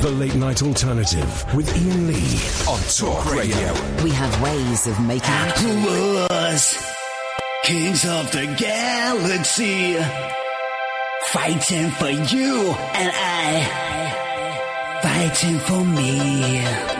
The Late Night Alternative with Iain Lee on Talk Radio. We have ways of making Applause. Kings of the Galaxy. Fighting for you and I. Fighting for me.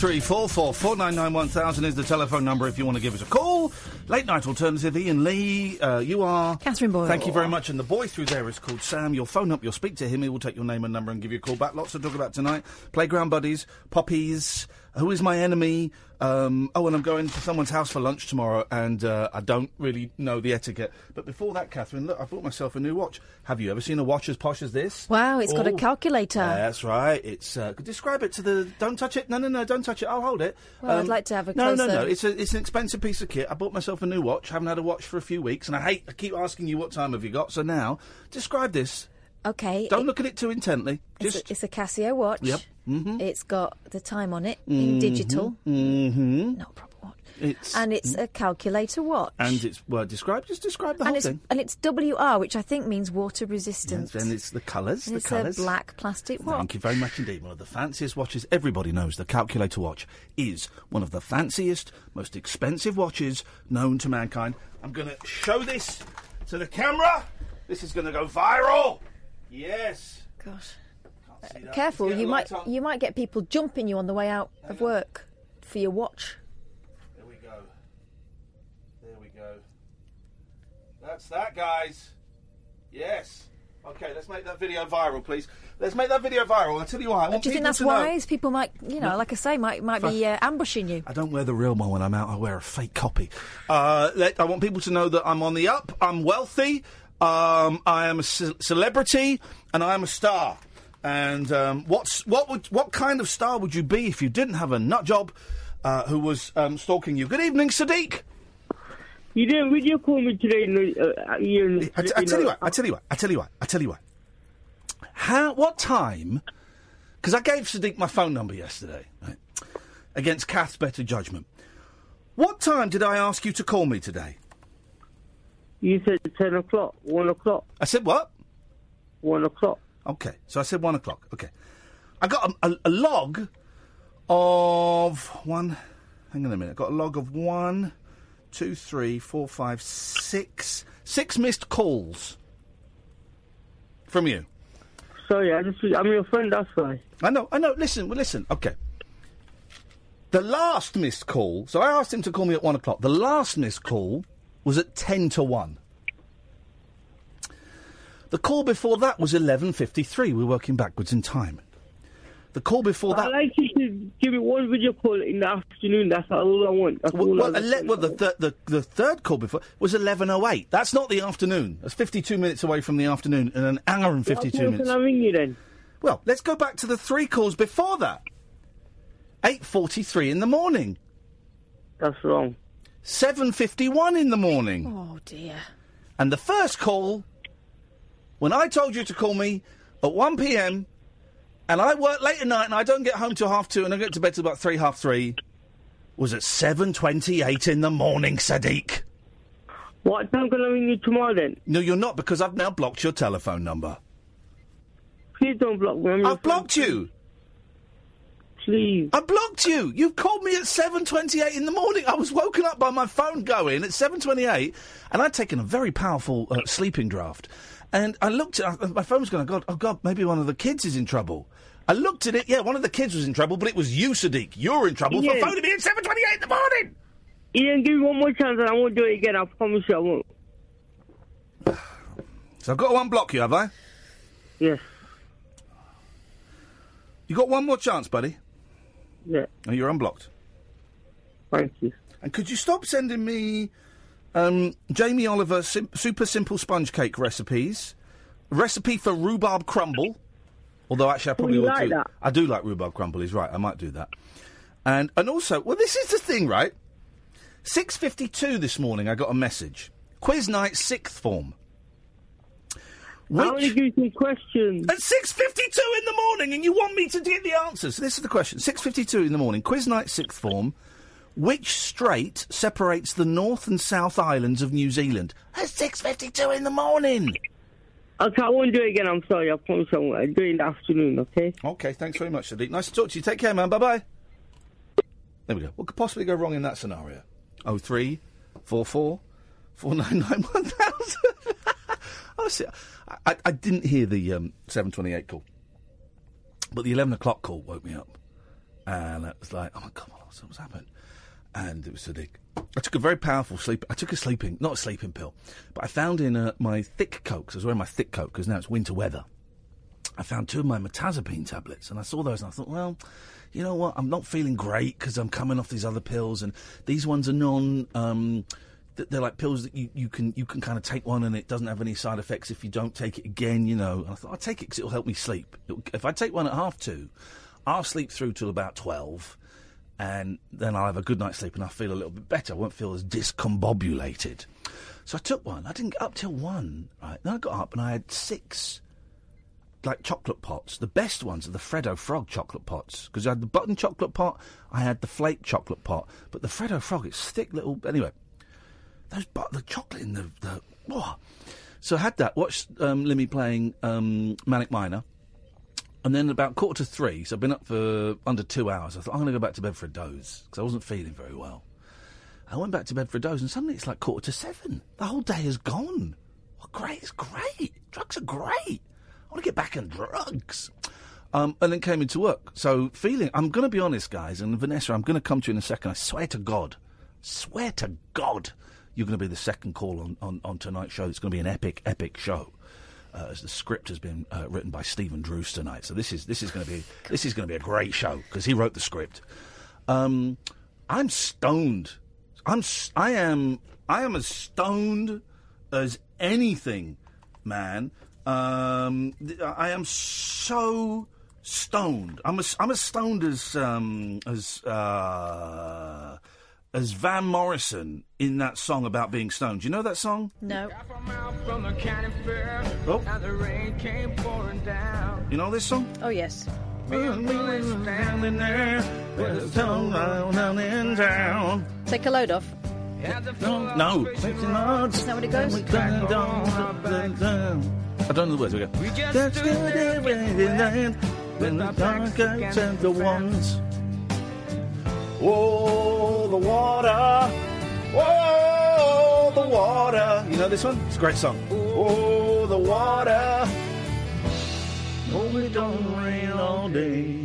Three four four four nine nine one thousand is the telephone number if you want to give us a call. Late night alternative, Iain Lee, uh, you are. Catherine Boyle. Thank you very much. And the boy through there is called Sam. You'll phone up, you'll speak to him, he will take your name and number and give you a call back. Lots to talk about tonight. Playground buddies, poppies. Who is my enemy? Um, oh, and I'm going to someone's house for lunch tomorrow, and uh, I don't really know the etiquette. But before that, Catherine, look, I bought myself a new watch. Have you ever seen a watch as posh as this? Wow, it's got a Oh. calculator. That's right. It's uh, describe it to the. Don't touch it. No, no, no. Don't touch it. I'll hold it. Um, I'd like to have a closer. No, no, no. It's a, it's an expensive piece of kit. I bought myself a new watch. Haven't had a watch for a few weeks, and I hate. I keep asking you what time have you got. So now, describe this. Okay. Don't look at it too intently. It's, a, it's a Casio watch. Yep. Mm-hmm. It's got the time on it in digital. Mm-hmm. Not a proper watch. It's And it's a calculator watch. and it's well describe. Just describe the and whole it's thing. and it's WR, which I think means water resistant. And it's the colours. The it's colours. a black plastic watch. Thank you very much indeed. One of the fanciest watches. Everybody knows the calculator watch is one of the fanciest, most expensive watches known to mankind. I'm going to show this to the camera. This is going to go viral. Yes. Gosh. That. Careful, you might on. you might get people jumping you on the way out of work for your watch. There we go. There we go. That's that, guys. Yes. Okay, let's make that video viral, please. Let's make that video viral. I'll tell you why. I want Do you think that's to know- wise? People might, you know, like I say, might might be uh, ambushing you. I don't wear the real one when I'm out. I wear a fake copy. Uh, let, I want people to know that I'm on the up. I'm wealthy. Um, I am a ce- celebrity, and I am a star. And um, what's what would what kind of star would you be if you didn't have a nut job uh, who was um, stalking you? Good evening, Sadiq. You didn't video call me today, no, uh, Iain. I, t- I tell you what. I tell you what. I tell you what. I tell you what. How? What time? Because I gave Sadiq my phone number yesterday, right? Against Kath's better judgment. What time did I ask you to call me today? You said 10 o'clock, 1 o'clock, I said what? 1 o'clock. Okay, so I said one o'clock. Okay, I got a, a, a log of one. Hang on a minute. I got a log of one, two, three, four, five, six. Six missed calls from you. Sorry, I just, I'm your friend, that's why. I know, I know. Listen, well, listen. Okay. The last missed call. So I asked him to call me at one o'clock. The last missed call was at ten to one. The call before that was eleven fifty-three. We're working backwards in time. The call before that. I'd like you to give me one video call in the afternoon, that's all I want. That's Well, all well, I ele- well the, th- the the third call before was eleven oh eight. That's not the afternoon. That's fifty-two minutes away from the afternoon, and an hour and fifty-two Why minutes. can I ring you then? Well, let's go back to the three calls before that. Eight forty-three in the morning. That's wrong. Seven fifty-one in the morning. Oh dear. And the first call, when I told you to call me at 1 p.m., and I work late at night and I don't get home till half two and I get to bed till about three, half three, was at 7.28 in the morning, Sadiq. What time can I ring you tomorrow then? No, you're not because I've now blocked your telephone number. Please don't block me. I'm I've blocked you. Please. I blocked you. You've called me at 7.28 in the morning. I was woken up by my phone going at 7.28 and I'd taken a very powerful uh, sleeping draft. And I looked at uh, my phone was going, God, oh God, maybe one of the kids is in trouble. I looked at it, yeah, one of the kids was in trouble, but it was you, Sadiq. You're in trouble for Yeah. phoning me at 7.28 in the morning. Iain, give me one more chance and I won't do it again. I promise you I won't. So I've got to unblock you, have I? Yes. You got one more chance, buddy. Yeah. And you're unblocked. Thank you. And could you stop sending me um, Jamie Oliver sim- super simple sponge cake recipes? Recipe for rhubarb crumble. Although actually, I probably would like to. that? I do like rhubarb crumble. He's right. I might do that. And and also, well, this is the thing, right? Six fifty two this morning. I got a message. Quiz night, sixth form. Which, give you some questions. at six fifty two in the morning, and you want me to get the answers. So This is the question. Six fifty two in the morning. Quiz night, sixth form. Which strait separates the North and South Islands of New Zealand? At six fifty two in the morning. Okay, I won't do it again. I'm sorry. I promise I won't. I'll do it in the afternoon, okay? Okay, thanks very much, Sadiq. Nice to talk to you. Take care, man. Bye bye. There we go. What could possibly go wrong in that scenario? Oh three, four four, four nine nine one thousand. Honestly, I, I, I didn't hear the um, seven twenty eight call, but the eleven o'clock call woke me up. and it was like, oh my god, what's, happened? And it was big. I took a very powerful sleep. I took a sleeping, not a sleeping pill, but I found in uh, my thick coat. 'cause I was wearing my thick coat because now it's winter weather. I found two of my mirtazapine tablets, and I saw those, and I thought, well, you know what? I'm not feeling great because I'm coming off these other pills, and these ones are non. Um, they're like pills that you, you can you can kind of take one, and it doesn't have any side effects if you don't take it again. You know, and I thought I'll take it because it'll help me sleep. It'll, if I take one at half two, I'll sleep through till about twelve, and then I'll have a good night's sleep, and I'll feel a little bit better. I won't feel as discombobulated. So I took one. I didn't get up till one. Right, then I got up and I had six like chocolate pots. The best ones are the Freddo Frog chocolate pots because I had the button chocolate pot, I had the flake chocolate pot, but the Freddo Frog it's thick little. Anyway, those but the chocolate in the the. So I had that. Watched um, Limmy playing um, Manic Miner. And then about quarter to three, so I've been up for under two hours. I thought I'm going to go back to bed for a doze because I wasn't feeling very well. I went back to bed for a doze, and suddenly it's like quarter to seven. The whole day is gone. Great, it's great. Drugs are great. I want to get back on drugs. Um, and then came into work. So feeling, I'm going to be honest, guys, and Vanessa, I'm going to come to you in a second. I swear to God, swear to God, you're going to be the second call on, on, on tonight's show. It's going to be an epic, epic show. Uh, as the script has been uh, written by Stephen Drews tonight, so this is this is going to be this is going to be a great show because he wrote the script. Um, I'm stoned. I'm I am I am as stoned as anything, man. Um, I am so stoned. I'm as I'm as stoned as um, as uh, as Van Morrison in that song about being stoned. Do you know that song? No. From a county fair, Oh. the rain came pouring down. You know this song? Oh yes. Me and there with the Tongue sun down in town. Take a load off. at No, no. Is that what it goes? I don't know the words. We go. We just stood there good when the dark and the ones. Oh, the water. Oh, the water. You know this one? It's a great song. Oh, the water. Oh, it don't rain all day.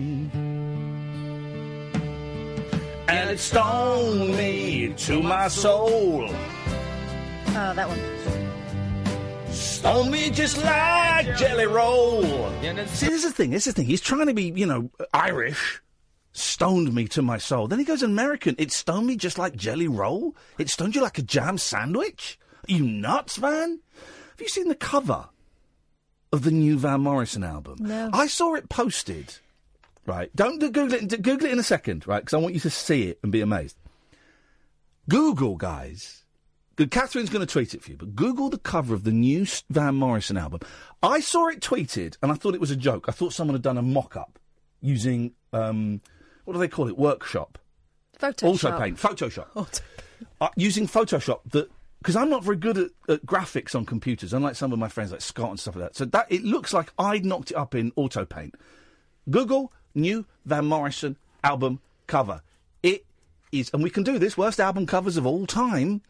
And it stoned me to my soul. Oh, that one. Stone me just like jelly roll. See, this is the thing. This is the thing. He's trying to be, you know, Irish. Stoned me to my soul. Then he goes American. It stoned me just like jelly roll. It stoned you like a jam sandwich. Are you nuts, Van? Have you seen the cover of the new Van Morrison album? No. I saw it posted. Right. Don't do- Google it. Google it in a second, right? Because I want you to see it and be amazed. Google, guys. Catherine's going to tweet it for you, but Google the cover of the new Van Morrison album. I saw it tweeted, and I thought it was a joke. I thought someone had done a mock-up using um, what do they call it? Workshop, Photoshop. Auto Paint, Photoshop. uh, using Photoshop that because I'm not very good at, at graphics on computers, unlike some of my friends like Scott and stuff like that. So that it looks like I'd knocked it up in Auto Paint. Google new Van Morrison album cover. It is, and we can do this. Worst album covers of all time.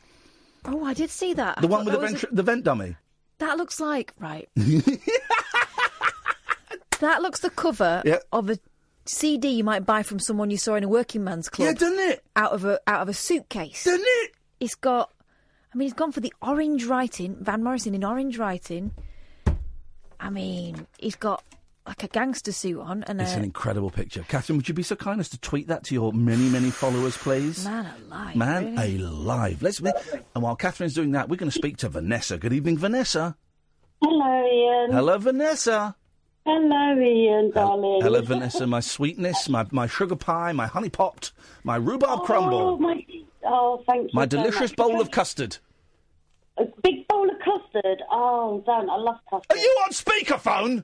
Oh, I did see that. I The one with the, was ventri- the vent dummy. that looks like right. that looks the cover Yeah. of a CD you might buy from someone you saw in a working man's club. Yeah, doesn't it? Out of a out of a suitcase. Doesn't it? It's got. I mean, he's gone for the orange writing. Van Morrison in orange writing. I mean, he's got like a gangster suit on and It's a an incredible picture. Catherine, would you be so kind as to tweet that to your many, many followers, please? man alive. Man really. alive. Let's. And while Catherine's doing that, we're going to speak to Vanessa. Good evening, Vanessa. Hello, Iain. Hello, Vanessa. Hello, Iain, darling. Hello, Vanessa. My sweetness, my, my sugar pie, my honey popped, my rhubarb Oh, crumble, my, oh, thank you. my so delicious much. bowl of custard. A big bowl of custard. Oh, don't. I love custard. Are you on speakerphone?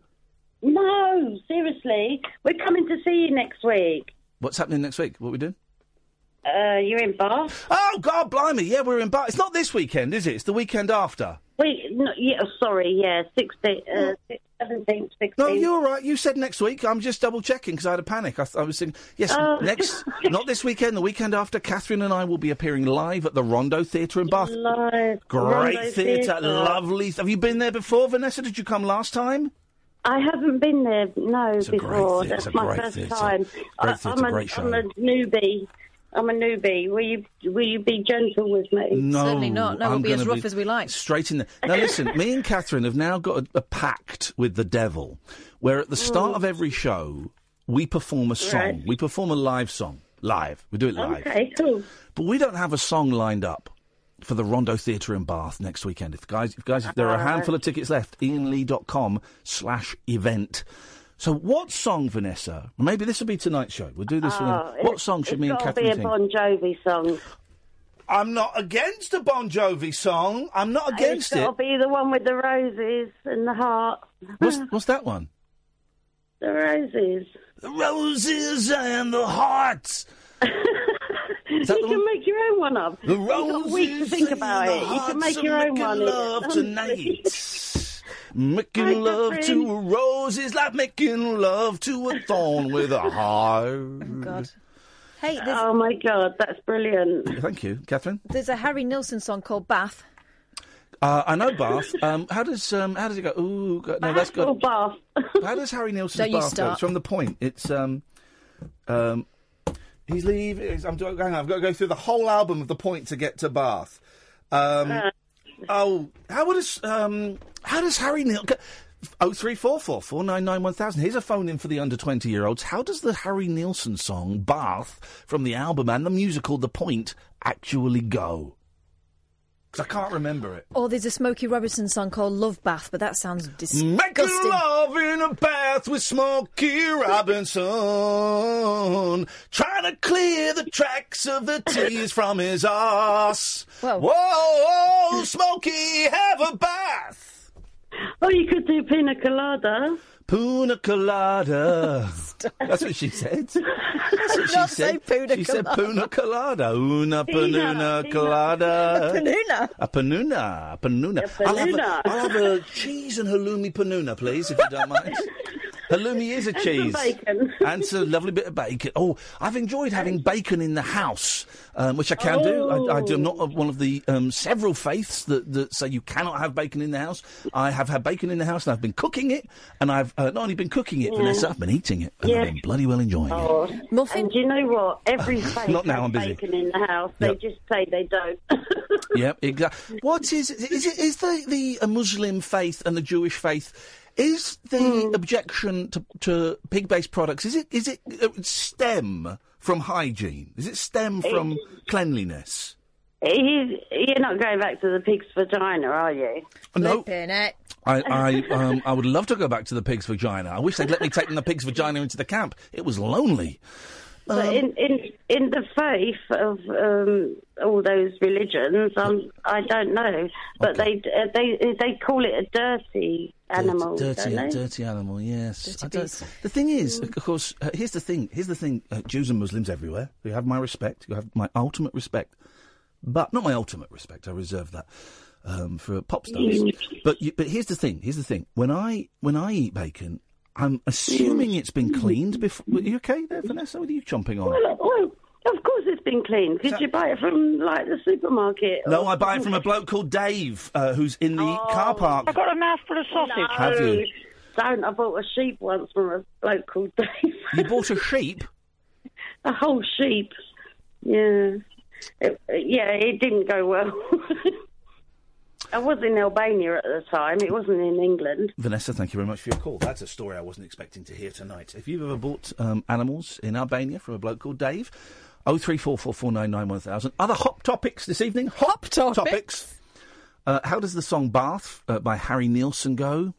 No, seriously. We're coming to see you next week. What's happening next week? What are we doing? Uh, you're in Bath. Oh, God blimey. Yeah, we're in Bath. It's not this weekend, is it? It's the weekend after. Wait, no, yeah, sorry, yeah, 16, uh, 17th, 16th. No, you're all right. You said next week. I'm just double checking because I had a panic. I, th- I was thinking, yes, Oh. next, not this weekend, the weekend after. Catherine and I will be appearing live at the Rondo Theatre in Bath. Live. Great theatre, lovely. Have you been there before, Vanessa? Did you come last time? I haven't been there, no, a before. That's a my first theatre. time. I, I'm, a. I'm a newbie. I'm a newbie. Will you will you be gentle with me? No, Certainly not. No, we'll I'm be as gonna rough as we like. Straight in there. Now, listen, me and Catherine have now got a, a pact with the devil, where at the start mm. of every show we perform a song. Right. We perform a live song, live. We do it live, Okay, cool. but we don't have a song lined up for the Rondo Theatre in Bath next weekend. If guys, if guys, if there are a uh-huh. handful of tickets left, ianlee.com slash event. So, what song, Vanessa? Maybe this will be tonight's show. We'll do this Oh, one. What song should it's me and Catherine be a? Bon Jovi song. I'm not against a Bon Jovi song. I'm not against it's it. got to be the one with the roses and the heart. What's, what's that one? The roses. The roses and the hearts. you the can one? make your own one up. The You've got a week to roses think about it. You can make your own one. love tonight. Making Hi, love to a rose is like making love to a thorn with a heart. Oh, God. Hey, Oh my god, that's brilliant. Thank you, Catherine. there's a Harry Nilsson song called Bath. Uh, I know Bath. Um, how does um, how does it go? Ooh, go, no, that's Or bath. How does Harry Nilsson's Don't you Bath go? start. It's from the point. It's um, um, he's leaving. I'm doing. Hang on, I've got to go through the whole album of the point to get to Bath. Um, oh, how does um, how does Harry Neil? Oh three four four four nine nine one thousand. Here's a phone in for the under twenty year olds. How does the Harry Nilsson song "Bath" from the album and the musical "The Point" actually go? Because I can't remember it. Or there's a Smokey Robinson song called Love Bath, but that sounds disgusting. disgusting. love in a bath with Smokey Robinson, trying to clear the tracks of the tears from his ass. Whoa. Whoa, Smokey, have a bath. Oh, you could do pina colada. Puna colada. That's what she said. That's what she not said. say puna she said colada. puna colada. Una panuna Pina. colada. Panuna. A panuna, a panuna. A I'll, have a, panuna. I'll have a cheese and halloumi panuna, please, if you don't mind. halloumi is a cheese. bacon. And it's a lovely bit of bacon. Oh, I've enjoyed having bacon in the house, um, which I can do. I, I do. I'm not of one of the um, several faiths that, that say you cannot have bacon in the house. I have had bacon in the house, and I've been cooking it, and I've uh, not only been cooking it, Vanessa, I've been eating it, and Yeah. I've been bloody well enjoying it. Oh. Muffin? And do you know what? Every faith Not now, has I'm busy. bacon in the house. They Yep. just say they don't. Yeah, exactly. What is is it? Is the the uh, Muslim faith and the Jewish faith? Is the Hmm. objection to, to pig-based products? Is it is it uh, stem from hygiene? Is it stem from cleanliness? He's, you're not going back to the pig's vagina, are you? No, Flipping. I I, um, I would love to go back to the pig's vagina. I wish they'd let me take the pig's vagina into the camp. It was lonely. Um, But in, in in the faith of um, all those religions, um, I don't know. But Okay. they uh, they they call it a dirty animal, dirty, don't they? dirty animal. Yes. Dirty I don't- beast. the thing is, of course, uh, here's the thing. Here's the thing. Uh, Jews and Muslims everywhere. You have my respect. You have my ultimate respect. But not my ultimate respect. I reserve that um, for pop stars. but you, but here's the thing. Here's the thing. When I when I eat bacon, I'm assuming it's been cleaned before. Are you okay there, Vanessa? What are you chomping on? Well, well, of course it's been cleaned. Did that- you buy it from like the supermarket? No, or- I buy it from a bloke called Dave, uh, who's in the car park. I've got a mouthful of sausage. No, Have you? Don't. I bought a sheep once from a bloke called Dave. You bought a sheep. a whole sheep. Yeah. It, yeah, it didn't go well. I was in Albania at the time. It wasn't in England. Vanessa, thank you very much for your call. That's a story I wasn't expecting to hear tonight. If you've ever bought um, animals in Albania from a bloke called Dave, oh three four four four nine nine one thousand. Other hop topics this evening. Hop, topics. Uh, how does the song "Bath" uh, by Harry Nilsson go?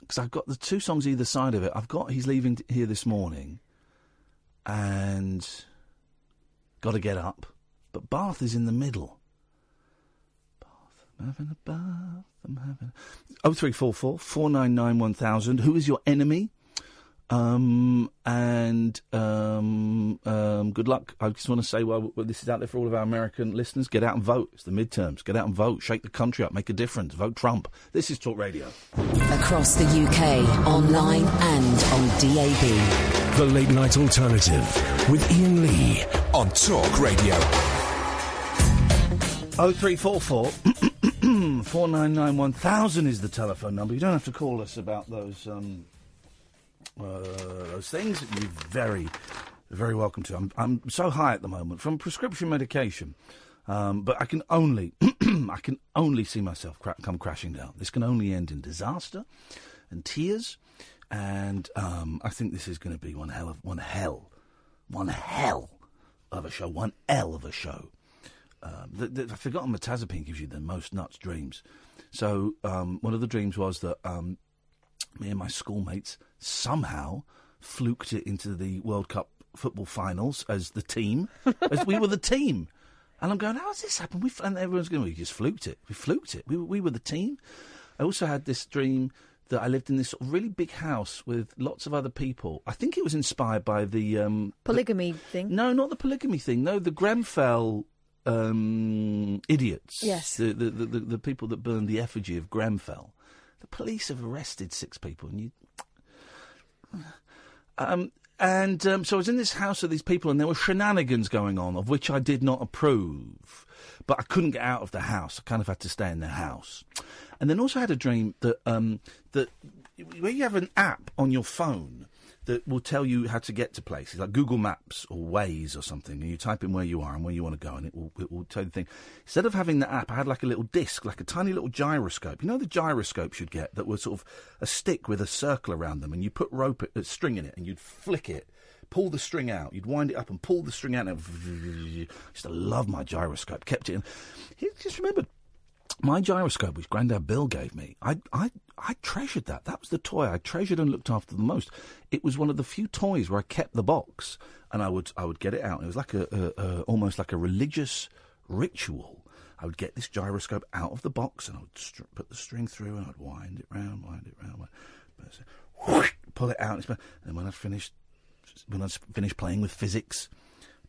Because I've got the two songs either side of it. I've got "He's Leaving Here This Morning" and "Got to Get Up," but "Bath" is in the middle. I'm having a bath. I'm having. Oh three four four four nine nine one thousand. Who is your enemy? Um and um um. Good luck. I just want to say, well, well, this is out there for all of our American listeners. Get out and vote. It's the midterms. Get out and vote. Shake the country up. Make a difference. Vote Trump. This is Talk Radio. Across the UK, online and on DAB. The Late Night Alternative with Iain Lee on Talk Radio. Oh three four nine nine one thousand is the telephone number. You don't have to call us about those um, uh, those things. You're very, very welcome to. I'm I'm so high at the moment from prescription medication, um, but I can only I can only see myself cra- come crashing down. This can only end in disaster and tears, and um, I think this is going to be one hell of one hell, one hell of a show, one L of a show. Um, the, the, I've forgotten mirtazapine gives you the most nuts dreams. So um, one of the dreams was that um, me and my schoolmates somehow fluked it into the World Cup football finals as the team, as we were the team. And I'm going, how has this happened? We, and everyone's going, we just fluked it. We fluked it. We, were- we were the team. I also had this dream that I lived in this sort of really big house with lots of other people. I think it was inspired by the um, Polygamy thing. no, not the polygamy thing. No, the Grenfell um, idiots. Yes. The, the, the, the, people that burned the effigy of Grenfell. The police have arrested six people, and you. Um, and um, so I was in this house with these people, and there were shenanigans going on, of which I did not approve. But I couldn't get out of the house. I kind of had to stay in the house. And then also had a dream that um, that where you have an app on your phone that will tell you how to get to places, like Google Maps or Waze or something, and you type in where you are and where you want to go, and it will, it will tell you the thing. Instead of having the app, I had like a little disc, like a tiny little gyroscope. You know the gyroscopes you'd get that were sort of a stick with a circle around them, and you put rope, uh, string in it, and you'd flick it, pull the string out, you'd wind it up and pull the string out. And I used to love my gyroscope. Kept it in. He just remembered my gyroscope, which Grandad Bill gave me, I, I, I treasured that. That was the toy I treasured and looked after the most. It was one of the few toys where I kept the box, and I would, I would get it out. It was like a, a, a almost like a religious ritual. I would get this gyroscope out of the box, and I would str- put the string through, and I'd wind it round, wind it round, pull it out. And and when I'd finished, when I'd finished playing with physics,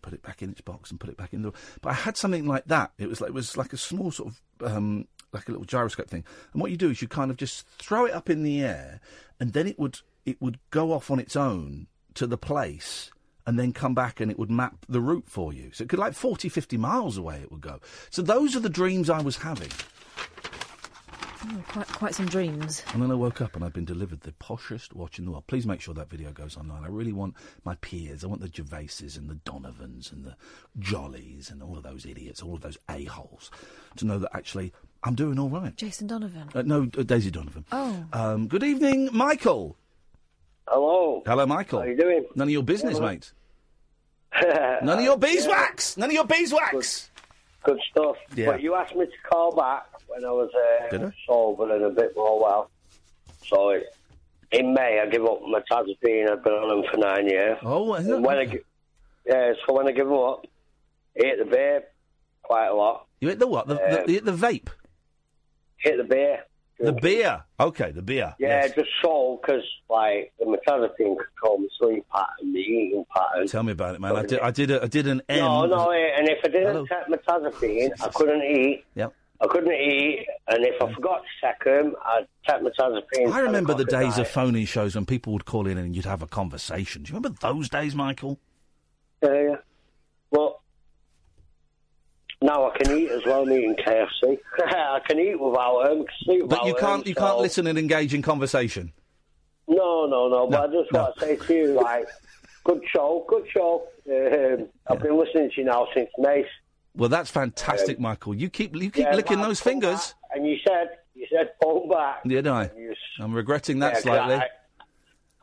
put it back in its box and put it back in the. But I had something like that. It was like it was like a small sort of um, like a little gyroscope thing. And what you do is you kind of just throw it up in the air, and then it would it would go off on its own to the place. And then come back and it would map the route for you. So it could, like 40, 50 miles away, it would go. So those are the dreams I was having. Oh, quite, quite some dreams. And then I woke up and I'd been delivered the poshest watch in the world. Please make sure that video goes online. I really want my peers. I want the Gervaises and the Donovans and the Jollies and all of those idiots, all of those a-holes, to know that actually I'm doing all right. Jason Donovan. Uh, no, uh, Daisy Donovan. Oh. Um, good evening, Michael. Hello. Hello, Michael. How you doing? None of your business, Yeah, well- mate. None of your beeswax. None of your beeswax. Good stuff. Yeah. But you asked me to call back when I was uh, sober and a bit more well. So it, in May, I give up my tazapine. I've been on them for nine years. Oh, is And it? when I, yeah, so when I give them up, I hit the beer quite a lot. You hit the what? The, the, Um, the, the vape. Hit the beer. The beer. Okay, the beer. Yeah, Yes. just so because like the mirtazapine control my sleep pattern, the eating pattern. Tell me about it, man. I did. I did. A, I did an M. No, no, eh, and if I didn't take mirtazapine, I couldn't eat. Yep. I couldn't eat, and if I forgot to take them, I'd take mirtazapine. I remember the days of of phone-in shows when people would call in and you'd have a conversation. Do you remember those days, Michael? Yeah, yeah. Well, now I can eat as well. I'm eating KFC. I can eat without them. Sleep But you without can't. You can't listen and engage in conversation. No, no, no. But No, I just no. want to say to you, like, good show, good show. Um, I've been listening to you now since May. Well, that's fantastic, Michael. You keep. You keep Yeah, licking but those fingers. back, and you said you said phone back. Did I? I'm regretting that Yeah, slightly. I,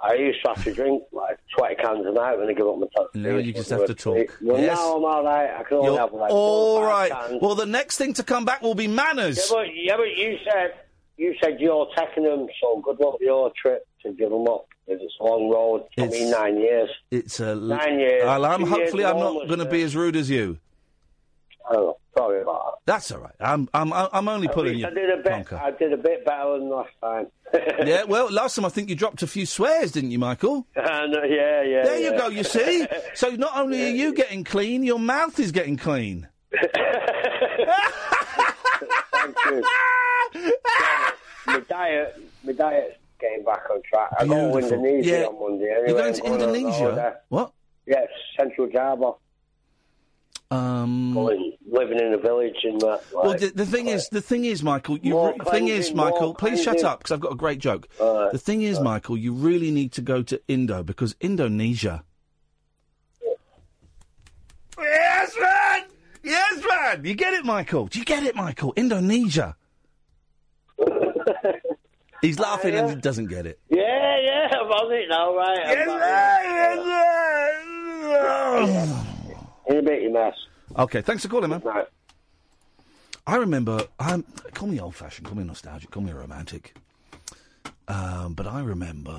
I used to have to drink like 20 cans a night when I give up my tazapine. Now you just have to talk. Well, Yes. now I'm all right. I can only You're have like all right. cans. Well, the next thing to come back will be manners. Yeah, but, yeah, but you said you said you're taking them, so good luck with your trip to give them up. It's a long road. I It's- mean, nine years. It's a. Nine years. Well, I'm Two years hopefully I'm not going to be as rude as you. Oh, sorry about that. That's all right. I'm. I'm. I'm only that. pulling you. I did a bit. Conker. I did a bit better than last time. yeah. Well, last time I think you dropped a few swears, didn't you, Michael? And, uh, yeah, yeah. There you go. You see. So not only are you getting clean, your mouth is getting clean. Thank you. Yeah, my diet, my diet's getting back on track. I go to Indonesia Yeah. on Monday. Anyway. You're going to I'm Indonesia? What? Yes, Central Java. Um, living in a village and that. well, the, the thing is, the thing is, Michael. You re- thing is, Michael. Please shut up because I've got a great joke. Alright, the thing is, Michael, you really need to go to Indo because Indonesia. Yes, man. Yes, man. You get it, Michael? Do you get it, Michael? Indonesia. He's laughing and he doesn't get it. Yeah, yeah, I'm on it now, right? I'm back. In a bit, you mess. Okay, thanks for calling, man. I remember. I'm call me old-fashioned, call me nostalgic, call me romantic. Um, but I remember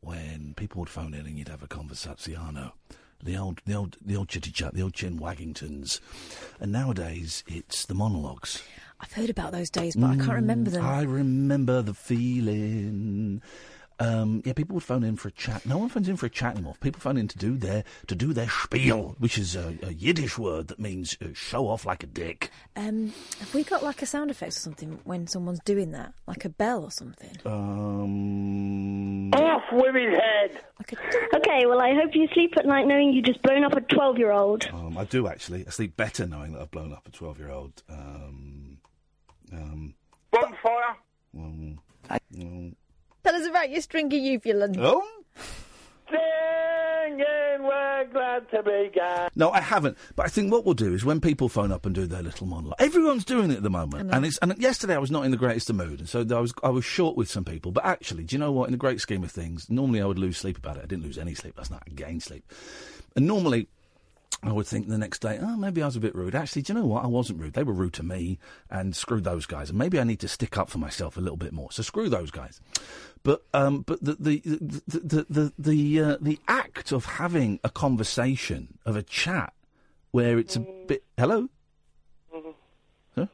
when people would phone in and you'd have a conversazione, the old, the old, the old chitty chat, the old chin waggingtons, and nowadays it's the monologues. I've heard about those days, but I can't remember them. Mm, I remember the feeling. Um, yeah, people would phone in for a chat. No one phones in for a chat anymore. People phone in to do their to do their spiel, which is a, a Yiddish word that means uh, show off like a dick. Um, have we got like a sound effect or something when someone's doing that, like a bell or something? Um, Off women's head. Okay, well, I hope you sleep at night knowing you just blown up a 12 year old. Um, I do actually. I sleep better knowing that I've blown up a twelve-year-old. Um, um, Bonfire. um, um, Tell us about your stringy uvulin. Oh? Singing, we're glad to be gone. No, I haven't. But I think what we'll do is when people phone up and do their little monologue, everyone's doing it at the moment. And it's and yesterday I was not in the greatest of mood, and so I was I was short with some people. But actually, do you know what? In the great scheme of things, normally I would lose sleep about it. I didn't lose any sleep last night. I gained sleep, and normally. I would think the next day, oh, maybe I was a bit rude. Actually, do you know what? I wasn't rude. They were rude to me, and screw those guys. And maybe I need to stick up for myself a little bit more. So screw those guys. But um, but the the the the the uh, the act of having a conversation of a chat where it's a bit hello. Huh?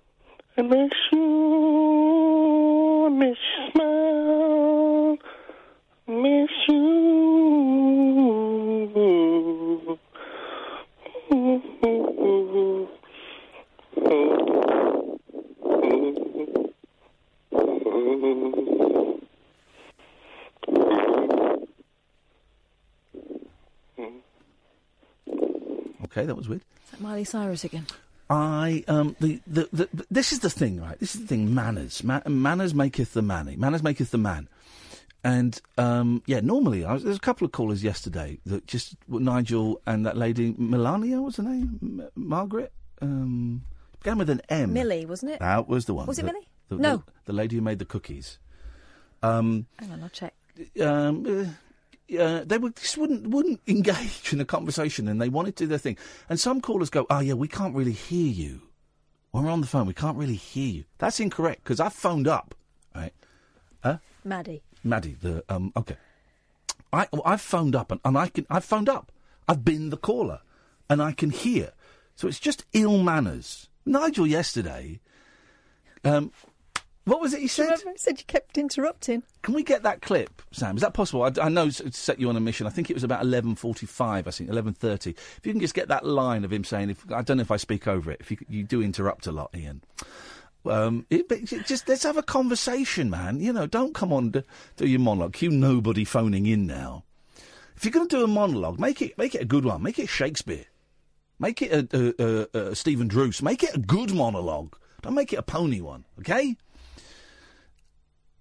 I miss you, I miss you, smile, miss you. Okay, that was weird. Is that Miley Cyrus again? I um the, the, the, the this is the thing right this is the thing manners Ma- manners maketh the manny manners maketh the man and um yeah normally I was, there's a couple of callers yesterday that just Nigel and that lady Melania was her name M- Margaret um began with an M Millie, wasn't it? that was the one Was it The- Millie? No. the, the lady who made the cookies um Hang on, I'll check. um, uh, they would just wouldn't wouldn't engage in a conversation, and they wanted to do their thing. And some callers go, "Oh yeah, we can't really hear you when we're on the phone. We can't really hear you." That's incorrect because I phoned up, right? Huh? Maddie. Maddie, the um, okay. I well, I've phoned up and, and I can I've phoned up. I've been the caller, and I can hear. So it's just ill manners. Nigel yesterday. Um, what was it he said? Remember, he said you kept interrupting. Can we get that clip, Sam? Is that possible? I, I know it's set you on a mission. I think it was about eleven forty-five. I think eleven thirty. If you can just get that line of him saying, "If I don't know if I speak over it. If you you do interrupt a lot, Iain." Um, it- just let's have a conversation, man. You know, don't come on to do your monologue. You nobody phoning in now. If you're going to do a monologue, make it make it a good one. Make it Shakespeare. Make it a, a, a, a Stephen Druce. Make it a good monologue. Don't make it a pony one. Okay.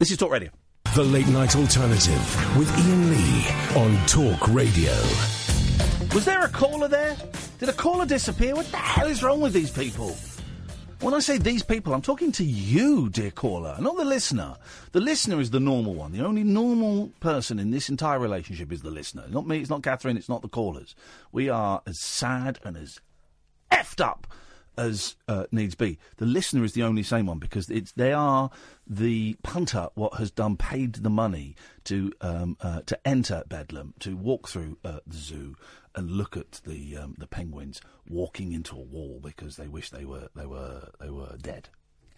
This is Talk Radio. The Late Night Alternative with Iain Lee on Talk Radio. Was there a caller there? Did a caller disappear? What the hell is wrong with these people? When I say these people, I'm talking to you, dear caller, not the listener. The listener is the normal one. The only normal person in this entire relationship is the listener. Not me, it's not Catherine, it's not the callers. We are as sad and as effed up as uh, needs be. The listener is the only sane one because it's they are the punter what has done paid the money to um, uh, to enter Bedlam to walk through uh, the zoo and look at the um, the penguins walking into a wall because they wish they were they were they were dead.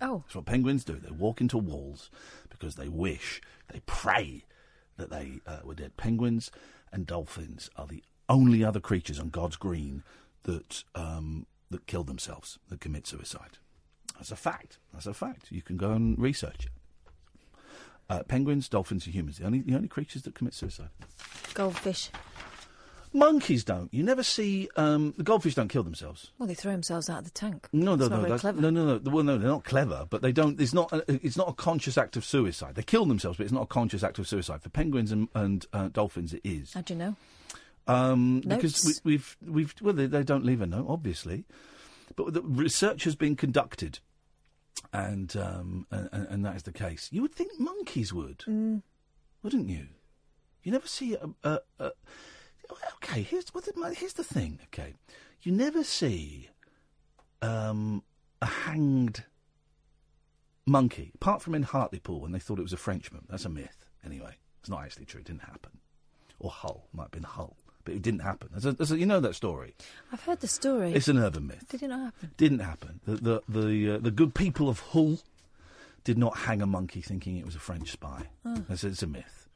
Oh. That's what penguins do. They walk into walls because they wish, they pray that they uh, were dead. Penguins and dolphins are the only other creatures on God's green that um, that kill themselves, that commit suicide. That's a fact. That's a fact. You can go and research it. Uh, penguins, dolphins, and humans the only the only creatures that commit suicide. Goldfish. Monkeys don't. You never see um, the goldfish don't kill themselves. Well, they throw themselves out of the tank. No, no, no, very that's- clever. no, no, no. Well, no, they're not clever, but they don't. It's not. A, it's not a conscious act of suicide. They kill themselves, but it's not a conscious act of suicide. For penguins and, and uh, dolphins, it is. How do you know? Um, because we, we've we've well, they, they don't leave a note, obviously, but the research has been conducted, and um, and, and and that is the case. You would think monkeys would, Mm. wouldn't you? You never see a. a, a okay, here's what the, here's the thing. Okay, you never see um, a hanged monkey, apart from in Hartlepool when they thought it was a Frenchman. That's a myth, anyway. It's not actually true. It didn't happen. Or Hull might have been Hull, but it didn't happen. There's a, there's a, you know that story. I've heard the story. It's an urban myth. Did it not happen? Didn't happen. The the the, uh, the good people of Hull did not hang a monkey thinking it was a French spy. Oh. It's, it's a myth.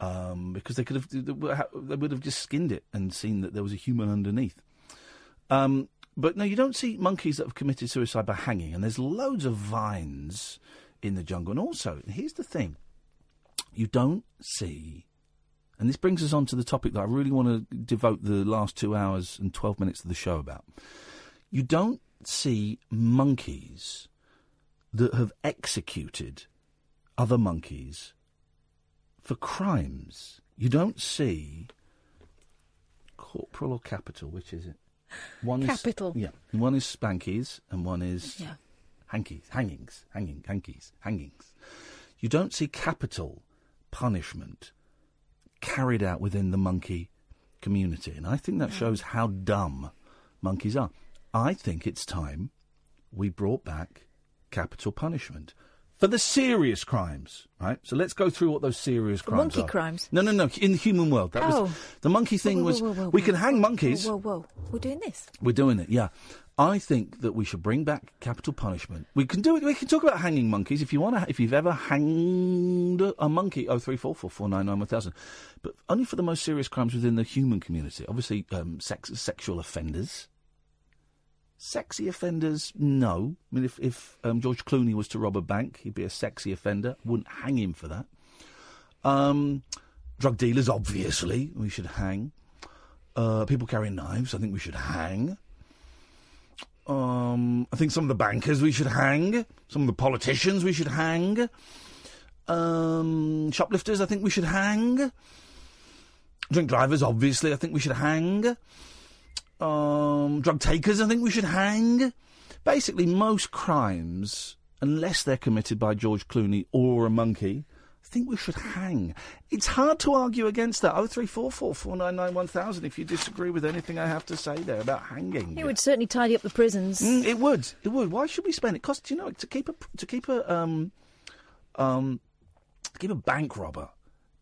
Um, because they could have, they would have just skinned it and seen that there was a human underneath. Um, but no, you don't see monkeys that have committed suicide by hanging, and there's loads of vines in the jungle. And also, here's the thing: you don't see, and this brings us on to the topic that I really want to devote the last two hours and twelve minutes of the show about. You don't see monkeys that have executed other monkeys for crimes. You don't see corporal or capital. Which is it? One Capital. Is, yeah, one is spankies and one is Yeah. hankies, hangings, hanging, hankies, hangings. You don't see capital punishment carried out within the monkey community, and I think that hmm. shows how dumb monkeys are. I think it's time we brought back capital punishment for the serious crimes, right? So let's go through what those serious crimes monkey are. Monkey crimes? No, no, no. In the human world, that Oh. was the monkey thing. Whoa, whoa, was whoa, whoa, we can hang monkeys. Whoa, whoa, whoa. We're doing this. We're doing it, yeah. I think that we should bring back capital punishment. We can do it. We can talk about hanging monkeys if you want to. If you've ever hanged a monkey, oh three four four four nine nine one thousand, but only for the most serious crimes within the human community. Obviously, um, sex, sexual offenders, sexy offenders. No, I mean if if um, George Clooney was to rob a bank, he'd be a sexy offender. Wouldn't hang him for that. Um, drug dealers, obviously, we should hang. Uh, people carrying knives, I think we should hang. Um, I think some of the bankers we should hang. Some of the politicians we should hang. Um, shoplifters, I think we should hang. Drink drivers, obviously, I think we should hang. Um, drug takers, I think we should hang. Basically, most crimes, unless they're committed by George Clooney or a monkey, think we should hang. It's hard to argue against that. Oh three four four four nine nine one thousand. If you disagree with anything I have to say there about hanging, It would certainly tidy up the prisons. Mm, it would. It would. Why should we spend it? Costs you know to keep a to keep a um um to keep a bank robber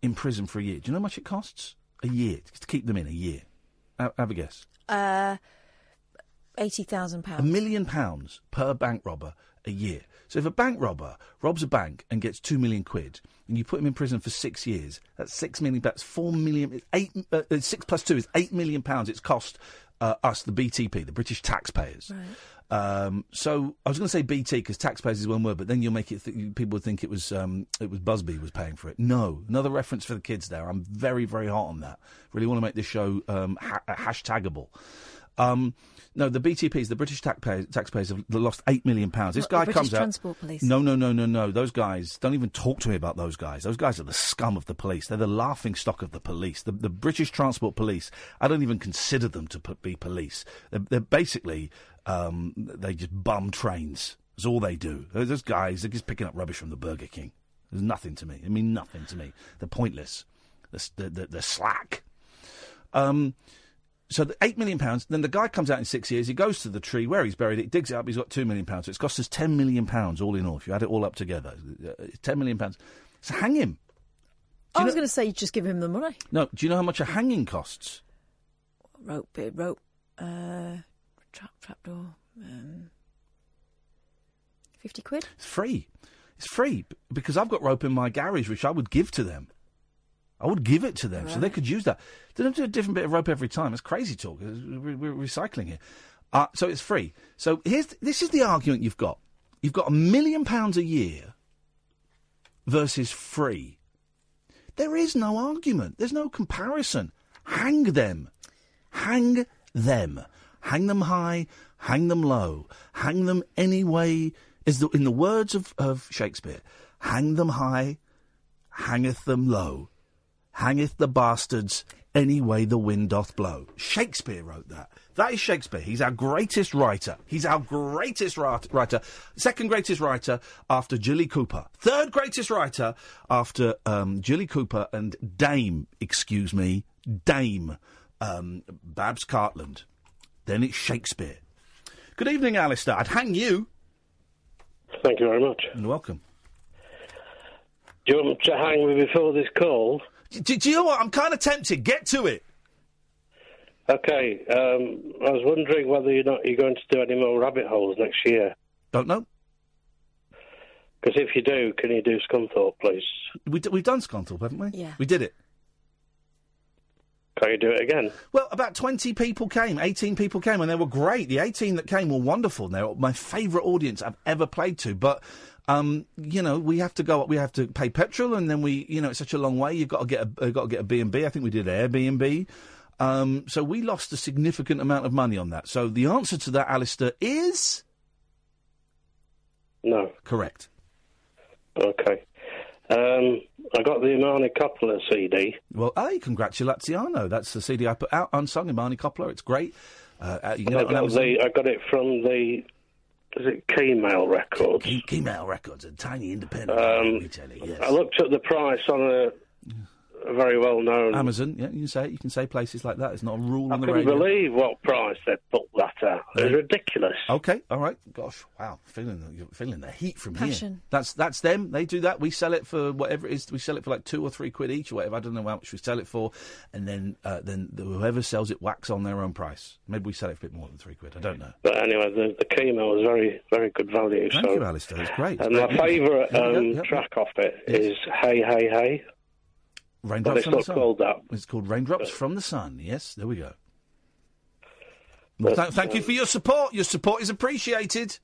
in prison for a year. Do you know how much it costs? A year to keep them in a year. Have, have a guess. Uh, eighty thousand pounds. A million pounds per bank robber a year. So if a bank robber robs a bank and gets two million quid, and you put him in prison for six years, that's six million. That's four million. it's Eight. Uh, uh, six plus two is eight million pounds. It's cost uh, us, the BTP, the British taxpayers. Um, so I was going to say BT because taxpayers is one word, but then you'll make it. Th- people would think it was um, it was Busby was paying for it. No, another reference for the kids there. I'm very very hot on that. Really want to make this show um, ha- hashtagable. Um, no, the BTPs, the British taxpayers, taxpayers have lost eight million pounds. This What, guy British comes out. Transport Police? No, no, no, no, no. Those guys don't even talk to me about those guys. Those guys are the scum of the police. They're the laughing stock of the police. The, the British Transport Police. I don't even consider them to be police. They're, they're basically um, they just bum trains. That's all they do. Those guys they're just picking up rubbish from the Burger King. There's nothing to me. I mean nothing to me. They're pointless. They're, they're, they're, they're slack. Um, so the eight million pounds. Then the guy comes out in six years. He goes to the tree where he's buried it, digs it up. He's got two million pounds. So it's cost us ten million pounds all in all. If you add it all up together, uh, it's ten million pounds. So hang him. I was going to say you just give him the money. No, do you know how much a hanging costs? Rope, bit rope, uh, trap, trapdoor, um, fifty quid. It's free. It's free because I've got rope in my garage, which I would give to them. I would give it to them so they could use that. They don't do a different bit of rope every time. It's crazy talk. We're, we're recycling here. Uh, so it's free. So here's this is the argument you've got. You've got a million pounds a year versus free. There is no argument. There's no comparison. Hang them. Hang them. Hang them high, hang them low, hang them any way, is the, in the words of, of Shakespeare, hang them high, hangeth them low, hangeth the bastards any way the wind doth blow. Shakespeare wrote that. That is Shakespeare. He's our greatest writer. He's our greatest ri- writer. Second greatest writer after Jilly Cooper. Third greatest writer after um, Jilly Cooper and Dame, excuse me, Dame um, Babs Cartland. Then it's Shakespeare. Good evening, Alistair. I'd hang you. Thank you very much. You're welcome. Do you want to hang me before this call? Do, do you know what? I'm kind of tempted. Get to it. Okay. Um, I was wondering whether you're not you're going to do any more rabbit holes next year. Don't know. Because if you do, can you do Scunthorpe, please? We, d- we've done Scunthorpe, haven't we? Yeah. We did it. Can you do it again? Well, about 20 people came, 18 people came, and they were great. The 18 that came were wonderful. They were my favourite audience I've ever played to. But, um, you know, we have to go, we have to pay petrol, and then we, you know, it's such a long way. You've got to get a, uh, got to get a B&B. I think we did Airbnb. Um, so we lost a significant amount of money on that. So the answer to that, Alistair, is No. correct. Okay. Um, I got the Imani Coppola CD. Well, hey, congratulaziano. That's the CD I put out, Unsung, Imani Coppola. It's great. Uh, uh, you can I get it on got, the, I got it from the is it Keymail Records? Key, Keymail Records, a tiny independent Um, retailer, yes. I looked at the price on a, a very well known. Amazon, yeah, you can say it. You can say places like that. It's not a rule I on the couldn't radio. believe what price they put that at. It was Yeah. ridiculous. Okay, all right. Gosh, wow, feeling the, you're feeling the heat from here. Passion. That's that's them. They do that. We sell it for whatever it is. We sell it for like two or three quid each or whatever. I don't know how much we sell it for, and then uh, then the, whoever sells it whacks on their own price. Maybe we sell it for a bit more than three quid. I don't know. But anyway, the, the Keymail was very, very good value. Thank so. you, Alistair. It's great. And my favourite There we go. um, Yep. track off it is Hey Hey Hey. Raindrops But it's not called that. It's called Raindrops from the Sun. Yes, there we go. Th- thank you for um, your support. Your support is appreciated.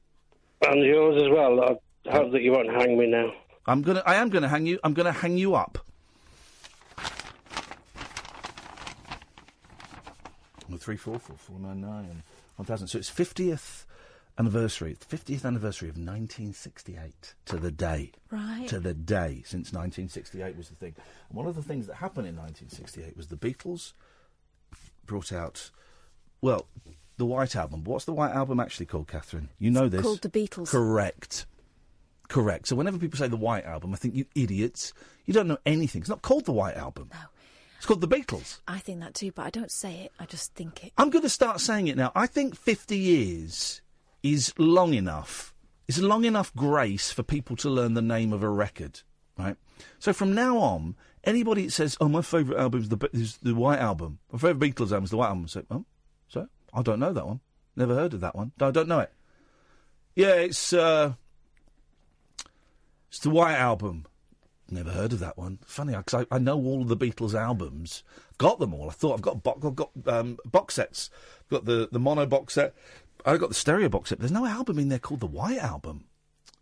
And yours as well. I hope that you won't hang me now. I'm gonna. I am gonna hang you. I'm gonna hang you up. Well, three four four four nine nine one thousand. So it's fiftieth anniversary. Fiftieth anniversary of 1968 to the day. Right. To the day since 1968 was the thing. And one of the things that happened in 1968 was the Beatles brought out. Well, the White Album. What's the White Album actually called, Catherine? You know this. called The Beatles. Correct. Correct. So whenever people say the White Album, I think you idiots. You don't know anything. It's not called the White Album. No. It's called the Beatles. I think that too, but I don't say it. I just think it. I'm going to start saying it now. I think 50 years is long enough. Is long enough grace for people to learn the name of a record, right? So from now on, anybody that says, "Oh, my favourite album is the is the White Album," my favourite Beatles album is the White Album, say, "Oh, so I don't know that one. Never heard of that one. I don't know it." Yeah, it's uh, it's the White Album. Never heard of that one. Funny, because I, I know all of the Beatles albums. Got them all. I thought I've got bo- I've got um, box sets. Got the the mono box set. I got the stereo box set. There's no album in there called the White Album.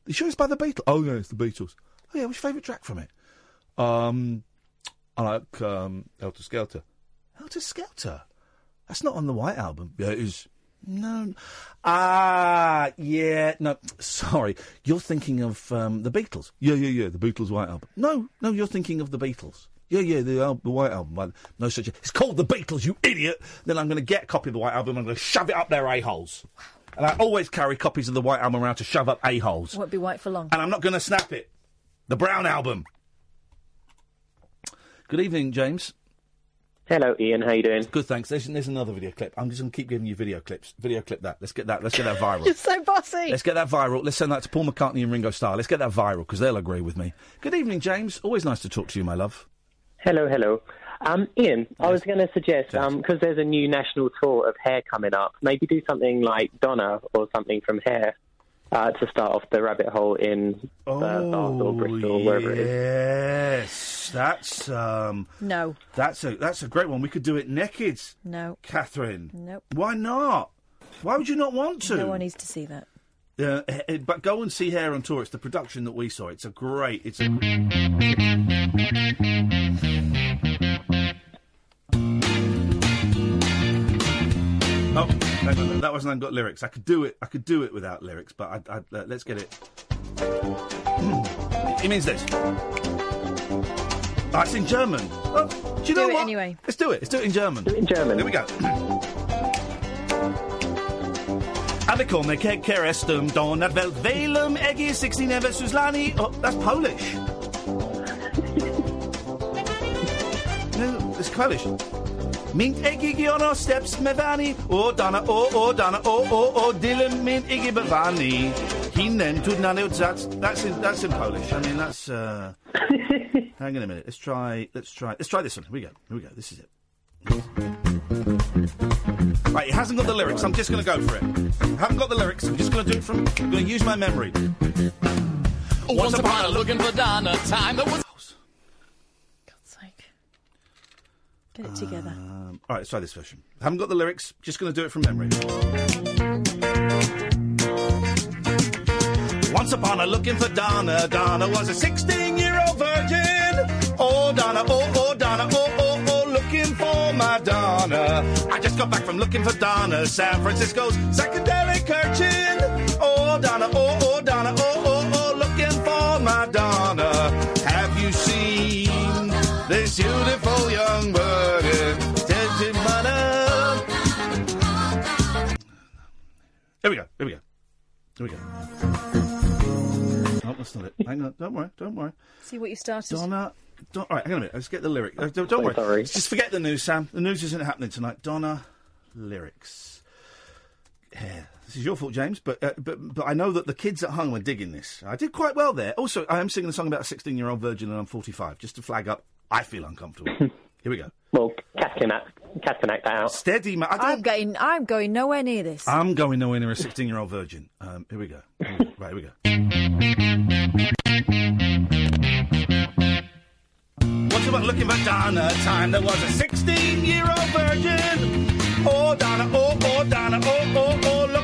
You sure it's by the Beatles? Oh yeah, it's the Beatles. Oh yeah, what's your favourite track from it? Um, I like um, Skelter. Helter Skelter. That's not on the White Album. Yeah, it is. No. Ah, yeah. No, sorry. You're thinking of um, the Beatles. Yeah, yeah, yeah. The Beatles White Album. No, no. You're thinking of the Beatles. Yeah, yeah. The, al- the White Album. Well, No such. A, it's called the Beatles. You idiot. Then I'm going to get a copy of the White Album. and I'm going to shove it up their a holes. And I always carry copies of the White Album around to shove up a holes. Won't be white for long. And I'm not going to snap it. The Brown Album. Good evening, James. Hello, Iain. How are you doing? Good, thanks. There's, there's another video clip. I'm just going to keep giving you video clips. Video clip that. Let's get that. Let's get that viral. You're so bossy. Let's get that viral. Let's send that to Paul McCartney and Ringo Starr. Let's get that viral because they'll agree with me. Good evening, James. Always nice to talk to you, my love. Hello, hello. Um, Iain, I was going to suggest because there's a new national tour of Hair coming up. Maybe do something like Donna or something from Hair uh, to start off the rabbit hole in uh, Bath or Bristol or wherever it is. Yes, that's um, No. that's a that's a great one. We could do it naked, No. Catherine. Nope. Why not? Why would you not want to? No one needs to see that. Uh, eh, eh, but go and see Hair on Tour. It's the production that we saw. It's a great. It's a. no, no, that wasn't I've got lyrics. I could do it. I could do it without lyrics, but I, I, uh, let's get it. it means this. Oh, it's in German. Oh, do you know it what? anyway. Let's do it. Let's do it in German. Do it in German. Here we go. Alle kommer kerestum donat väl velum egi 16 versus lani. Oh, that's Polish. no, it's Polish. Mint egi giono steps mevani. O dana, o, o dana, o, o, o, dilem mint igi bevani. Hinen tudnane that's, that's in, that's in Polish. I mean, that's, uh... hang on a minute. Let's try, let's try, let's try this one. Here we go. Here we go. This is it. Right, it hasn't got the lyrics. I'm just going to go for it. I haven't got the lyrics. I'm just going to do it from. I'm going to use my memory. Once upon a looking for Donna, time that was. Get it together. Um, all right, let's try this version. I haven't got the lyrics. Just going to do it from memory. Once upon a looking for Donna, Donna was a 16 year old virgin. Oh, Donna, oh, oh, Donna, oh, oh, oh, looking for my Donna. I just got back from looking for Donna, San Francisco's psychedelic urchin. Here we go, here we go. Here we go. Oh, that's not it. Hang on, don't worry, don't worry. See what you started. Donna. Don't, all right, hang on a minute. Let's get the lyric. Uh, don't don't worry. Just forget the news, Sam. The news isn't happening tonight. Donna lyrics. Yeah, this is your fault, James. But uh, but but I know that the kids at home are digging this. I did quite well there. Also, I am singing a song about a 16 year old virgin and I'm 45. Just to flag up, I feel uncomfortable. Here we go. Well, catch can act, Cat can act that out. Steady, man. I don't- I'm going. I'm going nowhere near this. I'm going nowhere near a 16 year old virgin. Um, here we go. right, here we go. Once about looking for Donna, time there was a 16 year old virgin. Oh, Donna, oh, oh, Donna, oh, oh, oh, looking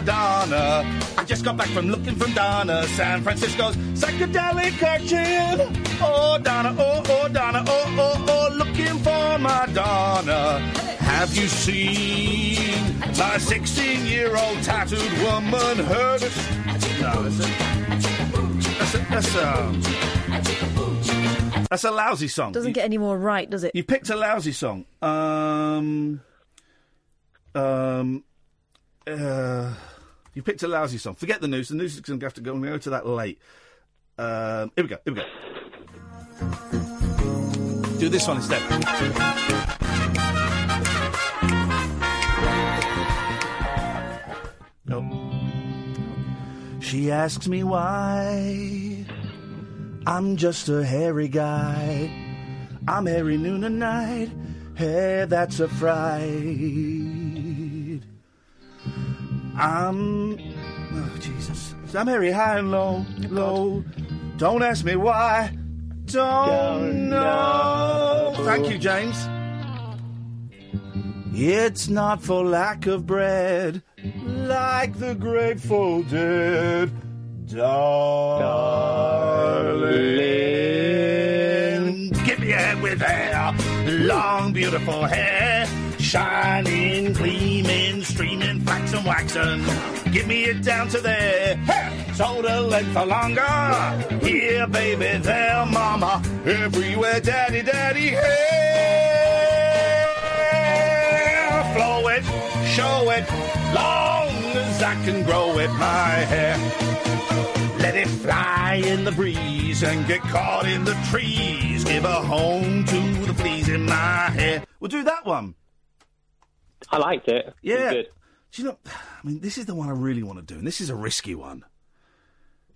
for my Donna. I just got back from looking from Donna, San Francisco's psychedelic urchin. Oh, Donna, oh, oh, Donna, oh, oh, oh, looking for my Donna. Have you seen my 16 year old tattooed woman heard it? No, that's a, that's a, that's a, that's a lousy song. Doesn't get any more right, does it? You picked a lousy song. Um, um, uh, you picked a lousy song. Forget the news. The news is going to have to go. To go to that late. Um, here we go. Here we go. Do this one instead. No. She asks me why. I'm just a hairy guy. I'm hairy noon and night. Hey, that's a fright. I'm. Oh, Jesus. I'm very high and low, low. Don't ask me why. Don't know. Thank you, James. It's not for lack of bread, like the grateful dead. Darling, give me a head with hair, long, beautiful hair, shining, gleaming, streaming, flaxen, waxen. Give me it down to there, hey, shoulder length or longer. Here, baby, there, mama, everywhere, daddy, daddy, hair. Flow it, show it, long as I can grow it, my hair. Let it fly in the breeze and get caught in the trees. Give a home to the fleas in my hair. We'll do that one. I liked it. Yeah. Good. Do you know? I mean, this is the one I really want to do, and this is a risky one.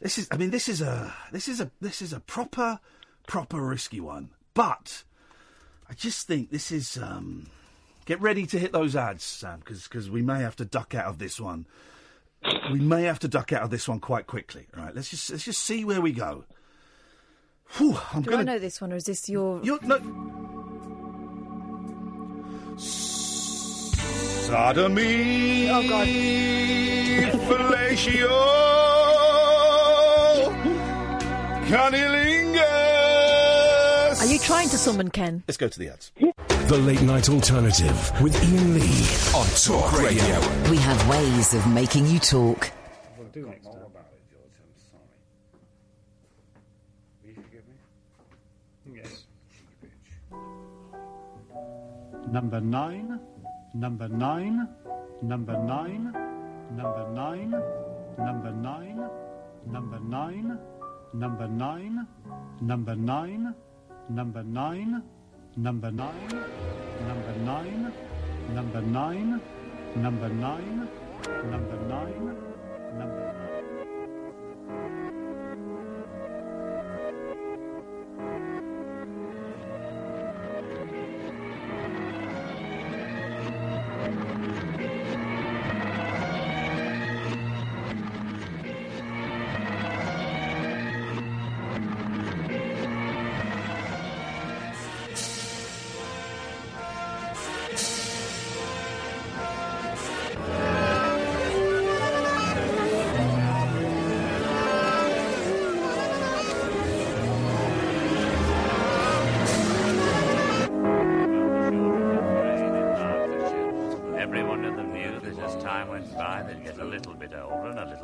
This is. I mean, this is a. This is a. This is a proper, proper risky one. But I just think this is. um Get ready to hit those ads, Sam, because we may have to duck out of this one. We may have to duck out of this one quite quickly. All right, let's just let's just see where we go. Whew, I'm Do gonna. I know this one, or is this your? You're, no. Sodomy. Oh God. Fellatio. Cunnilingus. Are you trying to summon Ken? Let's go to the ads. The Late Night Alternative with Iain Lee on Talk Radio. We have ways of making you talk. We'll do Yes. Number nine, number nine, number nine, number nine, number nine, number nine, number nine, number nine, number nine, number nine, number nine, number nine, number nine, number nine, number Everyone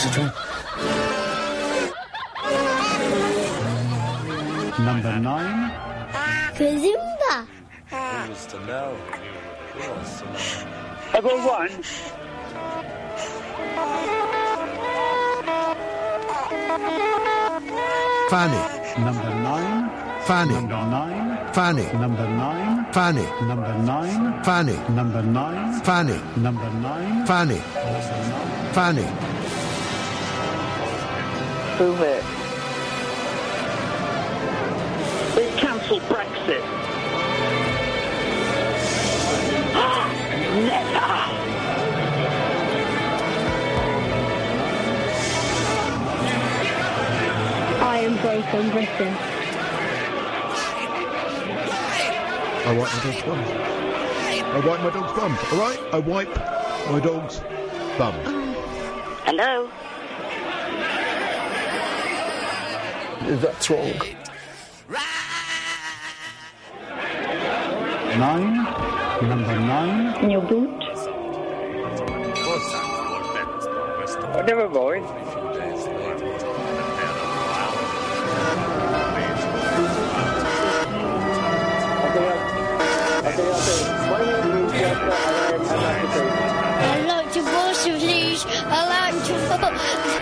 Here's the. Number nine. Kazimba. Number one. Fanny. Number nine. Fanny. Number nine. Fanny. Number nine. Fanny. Number nine. Fanny. Number nine. Fanny. Number nine. Fanny. Fanny. Who's it? They cancelled Brexit. Never. I am broken Britain. I wipe my dog's bum. I wipe my dog's bum. All right? I wipe my dog's bum. Hello? that's wrong. Nine, number nine. New boot. Whatever, boy. I like to water, please. A lot of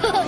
water.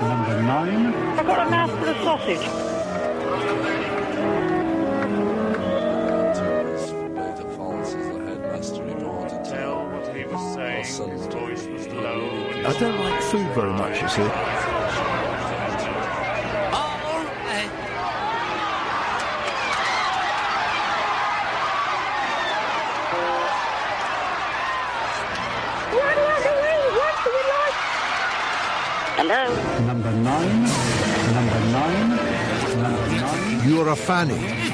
number nine, I've got a mouthful of sausage. tell what he was saying. His voice was low. and I don't like food very much, you see. Fanny.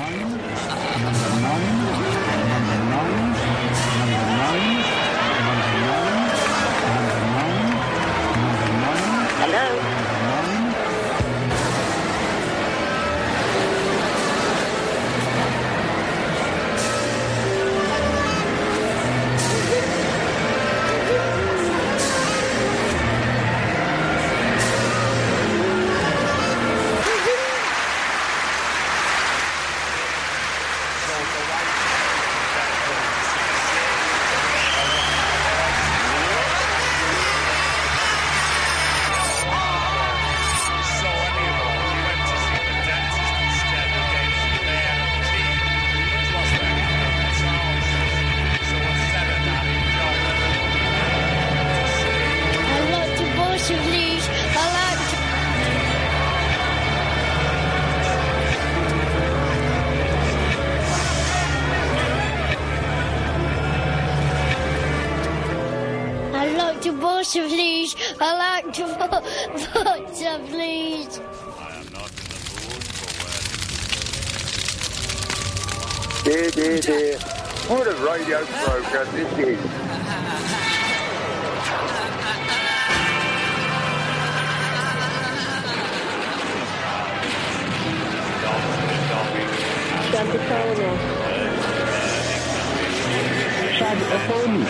Home.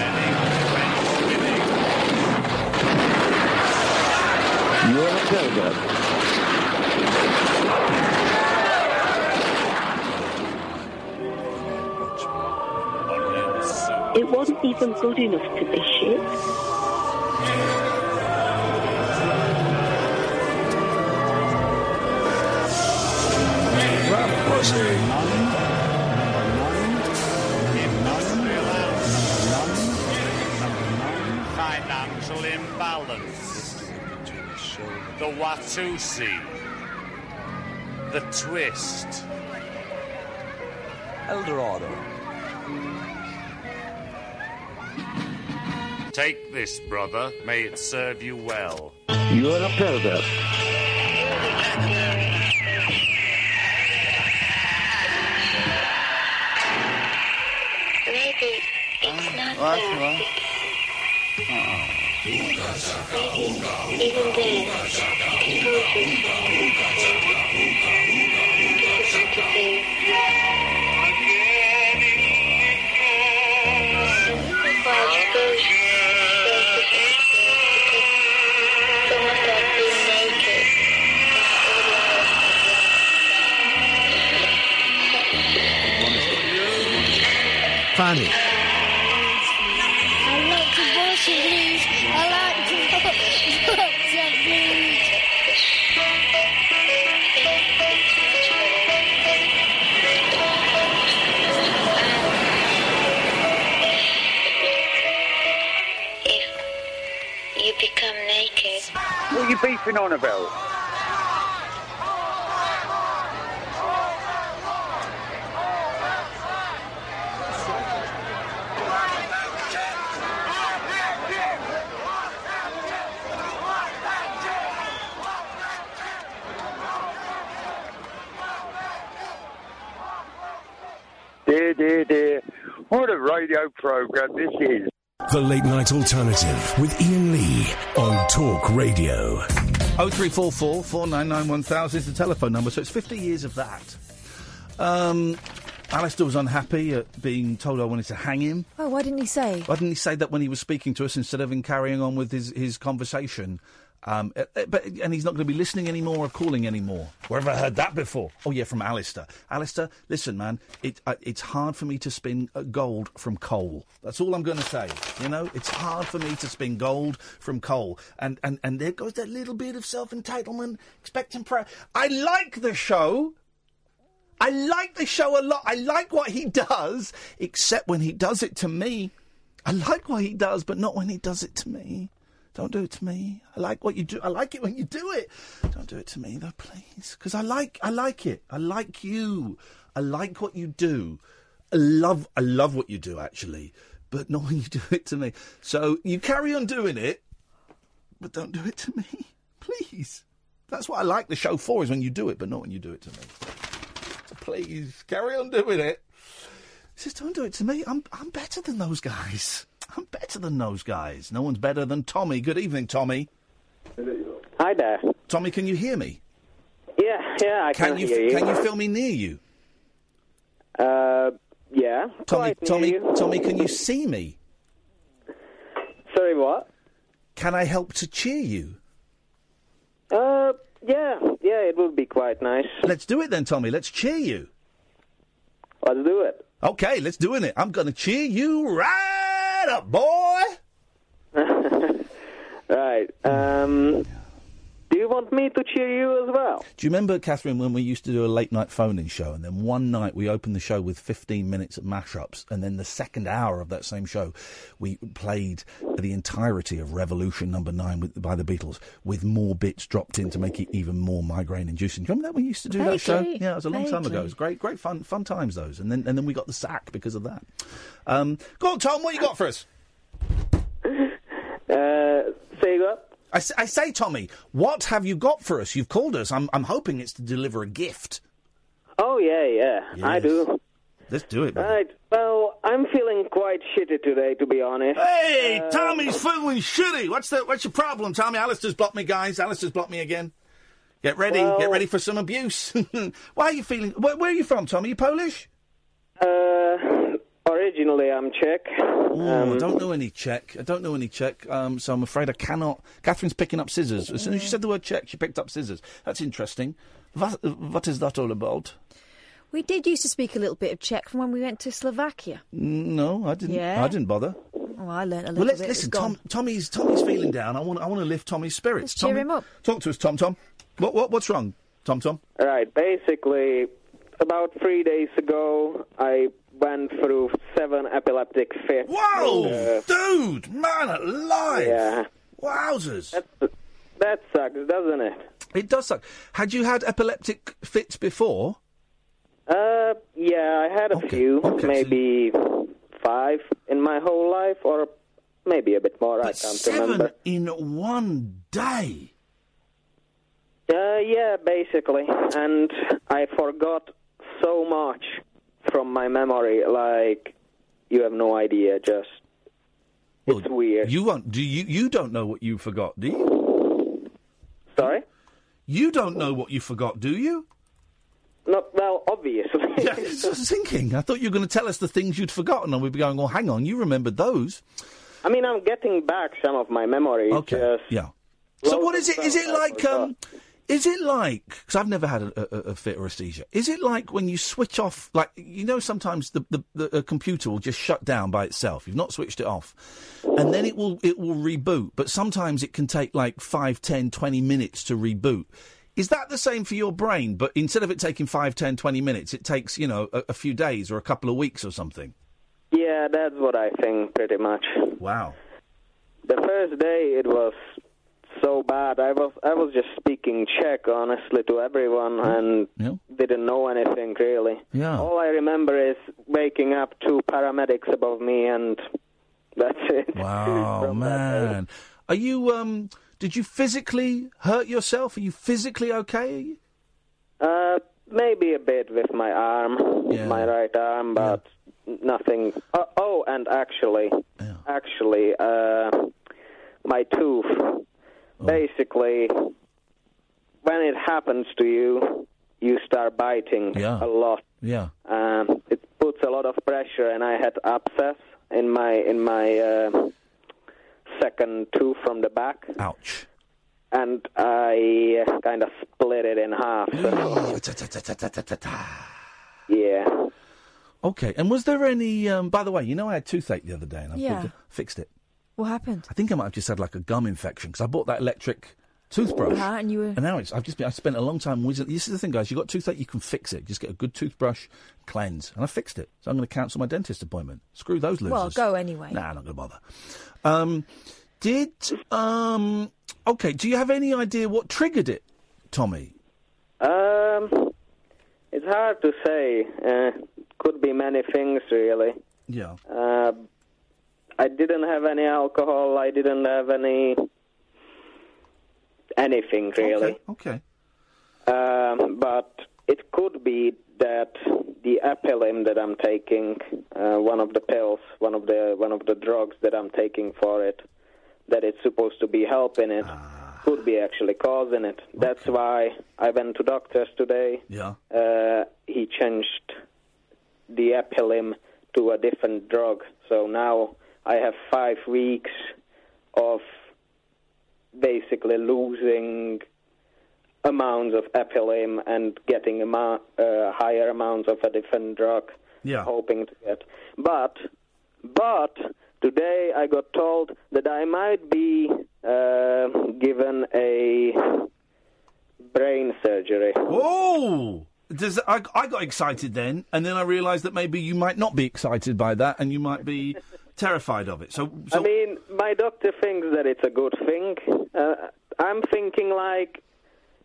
You're a builder. It wasn't even good enough to be shit. Financial imbalance. The Watusi. The twist. Eldorado. Take this, brother. May it serve you well. You're a pervert. Maybe it's not What? there. Even then, Fanny. I Beefing on about? Dear, dear, dear. What a radio program this is. The Late Night Alternative with Iain Lee on Talk Radio. 0344 499 1000 is the telephone number, so it's 50 years of that. Um, Alistair was unhappy at being told I wanted to hang him. Oh, why didn't he say? Why didn't he say that when he was speaking to us instead of in carrying on with his, his conversation? Um, uh, uh, but and he's not going to be listening anymore or calling anymore. Where have I heard that before? Oh yeah, from Alistair. Alistair, listen, man, it uh, it's hard for me to spin uh, gold from coal. That's all I'm going to say. You know, it's hard for me to spin gold from coal. And and and there goes that little bit of self entitlement, expecting prayer. I like the show. I like the show a lot. I like what he does, except when he does it to me. I like what he does, but not when he does it to me. Don't do it to me. I like what you do. I like it when you do it. Don't do it to me, though, please. Because I like, I like it. I like you. I like what you do. I love, I love what you do, actually. But not when you do it to me. So you carry on doing it, but don't do it to me, please. That's what I like the show for, is when you do it, but not when you do it to me. So please carry on doing it. Just don't do it to me. I'm I'm better than those guys. I'm better than those guys. No one's better than Tommy. Good evening, Tommy. Hi there. Tommy, can you hear me? Yeah, yeah, I Can can you hear you. can you feel me near you? Uh, yeah. Tommy, Tommy. Tommy, can you see me? Sorry, what? Can I help to cheer you? Uh, yeah, yeah, it would be quite nice. Let's do it then, Tommy. Let's cheer you. Let's do it. Okay, let's do it. I'm going to cheer you right up, boy. Right. Um, do you want me to cheer you as well? Do you remember, Catherine, when we used to do a late night phone-in show, and then one night we opened the show with 15 minutes of mashups, and then the second hour of that same show, we played the entirety of Revolution Number Nine with, by the Beatles, with more bits dropped in to make it even more migraine-inducing. Do you remember that we used to do that show? Yeah, it was a long time ago. It was great, great fun, fun times those, and then and then we got the sack because of that. Um, go on, Tom. What you got for us? Uh, say what? I, I say, Tommy, what have you got for us? You've called us. I'm, I'm hoping it's to deliver a gift. Oh yeah, yeah, I do. Let's do it. man. Right. Well, I'm feeling quite shitty today, to be honest. Hey, Uh, Tommy's feeling shitty. What's the What's your problem, Tommy? Alistair's blocked me, guys. Alistair's blocked me again. Get ready. Well- Get ready for some abuse. Why are you feeling? Where, where are you from, Tommy? You Polish? Uh, originally I'm Czech. Oh, Um, I don't know any Czech. I don't know any Czech, um, so I'm afraid I cannot. Catherine's picking up scissors. As soon as she said the word Czech, she picked up scissors. That's interesting. What, what is that all about? We did used to speak a little bit of Czech from when we went to Slovakia. No, I didn't. Yeah? I didn't bother. Oh, I learnt a little bit. Well, let's bit. listen. Tom, Tommy's Tommy's feeling down. I want I want to lift Tommy's spirits. Let's cheer him up. Talk to us, Tom. Tom. What what what's wrong, Tom? Tom. Right. Basically, about three days ago, I went through seven epileptic fits. Whoa, Uh, dude, man alive! Yeah. Wowzers! that sucks, doesn't it? It does suck. Had you had epileptic fits before? Uh, yeah, I had a few, maybe five in my whole life, or maybe a bit more. I can't Seven remember. in one day. Uh, yeah, basically, and I forgot so much from my memory. Like, you have no idea. Just it's weird. You won't. Do you? You don't know what you forgot, do you? Sorry. You don't know what you forgot, do you? Not well, obviously. Yeah, I was thinking. I thought you were going to tell us the things you'd forgotten, and we'd be going, "Oh, hang on, you remembered those." I mean, I'm getting back some of my memories. Okay. Yeah. So what is it? Is it like? Um, is it like? Because I've never had a, a, a fit or a seizure. Is it like when you switch off? Like you know, sometimes the, the, the a computer will just shut down by itself. You've not switched it off, and then it will it will reboot. But sometimes it can take like five, ten, twenty minutes to reboot. Is that the same for your brain? But instead of it taking five, ten, twenty minutes, it takes you know a, a few days or a couple of weeks or something. Yeah, that's what I think, pretty much. Wow. The first day it was so bad. I was I was just speaking Czech honestly to everyone and didn't know anything really. Yeah. All I remember is waking up two paramedics above me and that's it. Wow, man. Are you um did you physically hurt yourself? Are you physically okay? Uh, maybe a bit with my arm, my right arm, but nothing. Oh, oh, and actually, actually, uh, my tooth. Basically, when it happens to you, you start biting Yeah. a lot. Yeah. Um, it puts a lot of pressure, and I had abscess in my in my uh, second tooth from the back. Ouch. And I uh, kind of split it in half. So. yeah. Okay. And was there any um by the way, you know I had toothache the other day and I Yeah. fixed it. What happened? I think I might have just had like a gum infection because I bought that electric toothbrush. Uh-huh, and you were. And now it's, I've just been, I spent a long time whizzing. This is the thing, guys. You got toothache, you can fix it. Just get a good toothbrush, cleanse, and I fixed it. So I'm going to cancel my dentist appointment. Screw those losers. Well, go anyway. Nah, I'm not going to bother. Um, did um, okay? Do you have any idea what triggered it, Tommy? Um, it's hard to say. Uh, could be many things, really. Yeah. Uh, I didn't have any alcohol. I didn't have any anything really. Okay. Um, but it could be that the Epilim that I'm taking, uh, one of the pills, one of the one of the drugs that I'm taking for it, that it's supposed to be helping it, could be actually causing it. That's why I went to doctors today. Yeah. Uh, he changed the Epilim to a different drug, so now I have five weeks of basically losing amounts of epilim and getting amo- uh, higher amounts of a different drug. Yeah. Hoping to get, but but today I got told that I might be uh, given a brain surgery. Oh. Does I, I got excited then, and then I realised that maybe you might not be excited by that, and you might be terrified of it. So, so I mean, my doctor thinks that it's a good thing. Uh, I'm thinking like,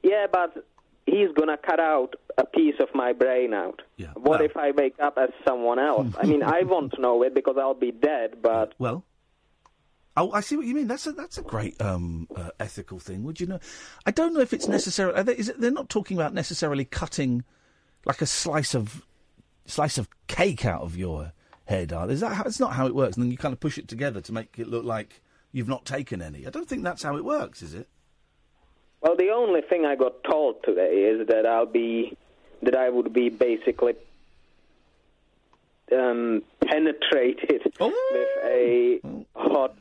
yeah, but he's gonna cut out a piece of my brain out. Yeah. What if I wake up as someone else? I mean, I won't know it because I'll be dead. But well, Oh, I see what you mean. That's a that's a great um, uh, ethical thing. Would you know? I don't know if it's necessary. Are they, is it, they're not talking about necessarily cutting like a slice of slice of cake out of your Are they? Is that how, it's not how it works? And then you kind of push it together to make it look like you've not taken any. I don't think that's how it works, is it? Well, the only thing I got told today is that I'll be that I would be basically um, penetrated with a hot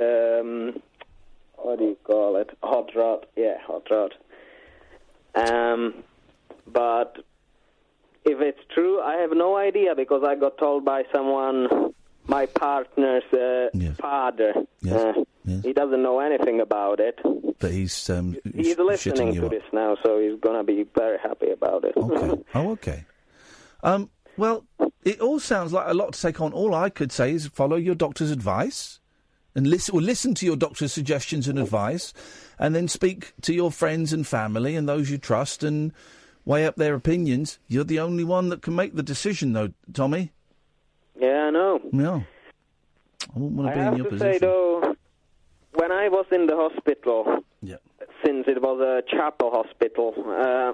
um, what do you call it? Hot rod. Yeah, hot rod. Um, but if it's true, I have no idea because I got told by someone, my partner's uh, father. Uh, He doesn't know anything about it. But he's um, He's listening to up. this now, so he's gonna be very happy about it. Okay. Oh, okay. Um, well, it all sounds like a lot to take on. All I could say is follow your doctor's advice and listen, or listen to your doctor's suggestions and advice, and then speak to your friends and family and those you trust and weigh up their opinions. You're the only one that can make the decision, though, Tommy. Yeah, I know. No. I wouldn't want I to be in your position. I have to say though, when I was in the hospital, Yeah. since it was a chapel hospital, uh,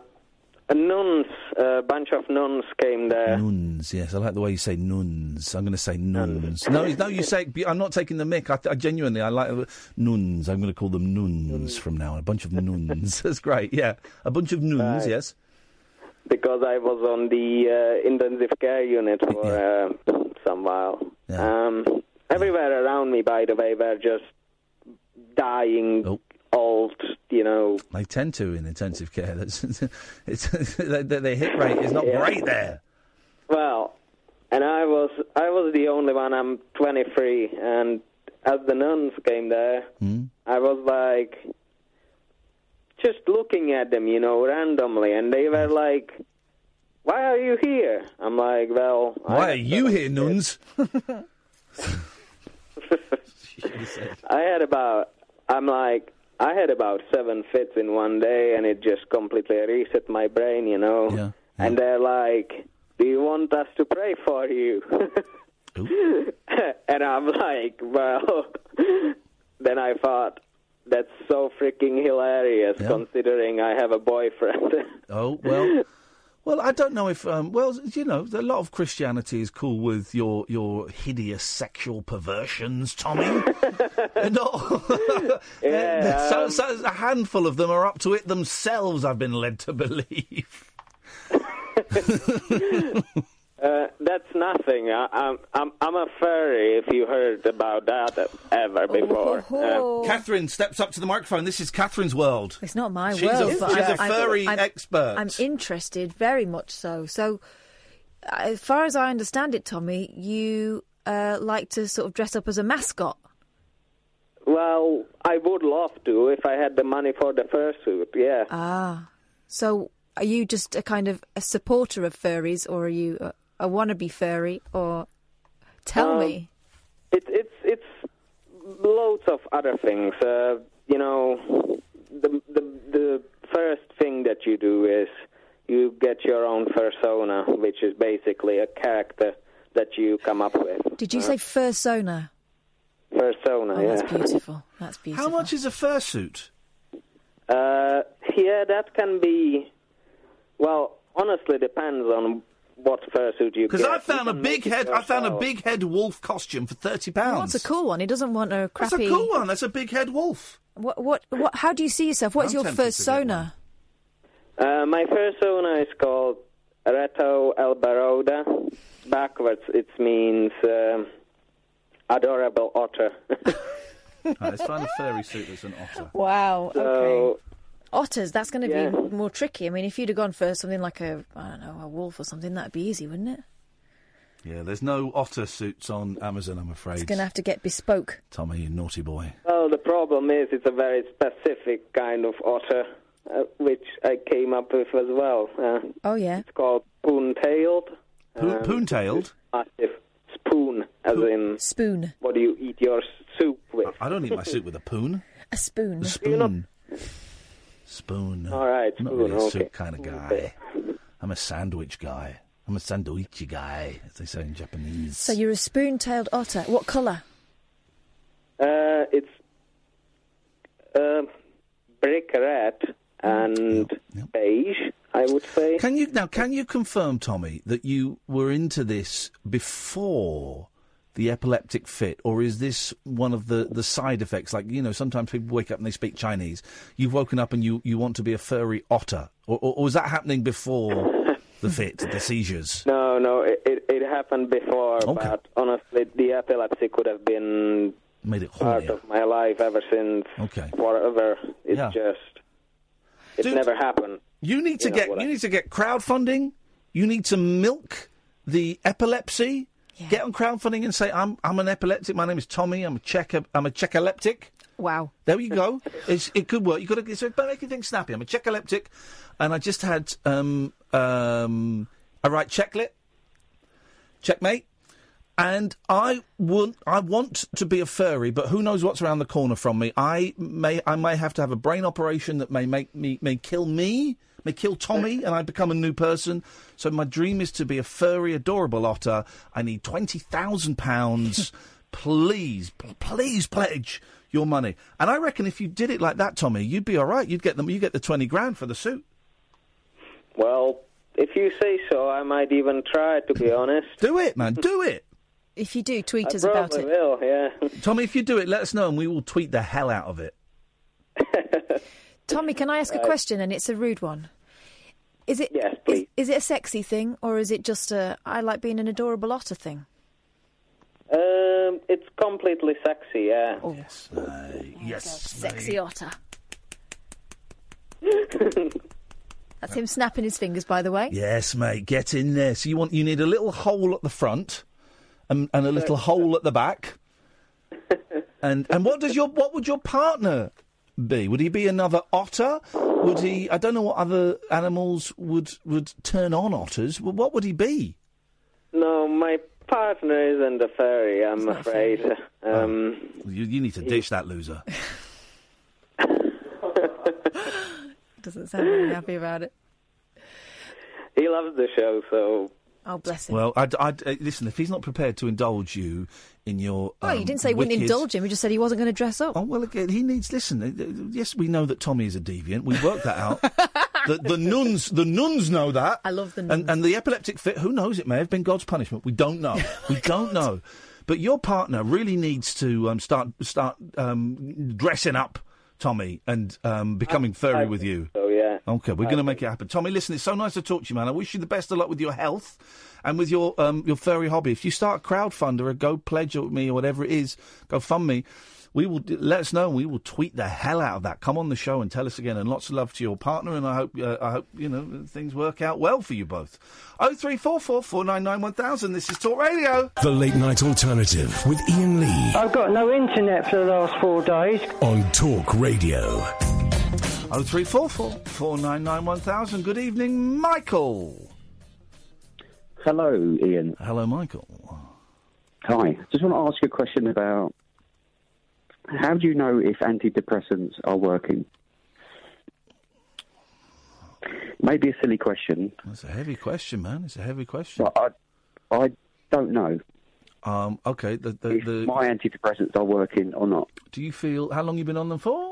a nuns, a bunch of nuns came there. Nuns, yes, I like the way you say nuns. I'm going to say nuns. No, no, you say. I'm not taking the mic. I, I genuinely, I like nuns. I'm going to call them nuns from now on. A bunch of nuns. That's great. Yeah, a bunch of nuns. Right. Yes. Because I was on the uh, intensive care unit for uh, some while. Um, everywhere around me, by the way, were just dying, old, you know. They tend to in intensive care. That's it's their, their hit rate is not Yeah. great there. Well, and I was I was the only one. I'm 23, and as the nuns came there, Hmm? I was like just looking at them, you know, randomly, and they were like. Why are you here? I'm like, well, Why I are you here, nuns? I had about, I'm like, I had about seven fits in one day, and it just completely reset my brain, you know. And they're like, "Do you want us to pray for you?" and I'm like, "Well." then I thought, "That's so freaking hilarious, considering I have a boyfriend." Oh well, well I don't know if um, well you know a lot of Christianity is cool with your your hideous sexual perversions, Tommy. Not. Yeah, so, um, so a handful of them are up to it themselves. I've been led to believe. Uh, that's nothing. I, I'm I'm I'm a furry. If you heard about that ever before, Uh, Catherine steps up to the microphone. This is Catherine's world. It's not my She's world, a- but she's I'm, a furry I'm, expert. I'm interested, very much so. So, uh, as far as I understand it, Tommy, you uh, like to sort of dress up as a mascot. Well, I would love to if I had the money for the fursuit. Yeah. Ah, so are you just a kind of a supporter of furries, or are you a, a wannabe furry? Or tell Um, me. It's it's it's loads of other things. Uh, you know, the the the first thing that you do is you get your own persona, which is basically a character that you come up with. Did you Uh, say fursona? persona? Oh, yeah. that's beautiful. That's beautiful. How much is a fursuit? Uh, yeah, that can be. Well, honestly, depends on what fursuit do you get. Because I found a big head. I found a big head wolf costume for thirty Well, pounds. that's a cool one. He doesn't want a crappy. That's a cool one. That's a big head wolf. What? What? What? How do you see yourself? What's I'm your first to get fursona? Uh, my persona is called Reto Elbaroda. Backwards, it means um, adorable otter. Right, let's find a furry suit that's an otter. Wow. So- okay. Otters. That's going to Yeah. be more tricky. I mean, if you'd have gone for something like a, I don't know, a wolf or something, that'd be easy, wouldn't it? Yeah, there's no otter suits on Amazon. I'm afraid. It's going to have to get bespoke. Tommy, you naughty boy. Well, the problem is it's a very specific kind of otter, uh, which I came up with as well. Uh, Oh yeah. it's called spoon-tailed. Poon- Um, poon-tailed? Massive spoon, as in spoon. What do you eat your soup with? I don't eat my soup with a poon. A spoon. A spoon. Spoon. All right, I'm not really a okay. soup kind of guy. I'm a sandwich guy. I'm a sandwichy guy, as they say in Japanese. So you're a spoon-tailed otter. What colour? Uh, it's uh, brick red and beige, I would say. Can you now? Can you confirm, Tommy, that you were into this before the epileptic fit, or is this one of the, the side effects? Like you know, sometimes people wake up and they speak Chinese. You've woken up and you, you want to be a furry otter, or, or, or was that happening before the fit, the seizures? No, no, it, it, it happened before, Okay. but honestly, the epilepsy could have been Made it part of my life ever since. Okay. Forever. It's Yeah. just. It Dude, never happened. You need to You get you I- need to get crowdfunding. You need to milk the epilepsy. Get on crowdfunding and say I'm I'm an epileptic. My name is Tommy. I'm a check I'm a checkoleptic. Wow. There you go. it's, it could work. You got to so make things snappy. I'm a checkoleptic, and I just had um um I write checklet, checkmate, and I want I want to be a furry, but who knows what's around the corner from me? I may I may have to have a brain operation that may make me may kill me, may kill Tommy, uh, and I become a new person. So my dream is to be a furry, adorable otter. I need twenty thousand pounds. Please, please pledge your money. And I reckon if you did it like that, Tommy, you'd be all right. You'd get them. You get the twenty grand for the suit. Well, if you say so, I might even try, to be honest. Do it, man. Do it. If you do, tweet I us about probably it. will, yeah. Tommy, if you do it, let us know, and we will tweet the hell out of it. Tommy, can I ask a Right. question? And it's a rude one. Is it? Yes, Is, is it a sexy thing, or is it just a I like being an adorable otter thing? Um, it's completely sexy, yeah. Oh. Yes, uh, oh, yes, Sexy otter. That's him snapping his fingers, by the way. Yes, mate. Get in there. So you want you need a little hole at the front, and, and a little hole at the back. And and what does your what would your partner be? Would he be another otter? Would he? I don't know what other animals would would turn on otters. Well, what would he be? No, my partner isn't a fairy, I'm afraid. Um, You, you need to ditch that loser. Doesn't sound very happy about it. he loves the show, so. Oh, bless him. Well, I'd, I'd, uh, listen. If he's not prepared to indulge you in your, well, you um, didn't say he wouldn't indulge him. You just said he wasn't going to dress up. Oh well, again, he needs. Listen, uh, uh, yes, we know that Tommy is a deviant. We worked that out. the, the nuns, the nuns know that. I love the And, and the epileptic fit. Who knows? It may have been God's punishment. We don't know. we don't know. But your partner really needs to um, start start um, dressing up, Tommy, and um, becoming furry with you. So, yeah. Okay, we're going to make it happen. Tommy, listen, it's so nice to talk to you, man. I wish you the best of luck with your health and with your um, your furry hobby. If you start a crowdfunder, a Go Pledge or me or whatever it is, go fund me. We will let us know. and We will tweet the hell out of that. Come on the show and tell us again. And lots of love to your partner. And I hope uh, I hope you know things work out well for you both. Oh three four four four nine nine one thousand. This is Talk Radio. The Late Night Alternative with Iain Lee I've got no internet for the last four days. on Talk Radio. Oh three four four four nine nine one thousand. Good evening, Michael. Hello, Iain. Hello, Michael. Hi. Just want to ask you a question about how do you know if antidepressants are working? Maybe a silly question, That's a heavy question, man. It's a heavy question. but I, I don't know Um, okay, the, the, if the, my antidepressants are working or not. do you feel how long you been on them for?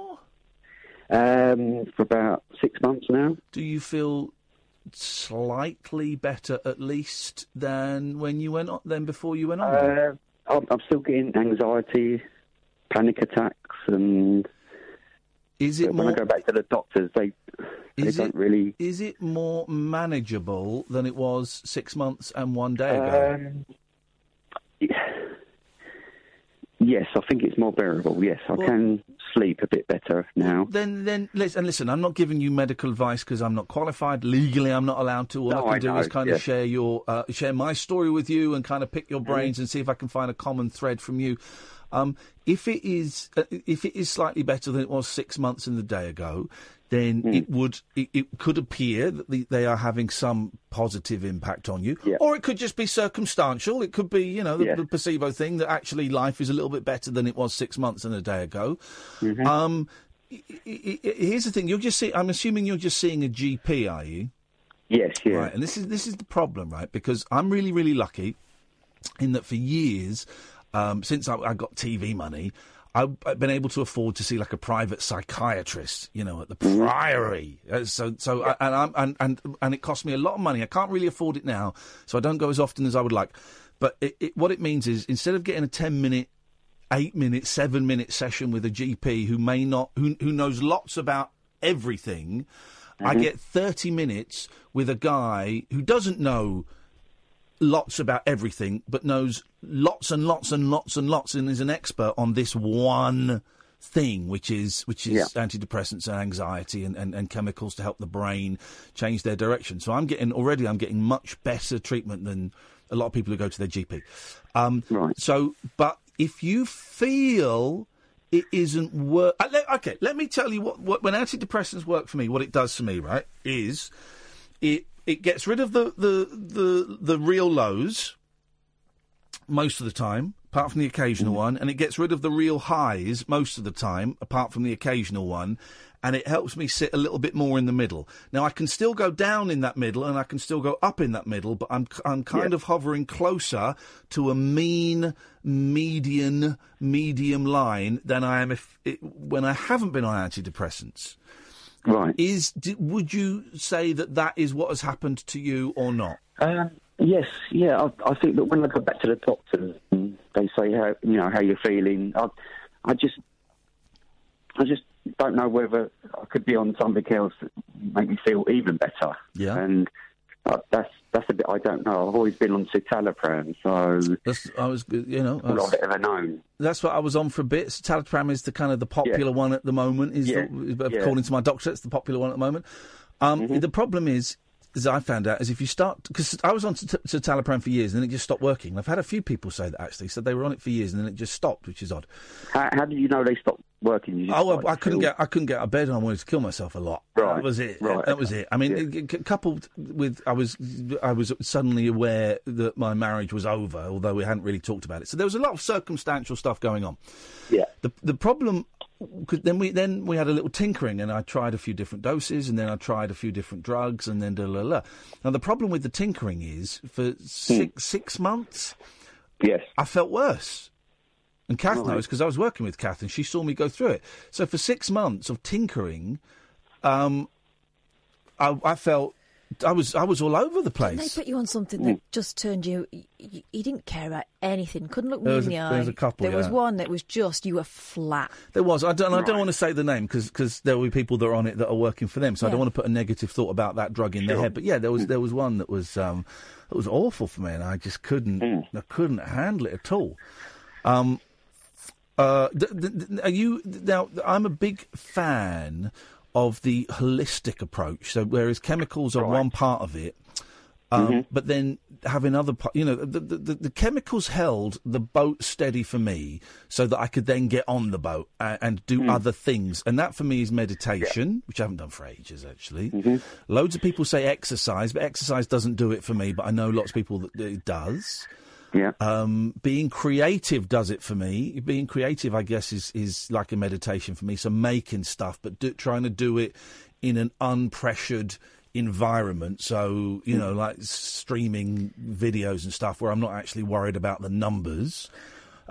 Um, for about six months now. Do you feel slightly better, at least, than when you went on, than before you went on? Uh, I'm, I'm still getting anxiety, panic attacks, and Is it when more? I go back to the doctors, they they Is don't it really. Is it more manageable than it was six months and one day ago? Um, yes, I think it's more bearable. Yes, I Well- can sleep a bit better now. Then, then, listen. Listen, I'm not giving you medical advice because I'm not qualified legally. I'm not allowed to. All No, I can I do know, is kind yeah. of share your, uh, share my story with you and kind of pick your brains Mm-hmm. and see if I can find a common thread from you. Um, if it is, uh, if it is slightly better than it was six months and the day ago, then Mm. it would, it, it could appear that the, they are having some positive impact on you, or it could just be circumstantial. It could be, you know, the, Yeah. the placebo thing that actually life is a little bit better than it was six months and a day ago. Mm-hmm. Um, here's the thing: you're just see- I'm assuming you're just seeing a GP, are you? Yes, yeah. Right, and this is this is the problem, right? Because I'm really, really lucky in that for years, um, since I, I got TV money, I've been able to afford to see like a private psychiatrist, you know, at the Mm-hmm. Priory. Uh, so, so, I, and I'm and, and and it cost me a lot of money. I can't really afford it now, so I don't go as often as I would like. But it, it, what it means is instead of getting a ten minute eight minute, seven minute session with a GP who may not, who, who knows lots about everything, I Mhm. get 30 minutes with a guy who doesn't know lots about everything, but knows lots and lots and lots and lots and is an expert on this one thing, which is which is Yeah. antidepressants and anxiety and, and, and chemicals to help the brain change their direction. So I'm getting already I'm getting much better treatment than a lot of people who go to their GP. Um, right. So, but if you feel it isn't work, uh, okay, let me tell you what, what when antidepressants work for me, what it does for me, right, is it it gets rid of the the the, the real lows most of the time, apart from the occasional mm-hmm. one, and it gets rid of the real highs most of the time, apart from the occasional one, and it helps me sit a little bit more in the middle. Now I can still go down in that middle, and I can still go up in that middle, but I'm I'm kind of hovering closer to a mean median medium line than I am if it, when I haven't been on antidepressants. Right. Is would you say that that is what has happened to you or not? Uh, yes, yeah. I, I think that when I go back to the doctors, and they say how you know how you're feeling. I, I just, I just don't know whether I could be on something else that make me feel even better. Yeah. And uh, that's that's a bit I don't know. I've always been on citalopram, so That's, I was, you know, all that's- I've ever known. That's what I was on for a bit. Citalopram is the kind of the popular one at the moment. Is Yeah. the, Yeah. according to my doctor, it's the popular one at the moment. Um, Mm-hmm. The problem is, as I found out, is if you start because I was on cit- citalopram for years and then it just stopped working. I've had a few people say that actually, said they were on it for years and then it just stopped, which is odd. How, how did you know they stopped working? Oh, like, I, I couldn't get I couldn't get out of bed and I wanted to kill myself a lot. Right, that was it. right, that was it. I mean, it- it- coupled with I was I was suddenly aware that my marriage was over, although we hadn't really talked about it. So there was a lot of circumstantial stuff going on. Yeah. The the problem. 'cause Then we then we had a little tinkering, and I tried a few different doses, and then I tried a few different drugs, and then da la la. Now the problem with the tinkering is for six six months, yes, I felt worse. And Kath Right. knows because I was working with Kath and she saw me go through it. So for six months of tinkering, um, I, I felt I was I was all over the place. They put you on something that just turned you. You, you didn't care about anything. Couldn't look me in the a- eye. there was a couple, There was one that was just you were flat. There was. I don't. I don't want to say the name because there will be people that are on it that are working for them. So I don't want to put a negative thought about that drug in their head. But yeah, there was there was one that was um, that was awful for me, and I just couldn't I couldn't handle it at all. Um, uh, th- th- th- are you now? I'm a big fan of the holistic approach. So whereas chemicals are one part of it. Um, Mhm. But then having other, par- you know, the, the, the, chemicals held the boat steady for me, so that I could then get on the boat and, and do other things, and that for me is meditation, which I haven't done for ages actually. Loads of people say exercise, but exercise doesn't do it for me. But I know lots of people that it does. Yeah. Um, being creative does it for me. Being creative, I guess, is is like a meditation for me. So making stuff, but do, trying to do it in an unpressured environment. So you know, like streaming videos and stuff, where I'm not actually worried about the numbers.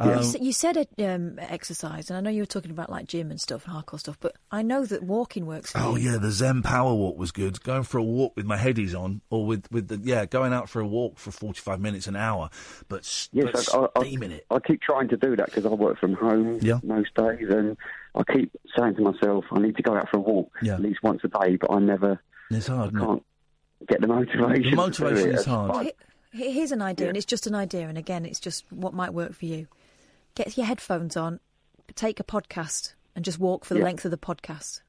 You, Um, s- you said it, um, exercise, and I know you were talking about like gym and stuff and hardcore stuff, but I know that walking works. For Oh you. yeah, the Zen Power Walk was good. Going for a walk with my headies on, or with with the yeah, going out for a walk for forty five minutes an hour, but, s- but Yes, I, I, steaming it. I keep trying to do that because I work from home most days, and I keep saying to myself, I need to go out for a walk Yeah. at least once a day, but I never. It's hard. I can't get the motivation. The motivation do it. is hard. Well, he- he- here's an idea, and it's just an idea, and again, it's just what might work for you. Get your headphones on, take a podcast, and just walk for the Yeah. length of the podcast.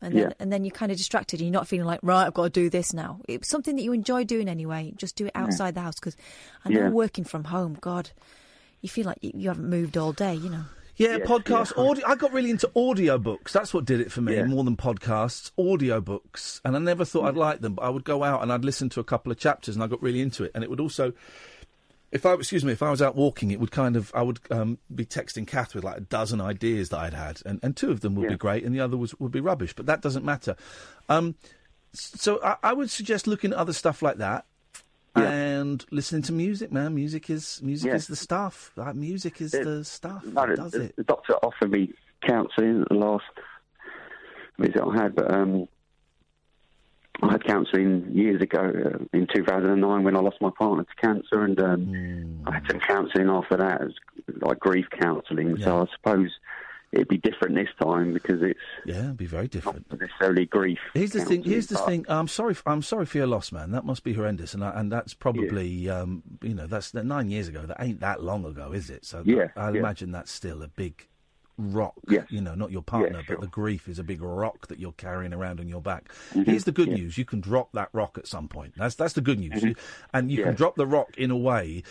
And then, Yeah. and then you're kind of distracted, and you're not feeling like, right, I've got to do this now. It's something that you enjoy doing anyway. Just do it outside the house because I know Yeah. working from home, God, you feel like you, you haven't moved all day, you know. Yeah, podcast audio. I got really into audiobooks. That's what did it for me more than podcasts. Audiobooks, and I never thought I'd mm. like them. But I would go out and I'd listen to a couple of chapters, and I got really into it. And it would also, if I excuse me, if I was out walking, it would kind of I would um, be texting Kath with like a dozen ideas that I'd had, and, and two of them would be great, and the other was would be rubbish. But that doesn't matter. Um, so I, I would suggest looking at other stuff like that. And and listening to music, man. Music is music Yeah. is the stuff. Like, music is the stuff. No, that the, does the, it. the doctor offered me counselling at the last visit I had, but um, I had counselling years ago uh, in 2009 when I lost my partner to cancer, and um, Hmm. I had some counselling after that, it was like grief counselling. So I suppose it'd be different this time because it's yeah, it'd be very different. Not necessarily grief. Here's the thing. Here's the thing. I'm sorry. f- I'm sorry for your loss, man. That must be horrendous, and I, and that's probably um, you know that's that nine years ago. That ain't that long ago, is it? So Yeah, I, I yeah. imagine that's still a big rock. Yes. You know, not your partner, Yeah, but the grief is a big rock that you're carrying around on your back. Mhm, Here's the good yeah. news: you can drop that rock at some point. That's that's the good news, Mhm. You- and you Yeah. can drop the rock in a way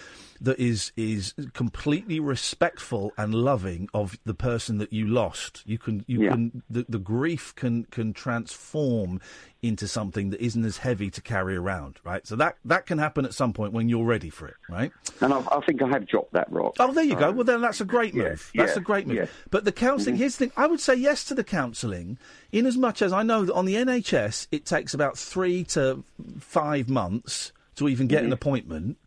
that is is completely respectful and loving of the person that you lost. You can you Yeah. can the, the grief can can transform into something that isn't as heavy to carry around, right? So that that can happen at some point when you're ready for it, right? And I, I think I have dropped that rock. Oh, there you go. Well, then that's a great yeah, move. That's yeah, a great move. yeah. But the counselling, Mhm. here's the thing. I would say yes to the counselling, in as much as I know that on the NHS it takes about three to five months to even get an Mhm. appointment.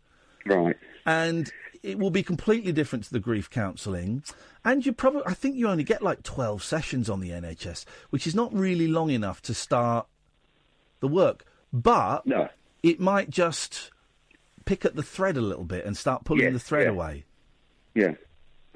Right. And it will be completely different to the grief counselling. And you probably, I think you only get like 12 sessions on the NHS, which is not really long enough to start the work. But no. it might just pick at the thread a little bit and start pulling the thread yeah. away. Yeah.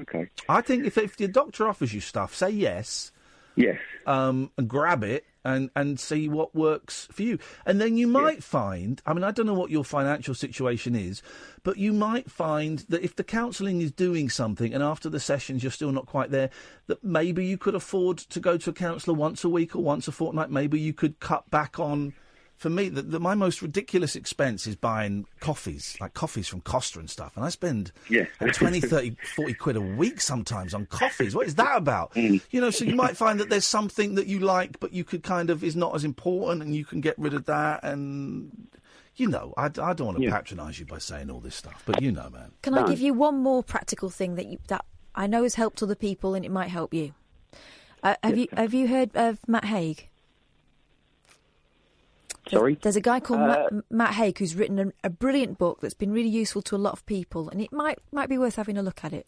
Okay. I think if if your doctor offers you stuff, say yes. Yes. Um, and grab it and and see what works for you. And then you might find. I mean, I don't know what your financial situation is, but you might find that if the counselling is doing something, and after the sessions you're still not quite there, that maybe you could afford to go to a counsellor once a week or once a fortnight. Maybe you could cut back on. For me, the, the, my most ridiculous expense is buying coffees, like coffees from Costa and stuff. And I spend Yeah. 20, 30, 40 quid a week sometimes on coffees. What is that about? You know, so you might find that there's something that you like, but you could kind of is not as important, and you can get rid of that. And you know, I, I don't want to patronise you by saying all this stuff, but you know, man. Can I give you one more practical thing that you, that I know has helped other people and it might help you? Uh, have you have you heard of Matt Haig? Sorry. There's a guy called Uh, Matt, Matt Haig who's written a, a brilliant book that's been really useful to a lot of people, and it might might be worth having a look at it.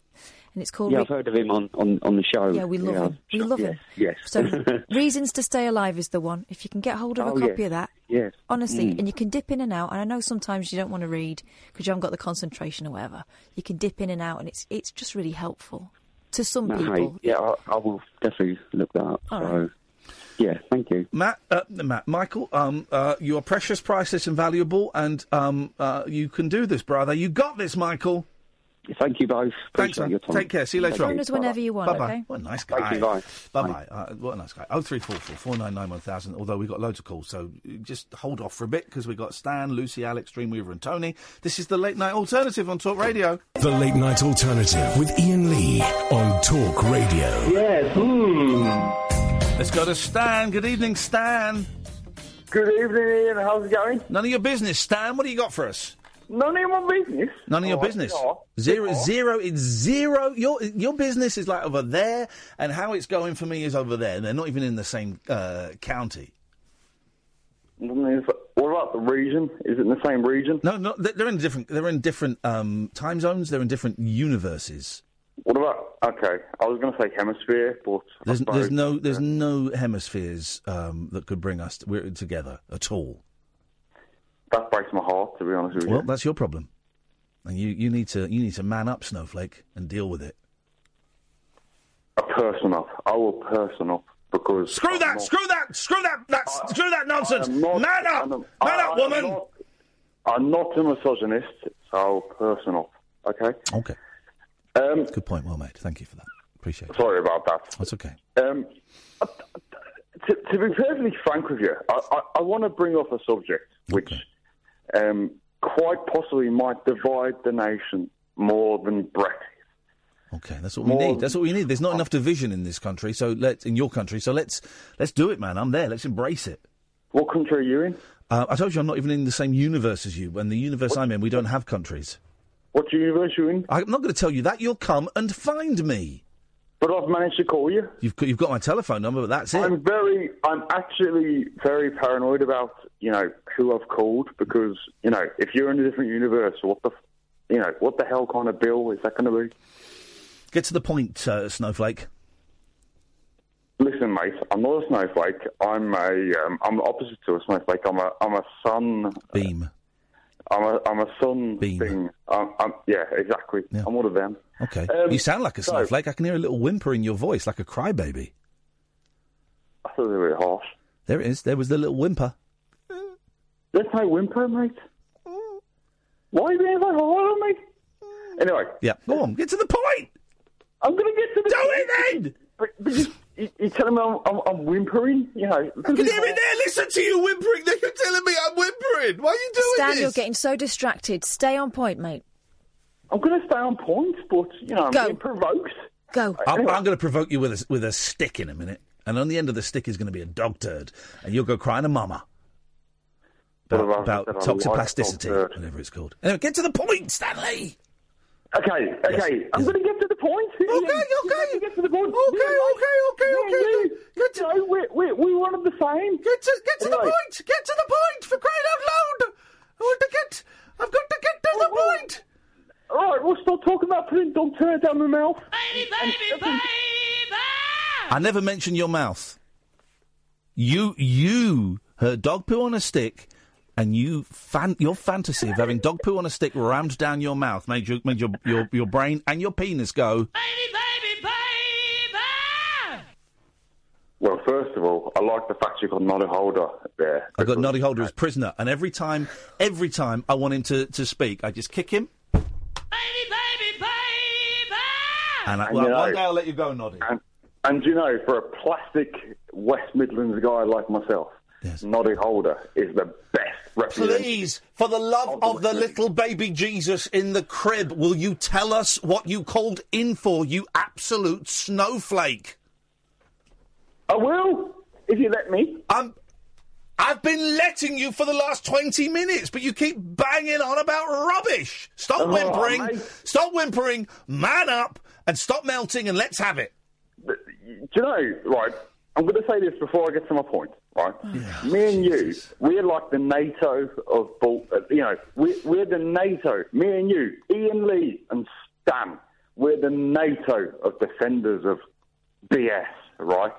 And it's called Yeah, Re- I've heard of him on, on, on the show. Yeah, we love him. We love yes, him. Yes. So, Reasons to Stay Alive is the one. If you can get hold of a Oh, copy yes. of that, Yes. honestly, Mm. and you can dip in and out. And I know sometimes you don't want to read because you haven't got the concentration or whatever. You can dip in and out, and it's it's just really helpful to some No, people. hey, yeah, I, I will definitely look that up. All so, yeah, thank you. Matt, uh, Matt, Michael, um, uh, you are precious, priceless, and valuable, and um, uh, you can do this, brother. You got this, Michael. Thank you both. Thanks, Appreciate man. your time. Take care. See you later Thank on. Phone us whenever you want, Bye-bye. okay? What a nice guy. Thank you, bye. Bye bye. Uh, what a nice guy. Oh three four four four nine nine one thousand. Although we got loads of calls, so just hold off for a bit because we got Stan, Lucy, Alex, Dreamweaver, and Tony. This is the late night alternative on Talk Radio. The Late Night Alternative with Iain Lee on Talk Radio. Yes. Let's go to Stan. Good evening, Stan. Good evening, Iain. How's it going? None of your business, Stan. What do you got for us? None of my business. None of your business. Zero, zero. It's zero. Your your business is like over there, and how it's going for me is over there. And they're not even in the same uh, county. What about the region? Is it in the same region? No, no, they're they're in different. They're in different um, time zones. They're in different universes. What about? Okay, I was going to say hemisphere, but There's, suppose- there's no there's no hemispheres um, that could bring us we're together at all. that breaks my heart. To be honest with you. Well, that's your problem, and you, you need to you need to man up, Snowflake, and deal with it. a person up. I will person up because Screw that! not- Screw that! Screw that! That's screw that nonsense! Not- man up! I'm- man I- up, I'm woman! not- I'm not a misogynist, so I'll person up. Okay. Okay. Um, Good point. Well made. Thank you for that. Appreciate it. sorry about that. That's okay. Um, to, to be perfectly frank with you, I, I, I want to bring up a subject which um, quite possibly might divide the nation more than Brexit. Okay, that's what we need. That's what we need. There's not enough division in this country, so let's in your country. So let's let's do it, man. I'm there. Let's embrace it. What country are you in? Uh, I told you I'm not even in the same universe as you. And the universe I'm in, we don't have countries. What universe are you in? I'm not going to tell you that. You'll come and find me. but I've managed to call you. You've got, you've got my telephone number, but that's it. I'm very, I'm actually very paranoid about, you know, who I've called because, you know, if you're in a different universe, what the, you know, what the hell kind of bill is that going to be? Get to the point, uh, Snowflake. Listen, mate, I'm not a snowflake. I'm a, um, I'm the opposite to a snowflake. I'm a, I'm a sun beam. I'm a, I'm a sun beam. Thing. I'm, I'm, yeah, exactly. I'm one of them. Okay. Um, you sound like a so- snowflake. I can hear a little whimper in your voice, like a crybaby. I thought they were harsh. There it is. There was the little whimper. There's no whimper, mate. Why are you being so hard on me? Anyway. Yeah. Go on. Get to the point. I'm going to get to the Do point. it then. But, but you, you, you're telling me I'm, I'm, I'm whimpering? You know. I can hear it there. Listen to you whimpering. Then you're telling me I'm whimpering. Why are you doing Stan, this? you're getting so distracted. Stay on point, mate. I'm going to stay on point, but, you know, I'm Go. being provoked. Go. I'm, I'm going to provoke you with a, with a stick in a minute, and on the end of the stick is going to be a dog turd, and you'll go crying to mama about, Well, about I don't like dog turd. whatever it's called. Anyway, get to the point, Stanley. Okay, okay. I'm going to get to the point. Okay, okay. Get to the point. Okay, okay, okay, okay. Get to, no, we're, we're, we're one of the same. Get to, get to the Anyway. point. Get to the point for crying out loud. I want to get. I've got to get to the oh, oh. point. All right, we'll stop talking about putting dog turd down my mouth. Baby, baby, baby. I never mentioned your mouth. You you heard dog poo on a stick, and you fan your fantasy of having dog poo on a stick rammed down your mouth made your made your your, your brain and your penis go. Well, first of all, I like the fact you've got Noddy Holder there. I've got Noddy Holder as prisoner, and every time every time I want him to, to speak, I just kick him. Baby, baby, baby! And I, And well, you know- one day I'll let you go, Noddy. And, and you know, for a plastic West Midlands guy like myself, Noddy Holder is the best representative. Please, for the love of the little baby Jesus in the crib, will you tell us what you called in for, you absolute snowflake? I will, if you let me. I'm. I've been letting you for the last 20 minutes, but you keep banging on about rubbish. Stop Oh, whimpering. mate. Stop whimpering. Man up and stop melting and let's have it. Do you know, right, I'm going to say this before I get to my point, right? Me and you, we're like the NATO of, bull- uh, you know, we're, we're the NATO, me and you, Iain Lee and Stan, we're the NATO of defenders of BS, right?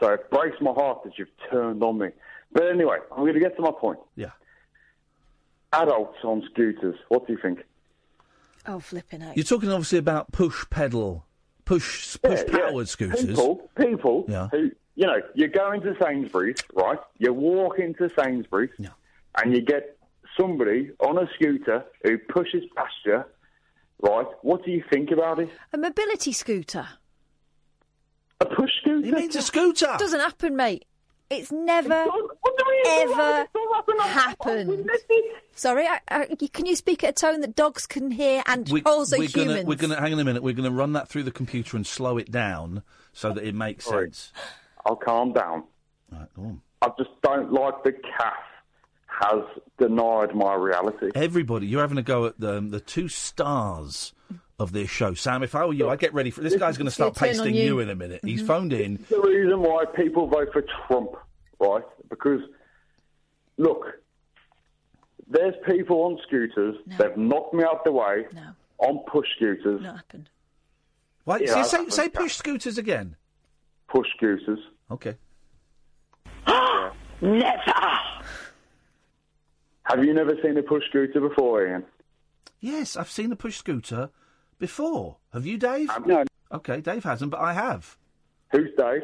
So it breaks my heart that you've turned on me. But anyway, I'm going to get to my point. Yeah. Adults on scooters, what do you think? Oh, flipping out. You're talking obviously about push pedal, push push Yeah, yeah. powered scooters. People, people Yeah. who, you know, you're going to Sainsbury's, right? You walk into Sainsbury's, and you get somebody on a scooter who pushes past you, right? What do you think about it? A mobility scooter. A push scooter? He means a scooter. It doesn't happen, mate. It's never, ever happened. Sorry, I, I, can you speak at a tone that dogs can hear and We- also we're humans? Gonna, we're going to hang on a minute. We're going to run that through the computer and slow it down so that it makes sense. I'll calm down. Right, go on. I just don't like the calf has denied my reality. Everybody, you're having a go at the, the two stars of this show. Sam, if I were you, I'd get ready for this. guy's going to start He'll turn on pasting you. you in a minute. He's mm-hmm. phoned in. the reason why people vote for Trump, right? Because, look, there's people on scooters, they've knocked me out the way No. on push scooters. Not happened. Why, Yeah, say, I- say, say push scooters again. Push scooters. Okay. Never! Have you never seen a push scooter before, Iain? Yes, I've seen a push scooter before. Have you, Dave? Um, no. Okay, Dave hasn't, but I have. Who's Dave?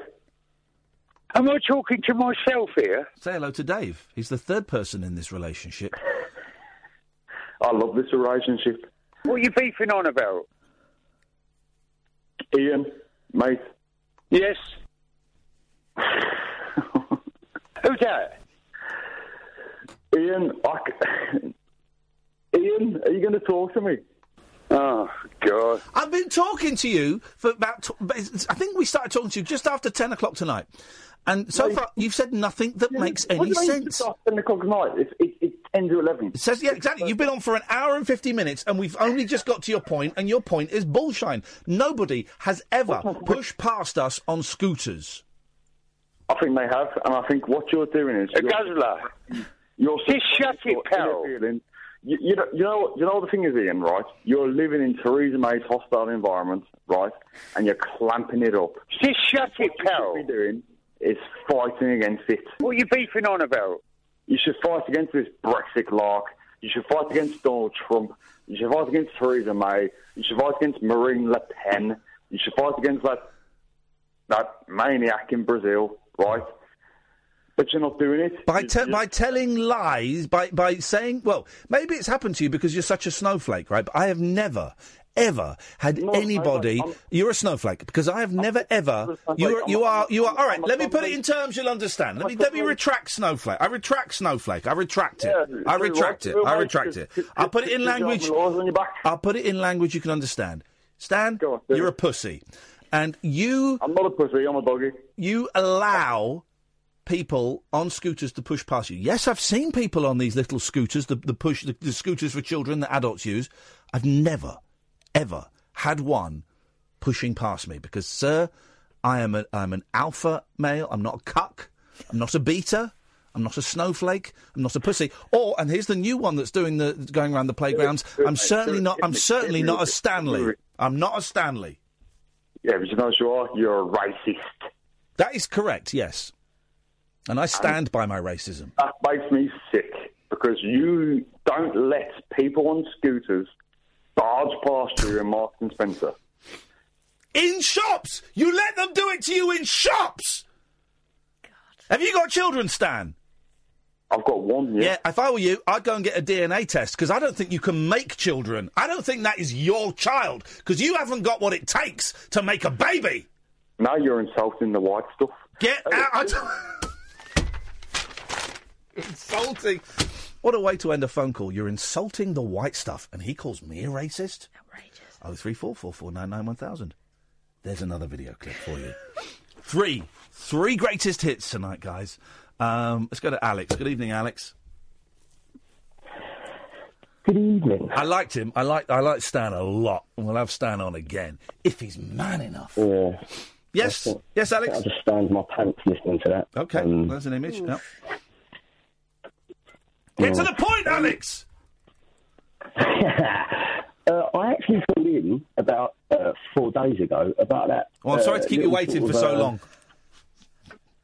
Am I talking to myself here? Say hello to Dave. He's the third person in this relationship. I love this relationship. What are you beefing on about? Iain, mate. Yes. Who's that? Iain, I c- Iain, are you going to talk to me? Oh, God. I've been talking to you for about. T- but I think we started talking to you just after ten o'clock tonight, and so far you've said nothing that makes any do sense. just after 10 o'clock at night? It's, it, it's 10 to 11. It says yeah, exactly. You've been on for an hour and fifty minutes, and we've only just got to your point, and your point is bullshine. Nobody has ever pushed past us on scooters. I think they have, and I think what you're doing is... A you're- guzzler. You're Just shut it, pal. You, you, know, you know, what- you know the thing is, Iain. Right? You're living in Theresa May's hostile environment, right? And you're clamping it up. Just shut it, What pal. you should be doing is fighting against it. What are you beefing on about? You should fight against this Brexit lark. You should fight against Donald Trump. You should fight against Theresa May. You should fight against Marine Le Pen. You should fight against that that maniac in Brazil, right? But you're not doing it. By, te- by telling lies, by, by saying, well, maybe it's happened to you because you're such a snowflake, right? But I have never, ever had anybody. you're a snowflake because I have never, ever. You're, you are, you are. All right, let me put it in terms you'll understand. Let me, let me retract snowflake. I retract snowflake. I retract it. I retract it. I retract it. I'll put it in you language. have laws on your back? I'll put it in language you can understand. Stan, you're a pussy, and you. I'm not a pussy. I'm a doggy. You allow people on scooters to push past you. Yes, I've seen people on these little scooters, the, the push, the, the scooters for children that adults use. I've never, ever had one pushing past me because, sir, I am a, I'm an alpha male. I'm not a cuck. I'm not a beta. I'm not a snowflake. I'm not a pussy. Or, and here's the new one that's doing the going around the playgrounds. I'm certainly not. I'm certainly not a Stanley. I'm not a Stanley. Yeah, but you know what you are? You're a racist. That is correct. Yes, and I stand by my racism. That makes me sick because you don't let people on scooters barge past you in Marks and Spencer. In shops, you let them do it to you in shops. God. Have you got children, Stan? I've got one. Yeah. if I were you, I'd go and get a DNA test because I don't think you can make children. I don't think that is your child because you haven't got what it takes to make a baby. Now you're insulting the white stuff. Get out! I don't- insulting. What a way to end a phone call. You're insulting the white stuff, and he calls me a racist. Outrageous. Oh three four four four nine nine one thousand. There's another video clip for you. Three, three greatest hits tonight, guys. Um, let's go to Alex. Good evening, Alex. Good evening. I liked him. I like I like Stan a lot. and We'll have Stan on again if he's man enough. Yeah. Yes, I think- yes, Alex. I just stand my pants listening to that. Okay, Um, there's an image. Yep. Get to the point, Alex. uh, I actually called in about uh, four days ago about that. Oh, I'm sorry uh, to keep you waiting for so uh, long.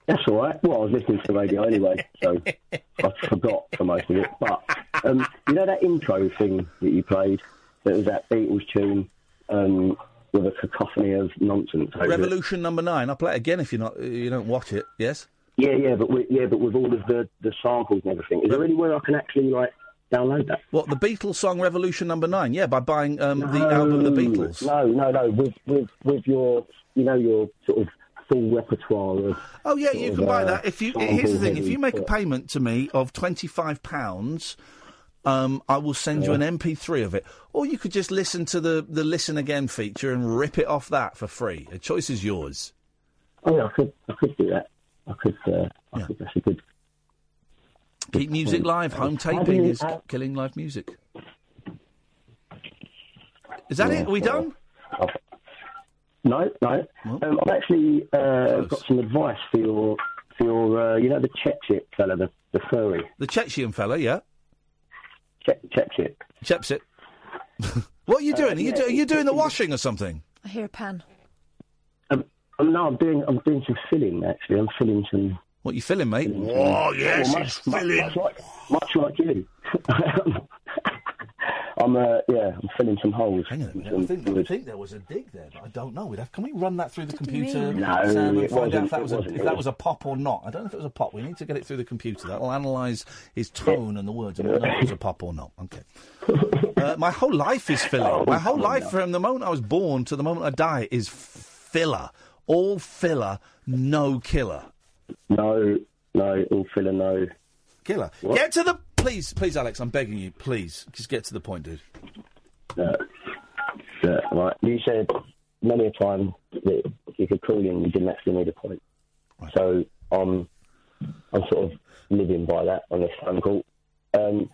That's all right. Well, I was listening to the radio anyway, so I forgot for most of it. But um, you know that intro thing that you played, that was that Beatles tune um, with a cacophony of nonsense. over it? Revolution number nine. I'll play it again if you're not you don't watch it. Yes. Yeah, yeah, but with, yeah, but with all of the, the samples and everything, is there anywhere I can actually like download that? What the Beatles song Revolution number nine? Yeah, by buying um, the album The Beatles. No, no, no. With with with your, you know, your sort of full repertoire of. Oh yeah, you of, can buy uh, that. If you here's the thing, if you make a payment to me of twenty five pounds, um, I will send you an MP3 of it, or you could just listen to the the listen again feature and rip it off that for free. The choice is yours. Oh, yeah, I could, I could do that. I could, uh, I could. That's a good. Keep music live. Home taping you- is how- killing live music. Is that it? Are we done? No, no. Um, I've actually uh, got some advice for your, for your, uh, you know, the Chepchip fella, the, the furry. The Chechian fella, yeah. Chep, Chepchip. Chepsit. what are you doing? Are you, yeah, do, are you doing the washing or something? I hear a pan. Um, no, I'm doing, I'm doing some filling actually. I'm filling some. What you filling, mate? Oh yes, much, he's much, filling. Much like, much like you. I'm, uh, yeah, I'm filling some holes. Hang on a minute. I think, I think there was a dig there, but I don't know. We'd have, can we run that through the do computer, mean? No, Sam, and it find out if that was a, if that was a pop or not? I don't know if it was a pop. We need to get it through the computer. That will analyse his tone and the words, and we'll know if it was a pop or not. Okay. Uh, my whole life is filler. my whole life, from the moment I was born to the moment I die, is filler. All filler, no killer. No, no, all filler, no. Killer. What? Get to the please, please, Alex. I'm begging you, please, just get to the point, dude. No. Look, right, you said many a time that if you could call in, you didn't actually need a point. So I'm, I'm sort of living by that on this phone call. Um,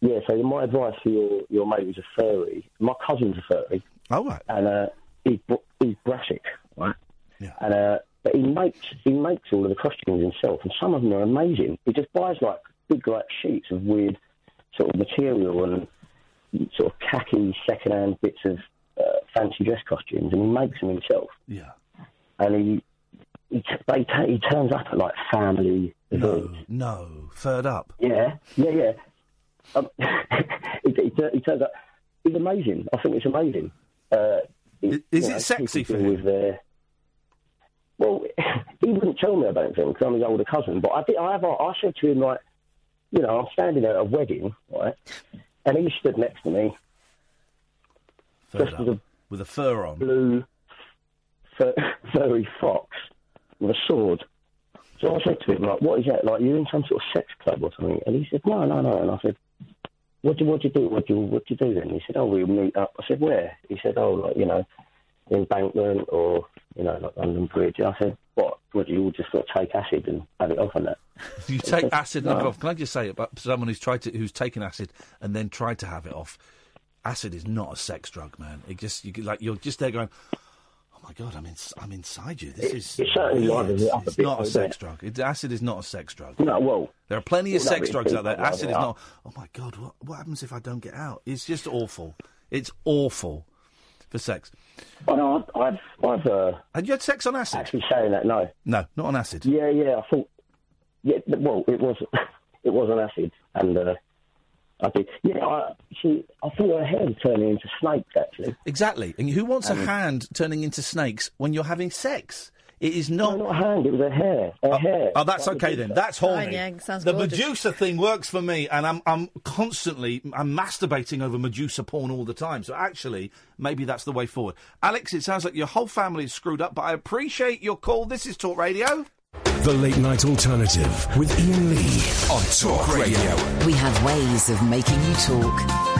yeah, so my advice for your, your mate who's a furry, my cousin's a furry. Oh, right. And uh, he's, he's brassic, right? Yeah. And, uh, but he makes, he makes all of the costumes himself, and some of them are amazing. He just buys, like, big, like, sheets of weird sort of material and sort of khaki second-hand bits of uh, fancy dress costumes, and he makes them himself. Yeah. And he he, t- they t- he turns up at like family No, events. no, third up. Yeah, yeah, yeah. Um, he, he, he turns up. It's amazing. I think it's amazing. Uh, is it sexy for him? With their, well, he wouldn't tell me about anything because I'm his older cousin. But I did. I have. I said to him like, you know, I'm standing at a wedding, right, and he stood next to me, Third dressed a With a fur on. blue fur, furry fox with a sword. So I said to him, like, what is that? Like, you're in some sort of sex club or something? And he said, no, no, no. And I said, what do, what do you do? What do you, what do you do then? He said, oh, we'll meet up. I said, where? He said, oh, like, you know, in Bankman or, you know, like London Bridge. And I said, what? Would you all just sort of take acid and have it off on that? You take said, acid and have it "No." off. Can I just say about someone who's tried to who's taken acid and then tried to have it off? Acid is not a sex drug, man. It just you, like you're just there going, "Oh my god, I'm in, I'm inside you." This is It- is certainly weird. livens it up a It's not a sex it? drug. It, acid is not a sex drug. No, well, there are plenty of sex drugs out there. Acid is not. Oh my god, what what happens if I don't get out? It's just awful. It's awful for sex. Oh, no, I've, I've, uh, had you had sex on acid? Actually, saying that, no, no, not on acid. Yeah, yeah. I thought, yeah. Well, it was, it was on acid, and uh, I did. Yeah, I, she, I thought her was turning into snakes. Actually, Exactly. And who wants a Um, hand turning into snakes when you're having sex? It is not. No, not a hand. It was a hair. Her oh, hair. Oh, that's Like okay then. That's horny. Fine, yeah, sounds the gorgeous. Medusa thing works for me, and I'm I'm constantly I'm masturbating over Medusa porn all the time. So actually, maybe that's the way forward. Alex, it sounds like your whole family is screwed up, but I appreciate your call. This is Talk Radio. The Late Night Alternative with Iain Lee on Talk Radio. We have ways of making you talk.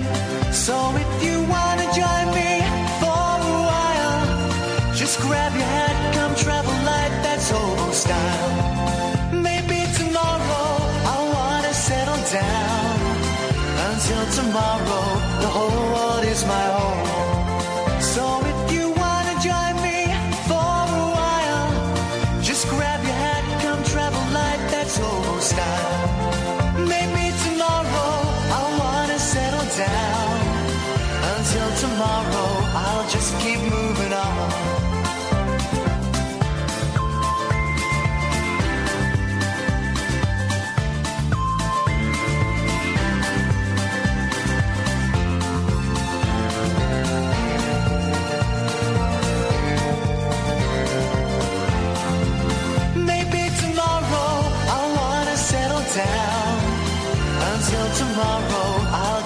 So if you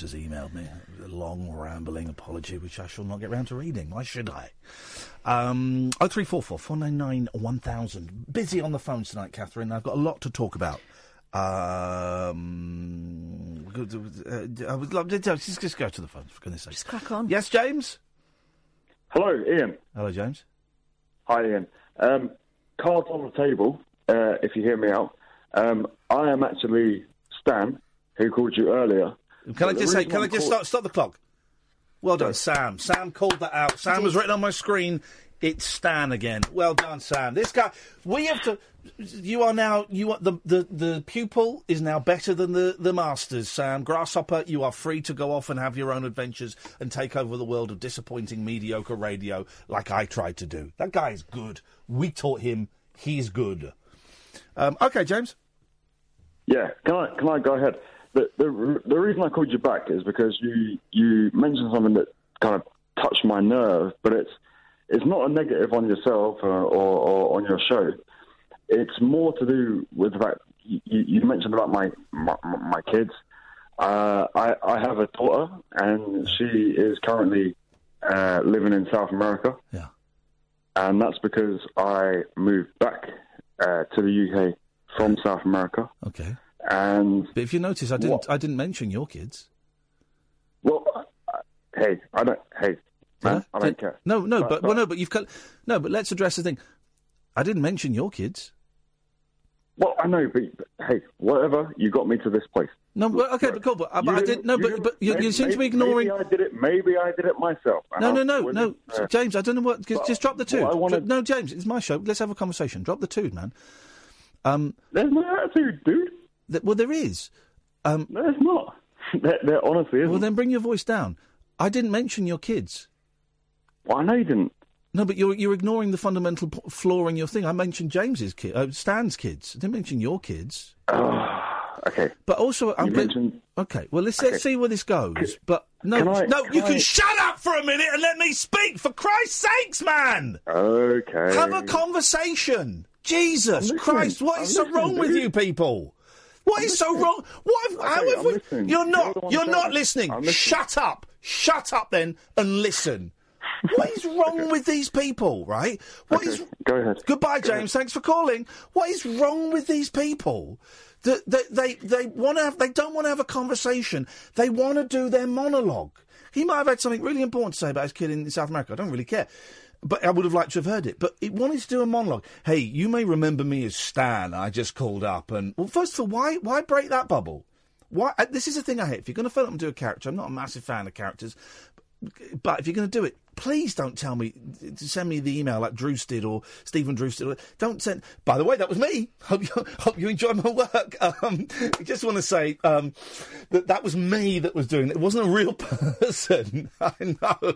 Stephen has emailed me a long, rambling apology, which I shall not get round to reading. Why should I? Um, 0344 499 1000. Busy on the phones tonight, Catherine. I've got a lot to talk about. Um, uh, I would love to just, just go to the phones, for goodness sake. Just crack on. Yes, James? Hello, Iain. Hello, James. Hi, Iain. Um, cards on the table, uh, if you hear me out. Um, I am actually Stan, who called you earlier. Can I But the just say, can I just call- stop, stop the clock? Well done, Sam. Sam called that out. Sam was written on my screen. It's Stan again. Well done, Sam. This guy, we have to. You are now. You are the the the pupil is now better than the the masters. Sam Grasshopper, you are free to go off and have your own adventures and take over the world of disappointing, mediocre radio, like I tried to do. That guy is good. We taught him. He's good. Um, okay, James. Yeah, can I can I go ahead? The, the the reason I called you back is because you you mentioned something that kind of touched my nerve, but it's it's not a negative on yourself or, or, or on your show. It's more to do with the fact you, you mentioned about my my, my kids. Uh, I I have a daughter, and she is currently uh, living in South America. Yeah, and that's because I moved back uh, to the UK from South America. Okay. And but if you notice, I didn't. I didn't mention your kids. Well, uh, hey, I don't. Hey, man, I don't care. No, no, But- but, well, no, but you've cut. No, but let's address the thing. I didn't mention your kids. Well, I know, but, but hey, whatever. You got me to this place. No, well, okay, but cool. But, uh, but I You did no, you but but you, you seem to be ignoring. Maybe I did it. Maybe I did it myself. No, no, no, no, uh, James. I don't know what. Just, just drop the two. what I wanna- No, James, it's my show. Let's have a conversation. Drop the two, man. Um, There's no attitude, dude. Well, there is. Um, There's not. There, there honestly isn't. Well, then bring your voice down. I didn't mention your kids. Well, I know you didn't. No, but you're you're ignoring the fundamental p- flaw in your thing. I mentioned James's kid, uh, Stan's kids. I didn't mention your kids. okay. But also, I'm mentioned- Okay, well let's Okay. let's see where this goes. But no, can I- no, can you I- can shut up for a minute and let me speak. For Christ's sakes, man! Okay. Have a conversation. Jesus Christ, what I'm is so wrong with you people? What is so wrong? What? Have, how have we? You're You're not. You're not listening. Listening. Shut up. Shut up then and listen. What is wrong with these people? Right? What is? Go ahead. Goodbye, James. Thanks for calling. What is wrong with these people? That they they, they want to have. They don't want to have a conversation. They want to do their monologue. He might have had something really important to say about his kid in South America. I don't really care. But I would have liked to have heard it. But he wanted to do a monologue. Hey, you may remember me as Stan. I just called up and well, first of all, why why break that bubble? Why? uh, This is the thing I hate. If you're going to phone up and do a character, I'm not a massive fan of characters. But if you're going to do it, please don't tell me, send me the email like Druce did or Stephen Druce did. Don't send. By the way, that was me. Hope you, hope you enjoy my work. Um, I just want to say um, that that was me that was doing it. It wasn't a real person. I know.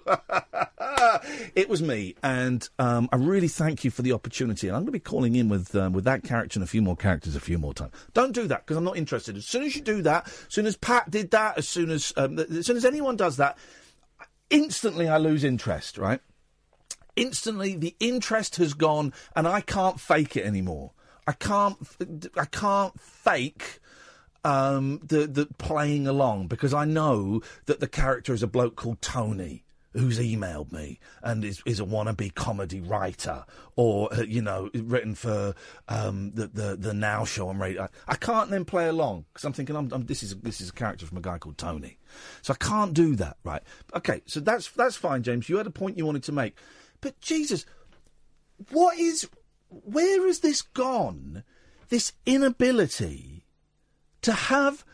it was me, and um, I really thank you for the opportunity. And I'm going to be calling in with um, with that character and a few more characters a few more times. Don't do that because I'm not interested. As soon as you do that, as soon as Pat did that, as soon as um, as soon as anyone does that, instantly I lose interest, right? Instantly the interest has gone and I can't fake it anymore. I can't I can't fake um, the the playing along because I know that the character is a bloke called Tony who's emailed me and is, is a wannabe comedy writer or uh, you know written for um, the, the the Now Show on radio. I, I can't then play along because I'm thinking I'm, I'm, this is this is a character from a guy called Tony, so I can't do that. Right? Okay, so that's that's fine, James. You had a point you wanted to make, but Jesus, what is where has this gone? This inability to have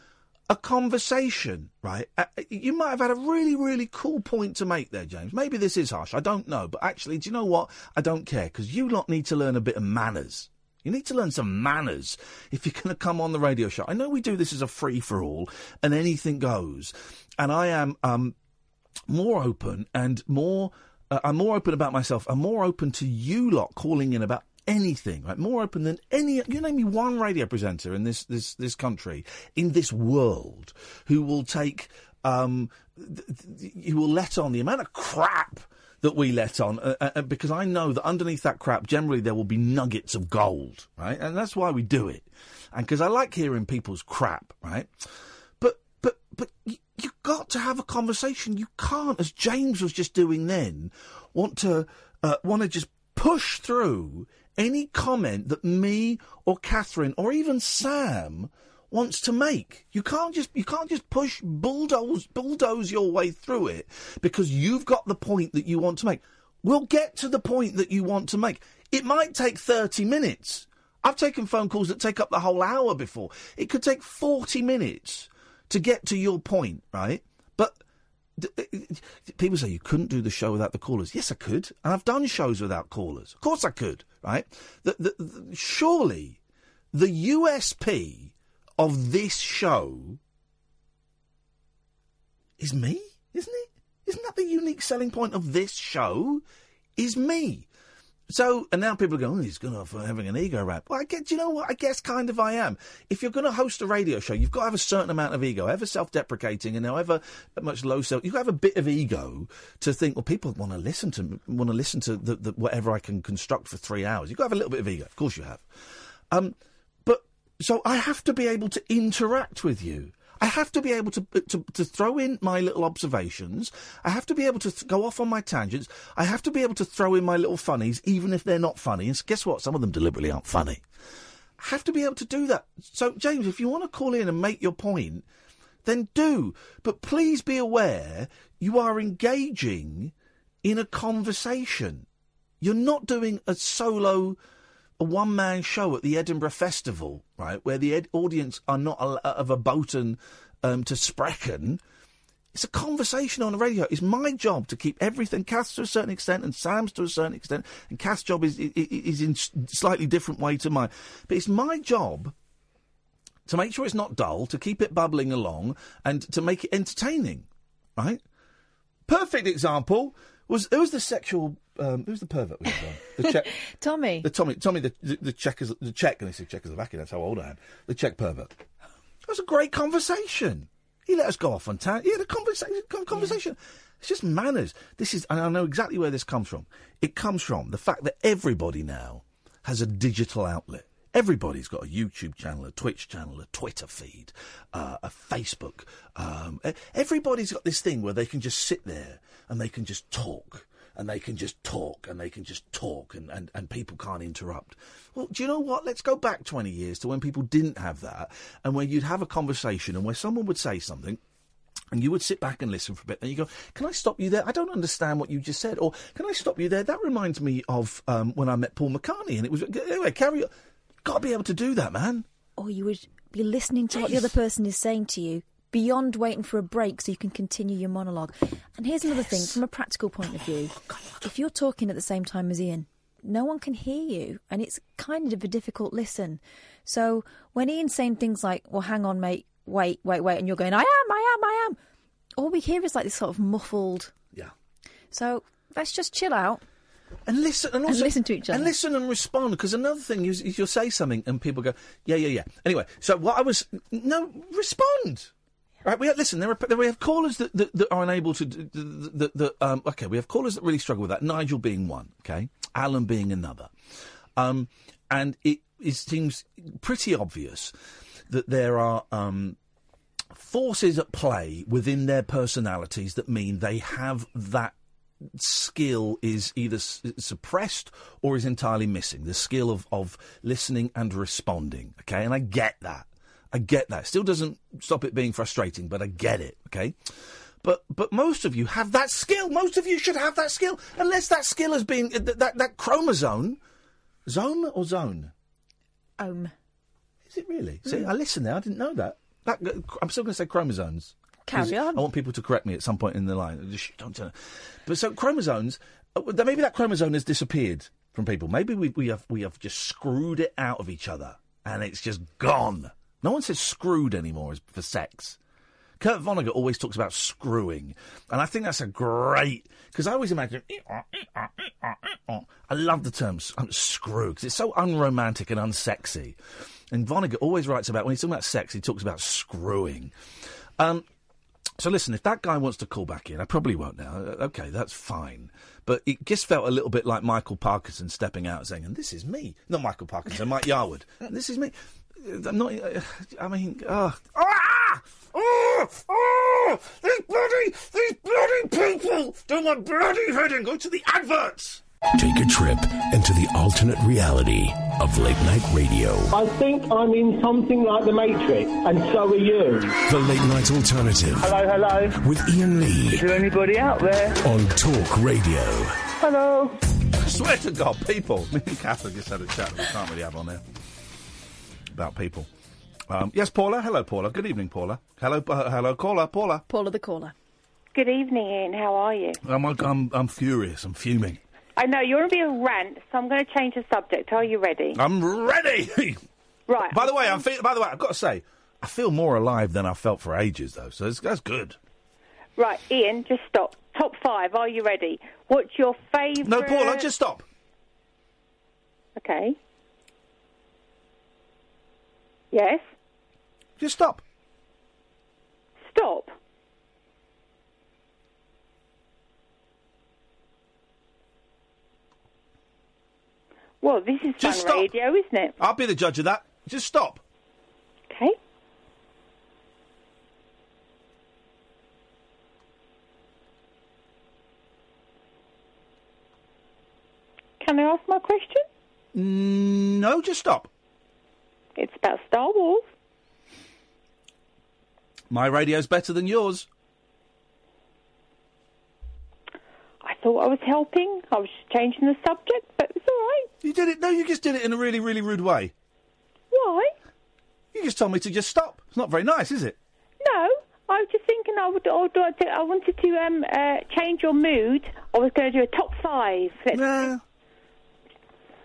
a conversation, right? Uh, you might have had a really, really cool point to make there, James. Maybe this is harsh. I don't know. But actually, do you know what? I don't care because you lot need to learn a bit of manners. You need to learn some manners if you're going to come on the radio show. I know we do this as a free for all and anything goes. And I am um, more open and more. Uh, I'm more open about myself. I'm more open to you lot calling in about anything, right? More open than any. You name me one radio presenter in this this this country, in this world, who will take, um, th- th- will let on the amount of crap that we let on, uh, uh, because I know that underneath that crap, generally there will be nuggets of gold, right? And that's why we do it, and because I like hearing people's crap, right? But but but you, you've got to have a conversation. You can't, as James was just doing then, want to uh, want to just push through any comment that me or Catherine or even Sam wants to make. You can't just you can't just push bulldoze bulldoze your way through it because you've got the point that you want to make. We'll get to the point that you want to make. It might take 30 minutes. I've taken phone calls that take up the whole hour before. It could take 40 minutes to get to your point, right? But people say you couldn't do the show without the callers. Yes, I could. And I've done shows without callers. Of course I could, right? The, the, the, surely the USP of this show is me, isn't it? Isn't that the unique selling point of this show? Is me. So, and now people going, oh, he's going off having an ego rap. Well, I get, do you know what? I guess kind of I am. If you're going to host a radio show, you've got to have a certain amount of ego, however self-deprecating and however much low self, you've have a bit of ego to think, well, people want to listen to, want to listen to the, the, whatever I can construct for three hours. You've got to have a little bit of ego. Of course you have. Um, but, so I have to be able to interact with you. I have to be able to, to to throw in my little observations. I have to be able to th- go off on my tangents. I have to be able to throw in my little funnies, even if they're not funny. And guess what? Some of them deliberately aren't funny. I have to be able to do that. So, James, if you want to call in and make your point, then do. But please be aware you are engaging in a conversation. You're not doing a solo, a one man show at the Edinburgh Festival, right, where the ed- audience are not a, of a Boton um, to Sprechen. It's a conversation on the radio. It's my job to keep everything, Kath's to a certain extent, and Sam's to a certain extent, and Kath's job is, is, is in slightly different way to mine. But it's my job to make sure it's not dull, to keep it bubbling along, and to make it entertaining, right? Perfect example was who was the sexual um, who's the pervert we had on? The Czech, Tommy. the Tommy, Tommy, the the, the Czech, the Czech, and they say Czechoslovakia. That's how old I am. The Czech pervert. That was a great conversation. He let us go off on tangent. He had a conversation. conversation. It's just manners. This is, and I know exactly where this comes from. It comes from the fact that everybody now has a digital outlet. Everybody's got a YouTube channel, a Twitch channel, a Twitter feed, uh, a Facebook. Um, everybody's got this thing where they can just sit there and they can just talk and they can just talk and they can just talk and, and, and people can't interrupt. Well, do you know what? Let's go back 20 years to when people didn't have that and where you'd have a conversation and where someone would say something and you would sit back and listen for a bit, and you go, "Can I stop you there? I don't understand what you just said." Or, "Can I stop you there? That reminds me of um, when I met Paul McCartney, and it was anyway. Carry on. Got to be able to do that, man. Or you would be listening to what the other person is saying to you beyond waiting for a break so you can continue your monologue. And here's another thing from a practical point of view. Oh, if you're talking at the same time as Iain, no one can hear you, and it's kind of a difficult listen. So when Iain's saying things like, well, hang on, mate, wait, wait, wait, and you're going, I am, I am, I am, all we hear is like this sort of muffled. Yeah. So let's just chill out. And listen, and, And listen to each other. and listen and respond. Because another thing is, is you'll say something and people go, "Yeah, yeah, yeah." Anyway, so what I was no respond. Right, we have, listen. There are we have callers that, that, that are unable to. That, that, um, okay, we have callers that really struggle with that. Nigel being one. Okay, Alan being another. Um, and it, it seems pretty obvious that there are um, forces at play within their personalities that mean they have that skill is either suppressed or is entirely missing the skill of, of listening and responding okay and i get that i get that. Still doesn't stop it being frustrating but i get it okay? But but most of you have that skill. Most of you should have that skill. Unless that skill has been that that, that chromosome zone or zone? Um, is it really? See i listened there. I didn't know that, that i'm still going to say chromosomes. Carry on. I want people to correct me at some point in the line. Just, don't tell But so chromosomes, uh, maybe that chromosome has disappeared from people. Maybe we, we have we have just screwed it out of each other, and it's just gone. No one says screwed anymore for sex. Kurt Vonnegut always talks about screwing, and I think that's a great because I always imagine. I love the term um, screw because it's so unromantic and unsexy. And Vonnegut always writes about when he's talking about sex, he talks about screwing. Um, so listen, if that guy wants to call back in, I probably won't now. uh, Okay, that's fine. But it just felt a little bit like Michael Parkinson stepping out and saying, "And this is me." Not Michael Parkinson, Mike Yarwood. "And This is me. Uh, I'm not. Uh, I mean, uh, ah, ah, Oh, these bloody, these bloody people do my bloody head in. Go to the adverts. Take a trip into the alternate reality of late night radio. I think I'm in something like the Matrix, and so are you. The late night alternative Hello, hello. with Iain Lee Is there anybody out there? on Talk Radio. Hello. I swear to God, people. Me and Catherine just had a chat that we can't really have on there about people. Um, yes, Paula. Hello, Paula. Good evening, Paula. Hello, uh, hello, caller, Paula. Paula the caller. Good evening, Iain. How are you? I'm, I'm, I'm furious. I'm fuming. I know you're going to be a rant, so I'm going to change the subject. Are you ready? I'm ready. Right. by the way, I'm feel, by the way, I've got to say, I feel more alive than I felt for ages, though. So that's, that's good. Right, Iain, just stop. Top five. Are you ready? What's your favourite? No, Paula, just stop. Okay. Yes. Just stop. Stop. Well, this is Just fun stop. radio, isn't it? I'll be the judge of that. Just stop. Okay. Can I ask my question? Mm, no, just stop. It's about Star Wars. My radio's better than yours. I thought I was helping. I was changing the subject, but it's all right. You did it. No, you just did it in a really, really rude way. Why? You just told me to just stop. It's not very nice, is it? No, I was just thinking I would. Or do I, do, I wanted to um, uh, change your mood. I was going to do a top five. Nah.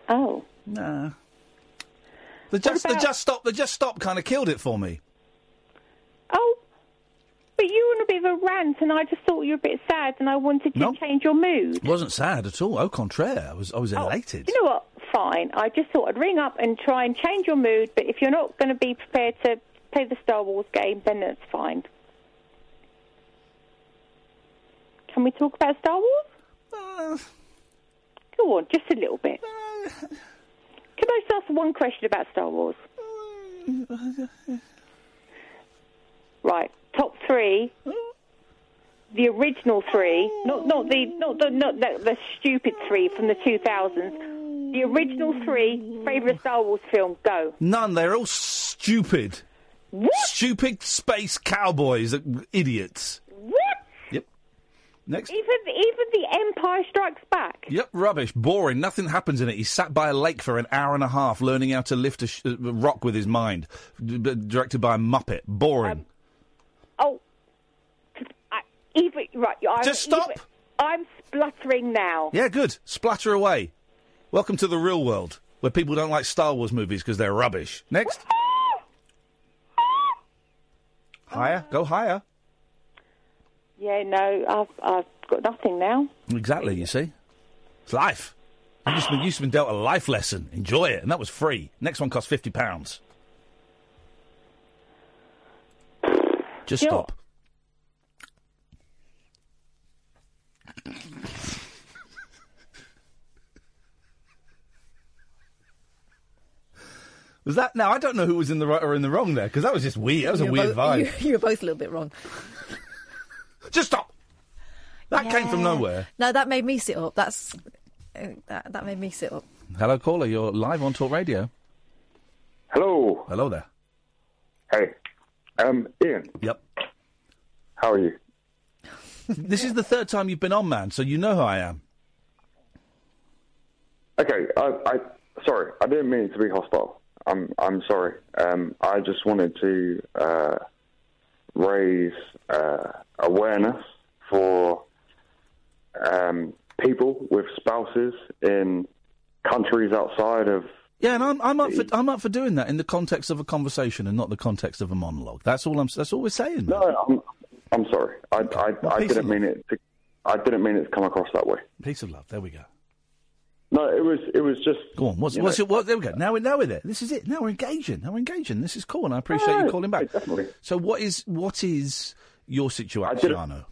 Oh. Nah. The just, the just stop, the just stop kind of killed it for me. Oh. But you were in a bit of a rant, and I just thought you were a bit sad, and I wanted to No. change your mood. It wasn't sad at all. Au contraire, I was, I was elated. You know what? Fine. I just thought I'd ring up and try and change your mood, but if you're not going to be prepared to play the Star Wars game, then that's fine. Can we talk about Star Wars? Uh. Go on, just a little bit. Can I just ask one question about Star Wars? Right, top three. The original three, not not the not the not the, the stupid three from the two thousands. The original three favorite Star Wars film. Go. None. They're all stupid. Stupid space cowboys, uh, idiots. Next. Even even the Empire Strikes Back. Yep, rubbish, boring. Nothing happens in it. He's sat by a lake for an hour and a half, learning how to lift a sh- uh, rock with his mind. D- directed by a muppet. Boring. Oh, I, even right. I'm, Just stop. even- I'm spluttering now. yeah, good. Splatter away. Welcome to the real world, where people don't like Star Wars movies because they're rubbish. Next. higher. Go higher. Yeah, no, I've I've got nothing now. Exactly. You see, it's life. You've just been, you've just been dealt a life lesson. Enjoy it, and that was free. Next one costs fifty pounds. Just You stop. Was that now? I don't know who was in the right or in the wrong there because that was just weird. That was a You were weird both- vibe. You, you were both a little bit wrong. Just stop. That came from nowhere. No, that made me sit up. That's uh, that. That made me sit up. Hello, caller. You're live on Talk Radio. Hello. Hello there. Hey. Um, Iain. Yep. How are you? this is the third time you've been on, man, so you know who I am. Okay, I, I sorry, I didn't mean to be hostile. I'm I'm sorry. Um, I just wanted to uh, raise uh, awareness for um, people with spouses in countries outside of. Yeah, and I'm, I'm up for I'm up for doing that in the context of a conversation and not the context of a monologue. That's all I'm. That's all we're saying. Man. No, I'm, I'm sorry. I I, I peace didn't mean it. To, I didn't mean it to come across that way. Peace of love. There we go. No, it was it was just. Go on. What's, what's your, what? There we go. Now we're now we're there. This is it. Now we're engaging. Now we're engaging. This is cool, and I appreciate you calling back. definitely. So what is what is your situation, Arno?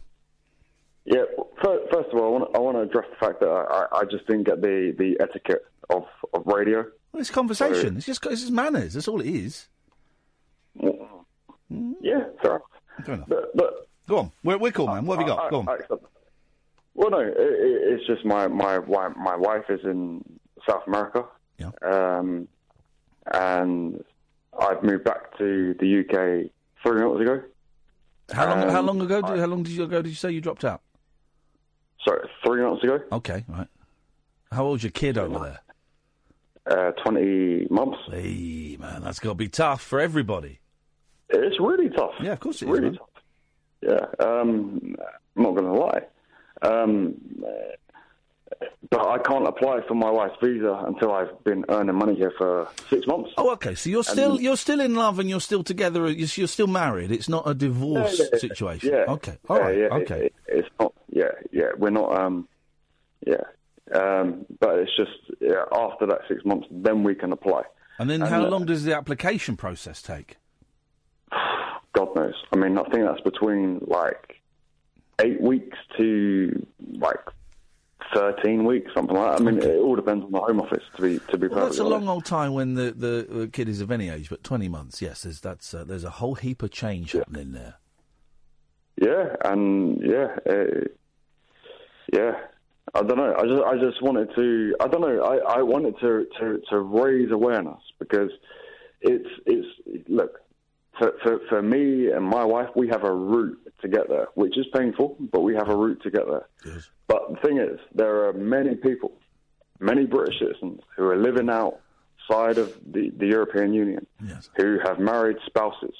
Yeah. First, of all, I want, I want to address the fact that I, I- I just didn't get the, the etiquette of, of radio. Well, it's conversation. It's just it's just manners. That's all it is. Yeah, fair enough. But, but Go on. We're, we're cool, man. What have you got? I- Go on. I. Well, no, it, it's just my my my wife is in South America, Yeah. um, and I've moved back to the UK three months ago. How long? how Um, long ago? Did, how long did you ago? Did you say you dropped out? Sorry, three months ago. Okay, right. How old's your kid over there? Uh, Twenty months. Hey, man, that's got to be tough for everybody. It's really tough. Yeah, of course it is. really tough. Yeah, um, I'm not going to lie. Um, but I can't apply for my wife's visa until I've been earning money here for six months. Oh, okay. So you're still And- you're still in love and you're still together. You're, you're still married. It's not a divorce Yeah, yeah, situation. Yeah. Okay. All right. Yeah, yeah, okay. it- it's not. Yeah, yeah. We're not. Um, yeah. Um, but it's just yeah, after that six months, then we can apply. and then and, how uh, long does the application process take? God knows. I mean, I think that's between like eight weeks to like thirteen weeks, something like that. I mean, it all depends on the Home Office. To be to be Well, that's a honest. long old time when the, the uh, kid is of any age, but 20 months, yes, there's, that's, uh, there's a whole heap of change happening there. Yeah, and yeah, uh, yeah. I don't know. I just, I just wanted to. I don't know. I, I wanted to, to, to raise awareness because it's, it's. Look, for, for, for me and my wife, we have a route to get there, which is painful, but we have a route to get there. But the thing is, there are many people, many British citizens who are living outside of the, the European Union, who have married spouses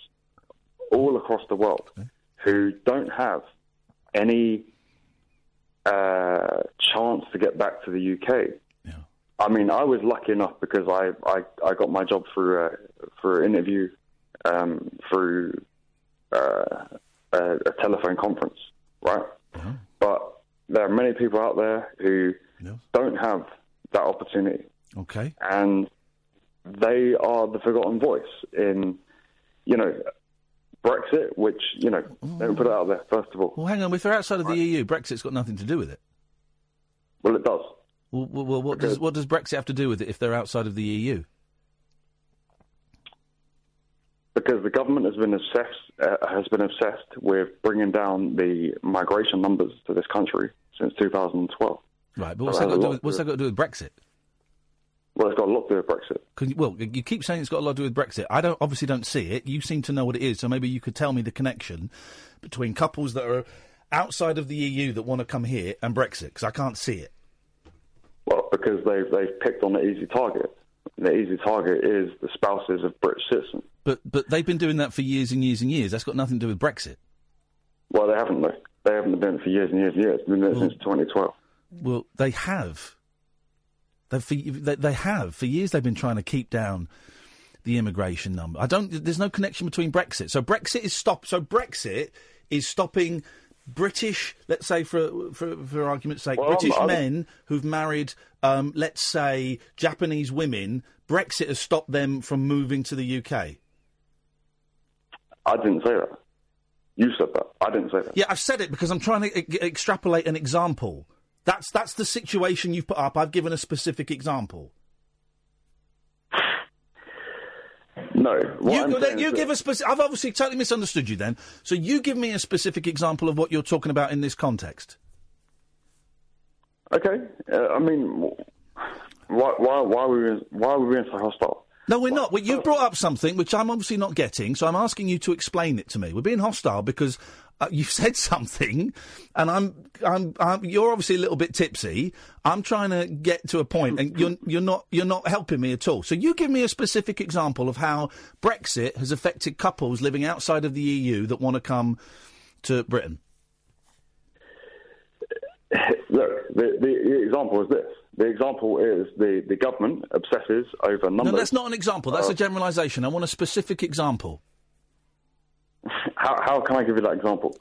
all across the world, who don't have any uh, chance to get back to the UK. I mean, I was lucky enough because I, I, I got my job through a, through an interview um, through uh, a, a telephone conference, right? But there are many people out there who don't have that opportunity, Okay. and they are the forgotten voice in, you know, Brexit, which you know, let me put it out there first of all. Well, hang on. If they're outside of the EU, Brexit's got nothing to do with it. Well, it does. Well, well, what, does, what does Brexit have to do with it if they're outside of the EU? Because the government has been obsessed uh, has been obsessed with bringing down the migration numbers to this country since 2012. Right, but what's, So that got, to do with, what's that got to do with Brexit? Well, it's got a lot to do with Brexit. You, well, you keep saying it's got a lot to do with Brexit. I don't obviously don't see it. You seem to know what it is, so maybe you could tell me the connection between couples that are outside of the EU that want to come here and Brexit, because I can't see it. Well, because they've they've picked on the easy target. The easy target is the spouses of British citizens. But but they've been doing that for years and years and years. That's got nothing to do with Brexit. Well, they haven't though. They haven't been doing it for years and years and years. They've been doing it since 2012. Well, they have. They've, for, they, they have for years. They've been trying to keep down the immigration number. I don't. There's no connection between Brexit. So Brexit is stop. So Brexit is stopping British. Let's say for for, for argument's sake, Well, British I'm- men who've married, um, let's say, Japanese women. Brexit has stopped them from moving to the UK. I didn't say that. You said that. I didn't say that. Yeah, I've said it because I'm trying to e- extrapolate an example. That's that's the situation you've put up. I've given a specific example. No, you I'm go- saying you give a specific. I've obviously totally misunderstood you. Then, so you give me a specific example of what you're talking about in this context. Okay. Uh, I mean, why why why are we why are we being so hostile? No, we're not. Well, you brought up something which I'm obviously not getting, so I'm asking you to explain it to me. We're being hostile because uh, you've said something, and I'm, I'm, I'm, you're obviously a little bit tipsy. I'm trying to get to a point, and you're, you're not, you're not helping me at all. So you give me a specific example of how Brexit has affected couples living outside of the EU that want to come to Britain. Look, the, the, the example is this. The example is the, the government obsesses over numbers. No, that's not an example. That's Uh, a generalisation. I want a specific example. How, how can I give you that example?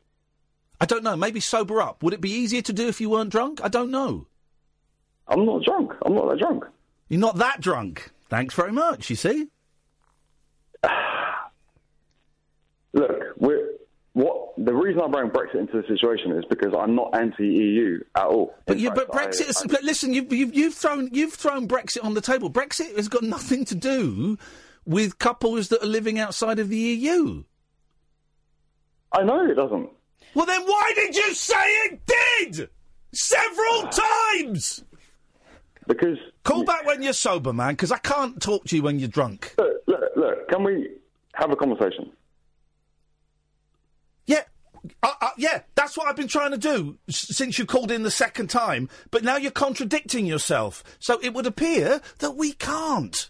I don't know. Maybe sober up. Would it be easier to do if you weren't drunk? I don't know. I'm not drunk. I'm not that drunk. You're not that drunk. Thanks very much. You see. Look, we're, what the reason I bring Brexit into the situation is because I'm not anti-EU at all. But you, fact, but Brexit. I- but listen, you've, you've you've thrown you've thrown Brexit on the table. Brexit has got nothing to do with couples that are living outside of the EU. I know it doesn't. Well, then why did you say it did? Several times! Because. Call back when you're sober, man, because I can't talk to you when you're drunk. Look, look, look, can we have a conversation? Yeah. Uh, uh, yeah, that's what I've been trying to do s- since you called in the second time, but now you're contradicting yourself. So it would appear that we can't.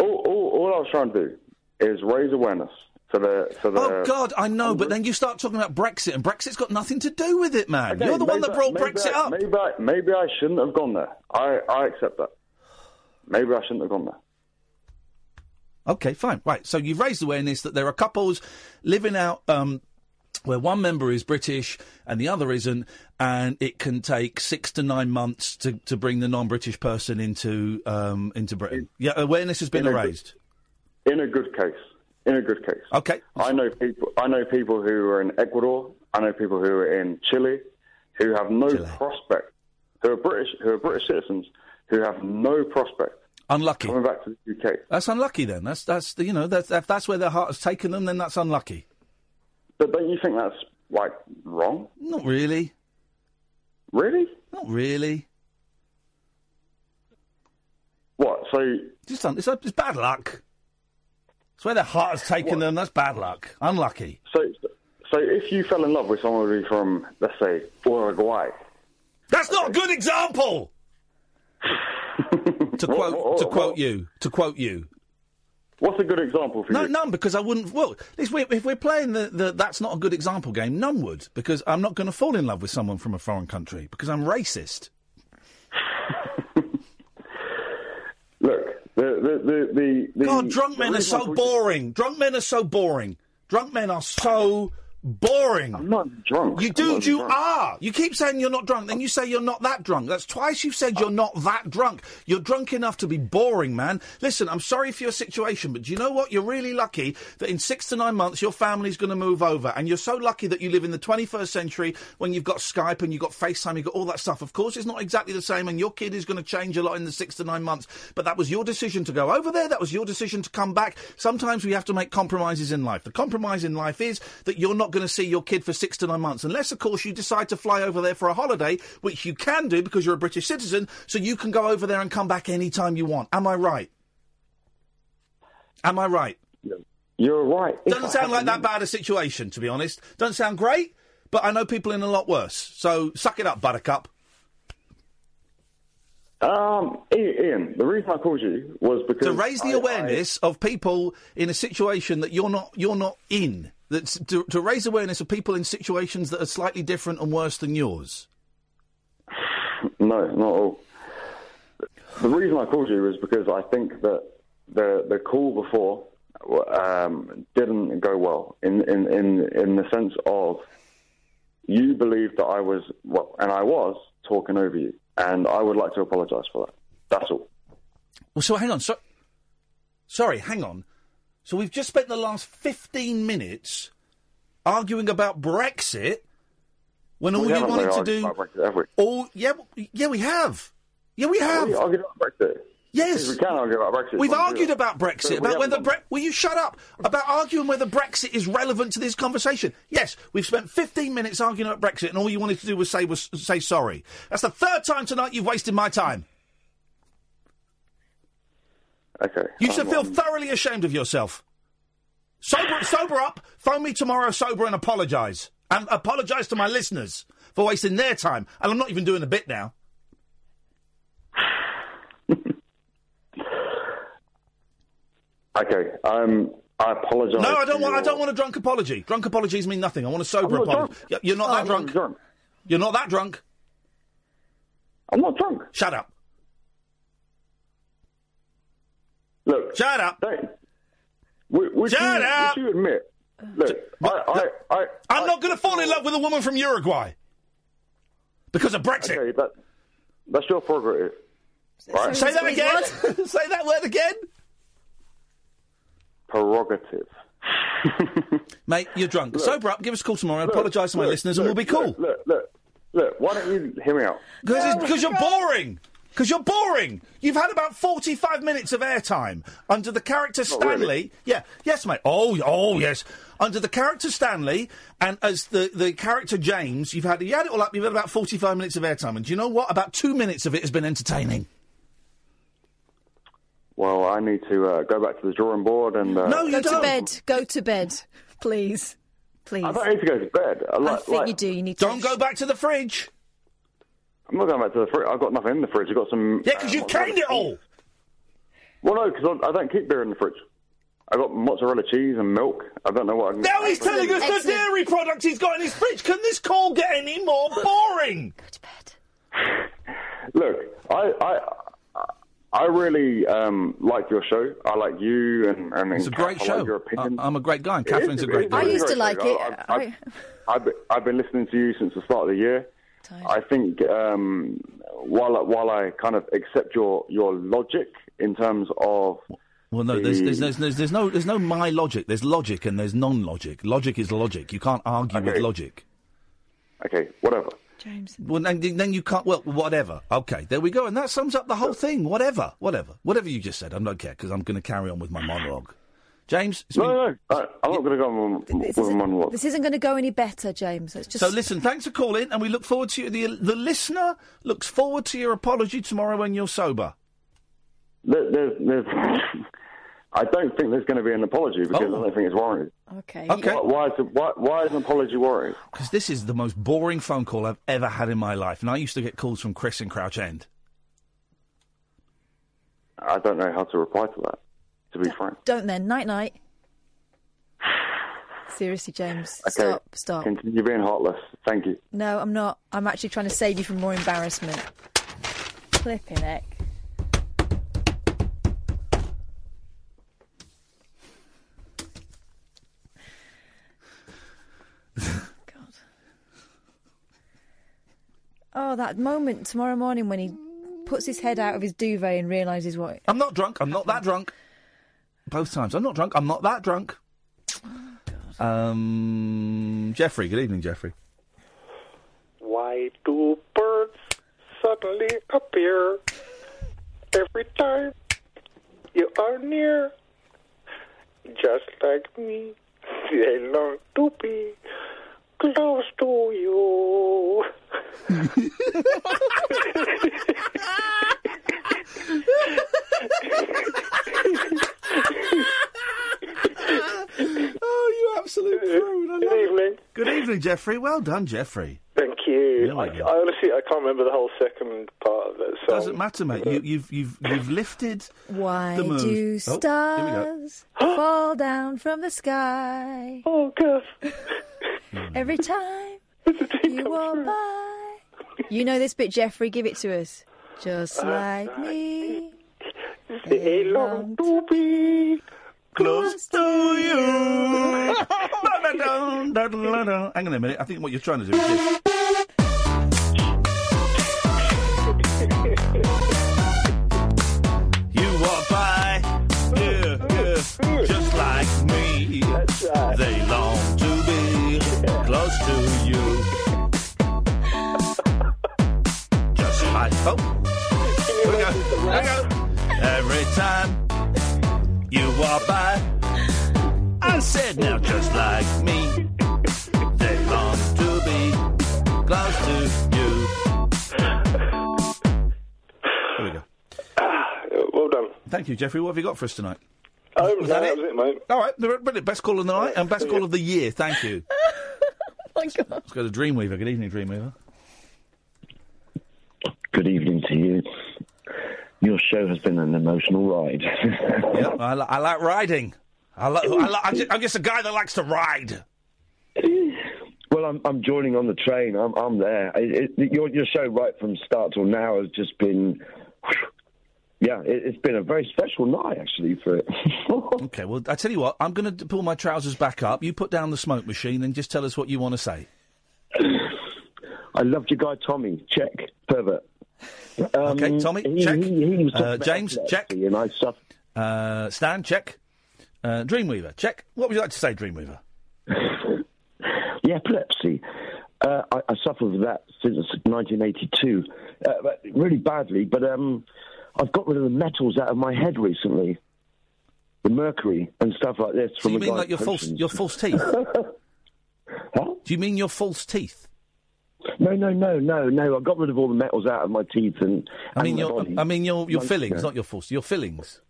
All, all, all I was trying to do is raise awareness for the for the. Oh God, I know, but then you start talking about Brexit, and Brexit's got nothing to do with it, man. Okay, You're the one that brought I- Brexit I, up. Maybe I, maybe I shouldn't have gone there. I, I accept that. Maybe I shouldn't have gone there. Okay, fine. Right. So you've raised awareness that there are couples living out um, where one member is British and the other isn't, and it can take six to nine months to, to bring the non-British person into um, into Britain. Yeah, awareness has been raised. In a good case. In a good case. Okay. I know people. I know people who are in Ecuador. I know people who are in Chile, who have no prospect. Who are British. Who are British citizens who have no prospect. Unlucky. Coming back to the UK. That's unlucky. Then that's that's you know that's if that's where their heart has taken them. Then that's unlucky. But don't you think that's like wrong? Not really. Really? Not really. What? So Just un- it's, it's bad luck. It's where their heart has taken them. That's bad luck. Unlucky. So, so if you fell in love with someone from, let's say, Uruguay, That's not a good example. to quote to quote you to quote you. What's a good example for no, you? none, because I wouldn't. Well, if we're, if we're playing the, the that's not a good example game, none would, because I'm not going to fall in love with someone from a foreign country because I'm racist. Look, the the the the, God, drunk men are so boring. Drunk men are so boring. Drunk men are so boring. I'm not drunk. You do. You drunk. are. You keep saying you're not drunk, then you say you're not that drunk. That's twice you've said you're not that drunk. You're drunk enough to be boring, man. Listen, I'm sorry for your situation, but do you know what? You're really lucky that in six to nine months your family's going to move over, and you're so lucky that you live in the 21st century when you've got Skype and you've got FaceTime, you've got all that stuff. Of course, it's not exactly the same, and your kid is going to change a lot in the six to nine months. But that was your decision to go over there. That was your decision to come back. Sometimes we have to make compromises in life. The compromise in life is that you're not going to see your kid for six to nine months, unless, of course, you decide to fly over there for a holiday, which you can do because you're a British citizen, so you can go over there and come back any time you want. Am I right? Am I right? You're right. Doesn't I sound like that bad a situation, to be honest. Doesn't sound great, but I know people in a lot worse. So suck it up, Buttercup. Um, Iain, the reason I called you was because to raise the I- awareness of people in a situation that you're not you're not in. That's to, to raise awareness of people in situations that are slightly different and worse than yours. No, not at all. The reason I called you is because I think that the the call before um, didn't go well in, in in in the sense of you believed that I was well, and I was talking over you, and I would like to apologise for that. That's all. Well, so hang on. So, sorry, hang on. So we've just spent the last fifteen minutes arguing about Brexit when all We you wanted to do. about Brexit, have we? All yeah, yeah, we have. Yeah, we have. We argued about Brexit. Yes. we can argue about Brexit. We've We can do argued about Brexit, we about whether Bre- will you shut up about arguing whether Brexit is relevant to this conversation. Yes, we've spent 15 minutes arguing about Brexit, and all you wanted to do was say was say sorry. That's the third time tonight you've wasted my time. Okay. You should um, feel um, thoroughly ashamed of yourself. Sober, sober up. Phone me tomorrow sober and apologise. And apologise to my listeners for wasting their time. And I'm not even doing a bit now. Okay. Um, I apologise. No, I don't want. I don't want a drunk apology. Drunk apologies mean nothing. I want a sober I'm apology. drunk. You're not Oh, that drunk. drunk. You're not that drunk. I'm not drunk. Shut up. Look. Shut up. Would, would Shut you, up. Would you admit? Look, I, I, I, I'm not going to fall in love with a woman from Uruguay because of Brexit. Okay, that, that's your prerogative. Right? Say that again. Say that word again. Prerogative. Mate, you're drunk. Look. Sober up. Give us a call tomorrow. Look, Apologise to my look, listeners, look, and we'll be cool. Look, look, look, look. Why don't you hear me out? Because because you're boring. Because you're boring. You've had about 45 minutes of airtime under the character Not really. Stanley. Yeah, yes, mate. Oh, oh, yes. Under the character Stanley and as the, the character James, you've had you had it all up. You've had about 45 minutes of airtime, and do you know what? About two minutes of it has been entertaining. Well, I need to uh, go back to the drawing board and. Uh, Go to bed. Go to bed, please, please. I don't need to go to bed. I, I like, think like- you do. You need to. Don't go back to the fridge. I'm not going back to the fridge. I've got nothing in the fridge. I've got some. Yeah, because uh, you've canned it all. Well, no, because I, I don't keep beer in the fridge. I've got mozzarella cheese and milk. I don't know what I can. Now he's telling us the dairy products he's got in his fridge. Can this call get any more boring? Go to bed. Look, I, I, I really um, like your show. I like you and and It's a great Kath, I show. like your opinion. I- I'm a great guy, and It Catherine's is- a great it is guy. a I used to like show. it. I, I, I've, I've been listening to you since the start of the year. I think um, while I- while I kind of accept your your logic in terms of Well, no, there's, there's, there's, there's, there's no there's no my logic. There's logic and there's non-logic. Logic is logic. You can't argue with logic. Okay, whatever. James. Well, then, then you can't. Well, whatever. Okay, there we go, and that sums up the whole thing. Whatever, whatever, whatever you just said. I don't care because I'm going to carry on with my monologue. James, it's no, been- no, I, I'm not going to go on with with a. This isn't going to go any better, James. It's just. So listen, thanks for calling, and we look forward to you. The the listener looks forward to your apology tomorrow when you're sober. There, there's, there's, I don't think there's going to be an apology because oh. I don't think it's warranted. Okay. Okay. Why, why, is, it, why, why is an apology warranted? Because this is the most boring phone call I've ever had in my life, and I used to get calls from Chris in Crouch End. I don't know how to reply to that. To be frank. Don't then. Night night. Seriously, James. Okay. Stop. Stop. Continue being heartless. Thank you. No, I'm not. I'm actually trying to save you from more embarrassment. Flipping heck. God. Oh, that moment tomorrow morning when he puts his head out of his duvet and realises what. I'm not drunk. I'm not that drunk. Both times. I'm not drunk. I'm not that drunk. Um, Jeffrey. Good evening, Jeffrey. Why do birds suddenly appear every time you are near? Just like me, they long to be close to you. oh, you absolute prune. Good evening. Good evening, Jeffrey. Well done, Jeffrey. Thank you. Yeah, I. I honestly I can't remember the whole second part of it. So Doesn't matter, mate. You, you've you've you've lifted. Why the mood. do Oh, here we go. stars fall down from the sky? Oh, God. Hmm. Every time you walk by. You know this bit, Jeffrey. Give it to us. Just like me. They long to be close to you. Hang on a minute. I think what you're trying to do is this. You walk by, yeah, yeah, just like me. They long to be close to you. Just like oh, here we go. Here we go. Every time you walk by, I said now just like me. They long to be close to you. There we go. Ah, well done. Thank you, Jeffrey. What have you got for us tonight? Oh, Was no, that that it? was it, mate. All right, br- brilliant. Best call of the night and best call of the year. Thank you. my God. Let's go to Dreamweaver. Good evening, Dreamweaver. Good evening to you. Your show has been an emotional ride. yeah, I, li- I like riding. I like. I li- I'm, just, I'm just a guy that likes to ride. Well, I'm, I'm joining on the train. I'm, I'm there. It, it, your, your show, right from start till now, has just been. Yeah, it, it's been a very special night actually for it. Okay, well, I tell you what. I'm going to pull my trousers back up. You put down the smoke machine and just tell us what you want to say. I loved your guy Tommy. Check pervert. Um, Okay, Tommy, he- check. he- he Uh, James, check. And I. Uh, Stan, check. Uh, Dreamweaver, check. What would you like to say, Dreamweaver? the epilepsy. Uh, I, I suffered with that since 1982, uh, really badly. But um, I've got rid of the metals out of my head recently, the mercury and stuff like this. So From you mean like your false your false teeth? Do you mean your false teeth? No, no, no, no, no. I got rid of all the metals out of my teeth and. I mean and your body. I mean your your Like, fillings, yeah. not your false. Your fillings.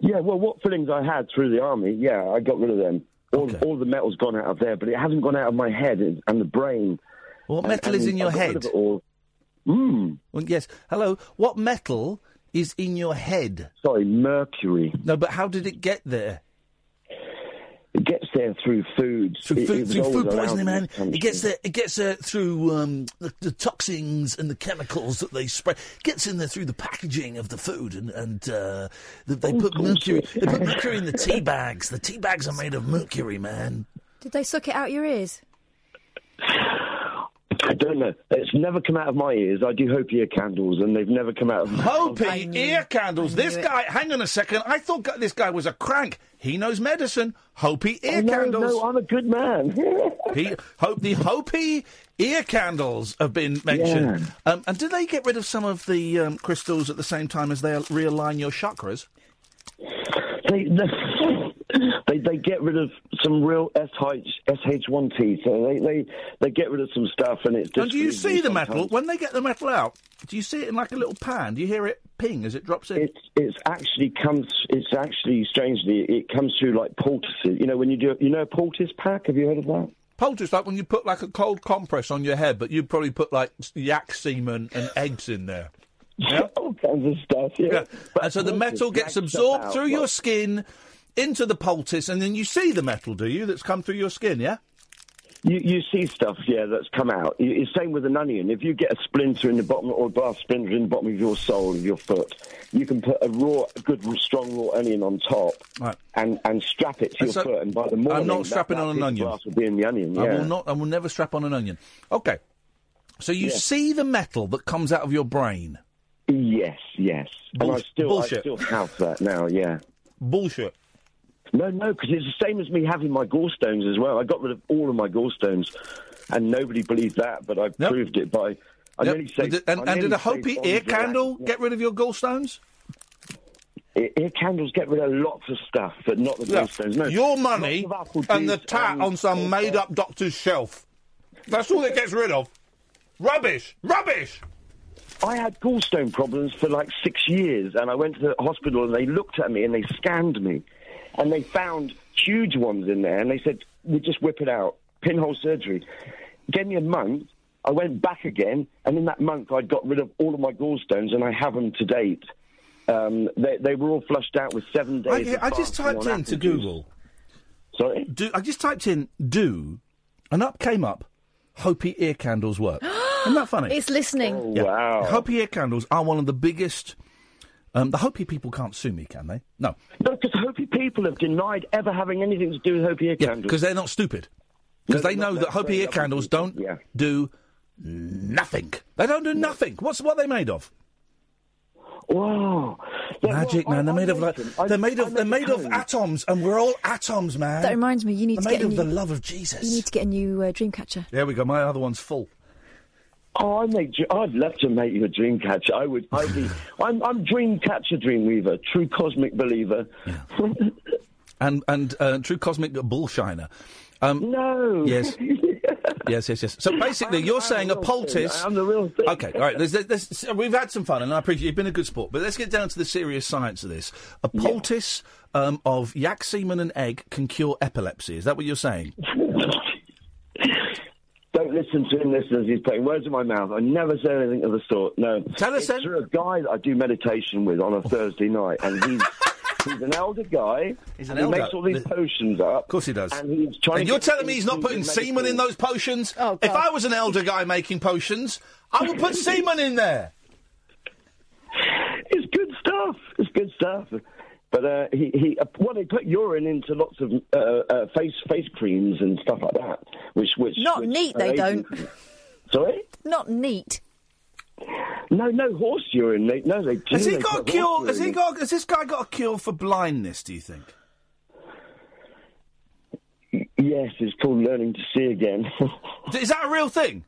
Yeah, well, what fillings I had through the army, yeah, I got rid of them. All, all the metal's gone out of there, but it hasn't gone out of my head and, and the brain. What And- metal is in your I head? Mm. Well, yes. Hello. What metal is in your head? Sorry, mercury. No, but how did it get there? It gets there through food. Through food, it was through food poisoning, man. It gets there. It gets there through um, the, the toxins and the chemicals that they spray. Gets in there through the packaging of the food, and and uh, that they put mercury. They put mercury in the tea bags. The tea bags are made of mercury, man. Did they suck it out your ears? I don't know. It's never come out of my ears. I do Hopi ear candles, and they've never come out of my Hopi ear candles. This guy, hang on a second. I thought this guy was a crank. He knows medicine. Hopi ear Oh, no, candles. no, I'm a good man. he, hope the Hopi ear candles have been mentioned. Um, and did they get rid of some of the um, crystals at the same time as they realign your chakras? They, they they get rid of some real SH SH1T. So they, they they get rid of some stuff, and it's just. and do you see the metal when they get the metal out? Do you see it in like a little pan? Do you hear it ping as it drops in? It's it's actually comes. It's actually strangely it comes through like poultices. You know when you do you know a poultice pack. Have you heard of that? Poultice, like when you put like a cold compress on your head, but you'd probably put like yak semen and eggs in there. Yeah? All kinds of stuff. Yeah. And so the metal gets absorbed through your skin into the poultice, and then you see the metal, do you? That's come through your skin, yeah? You you see stuff, yeah, that's come out. It's same with an onion. If you get a splinter in the bottom or a glass splinter in the bottom of your sole of your foot, you can put a raw, good, strong raw onion on top Right. and, and strap it to And your so- foot. And by the morning, I'm not strapping that on an onion. will be in the onion. Yeah. I will not. I will never strap on an onion. Okay. So you Yeah. see the metal that comes out of your brain. Yes, yes. and I still, bullshit. I still have that now. Yeah. Bullshit. No, no, because it's the same as me having my gallstones as well. I got rid of all of my gallstones, and nobody believed that, but I proved it by. I Yep. saved, and, and did a Hopi ear candle get rid of your gallstones? Ear, candles get rid of lots of stuff, but not the gallstones. No, Your money Lots of apple and the tat on some made up doctor's shelf. That's all it gets rid of. Rubbish! Rubbish! I had gallstone problems for like six years, and I went to the hospital, and they looked at me and they scanned me, and they found huge ones in there, and they said, "We just whip it out, pinhole surgery." Gave me a month. I went back again, and in that month, I'd got rid of all of my gallstones, and I have them to date. Um, they, they were all flushed out with seven days. I, of I just typed in to. Google. Sorry? Do, I just typed in do, and up came up Hopi ear candles work. Isn't that funny? It's listening. Yeah. wow. Hopi ear candles are one of the biggest. Um, the Hopi people can't sue me, can they? No. No, because Hopi people have denied ever having anything to do with Hopi ear Yeah, candles. because they're not stupid. Because No, they know that Hopi very ear candles people. don't Yeah. do nothing. They don't do nothing. What's what they made of? Wow. Magic, man. They're made of like they're made of they're made of atoms, and we're all atoms, man. That reminds me, you need They're to get made a of new, the love of Jesus. You need to get a new uh, Dreamcatcher. There we go. My other one's full. Oh, I make. I'd love to make you a dream catcher. I would. I'd be. I'm. I'm dream catcher, dream weaver, true cosmic believer. And and uh, true cosmic bullshiner. Um, no. Yes. yes, yes, yes. So basically, you're saying a poultice. I'm the real thing. Okay, all right. There's, there's, we've had some fun, and I appreciate you've been a good sport. But let's get down to the serious science of this. A poultice um, of yak semen and egg can cure epilepsy. Is that what you're saying? Don't listen to him, listen as He's putting words in my mouth. I never said anything of the sort. No. Tell us it's through a guy that I do meditation with on a oh. Thursday night, and he's he's an elder guy. He's an and elder. He makes all these potions up. Of course he does. And he's trying. And to you're telling me he's not putting medical- semen in those potions? Oh, if I was an elder guy making potions, I would put semen in there. It's good stuff. It's good stuff. But uh, he, he uh, well, they put urine into lots of uh, uh, face face creams and stuff like that, which which Not which neat, are they agents- don't. Sorry. Not neat. No, no horse urine. They, no, they do. Has he They got a cure? Has he got? Has this guy got a cure for blindness? Do you think? Yes, it's called Learning to See Again. Is that a real thing?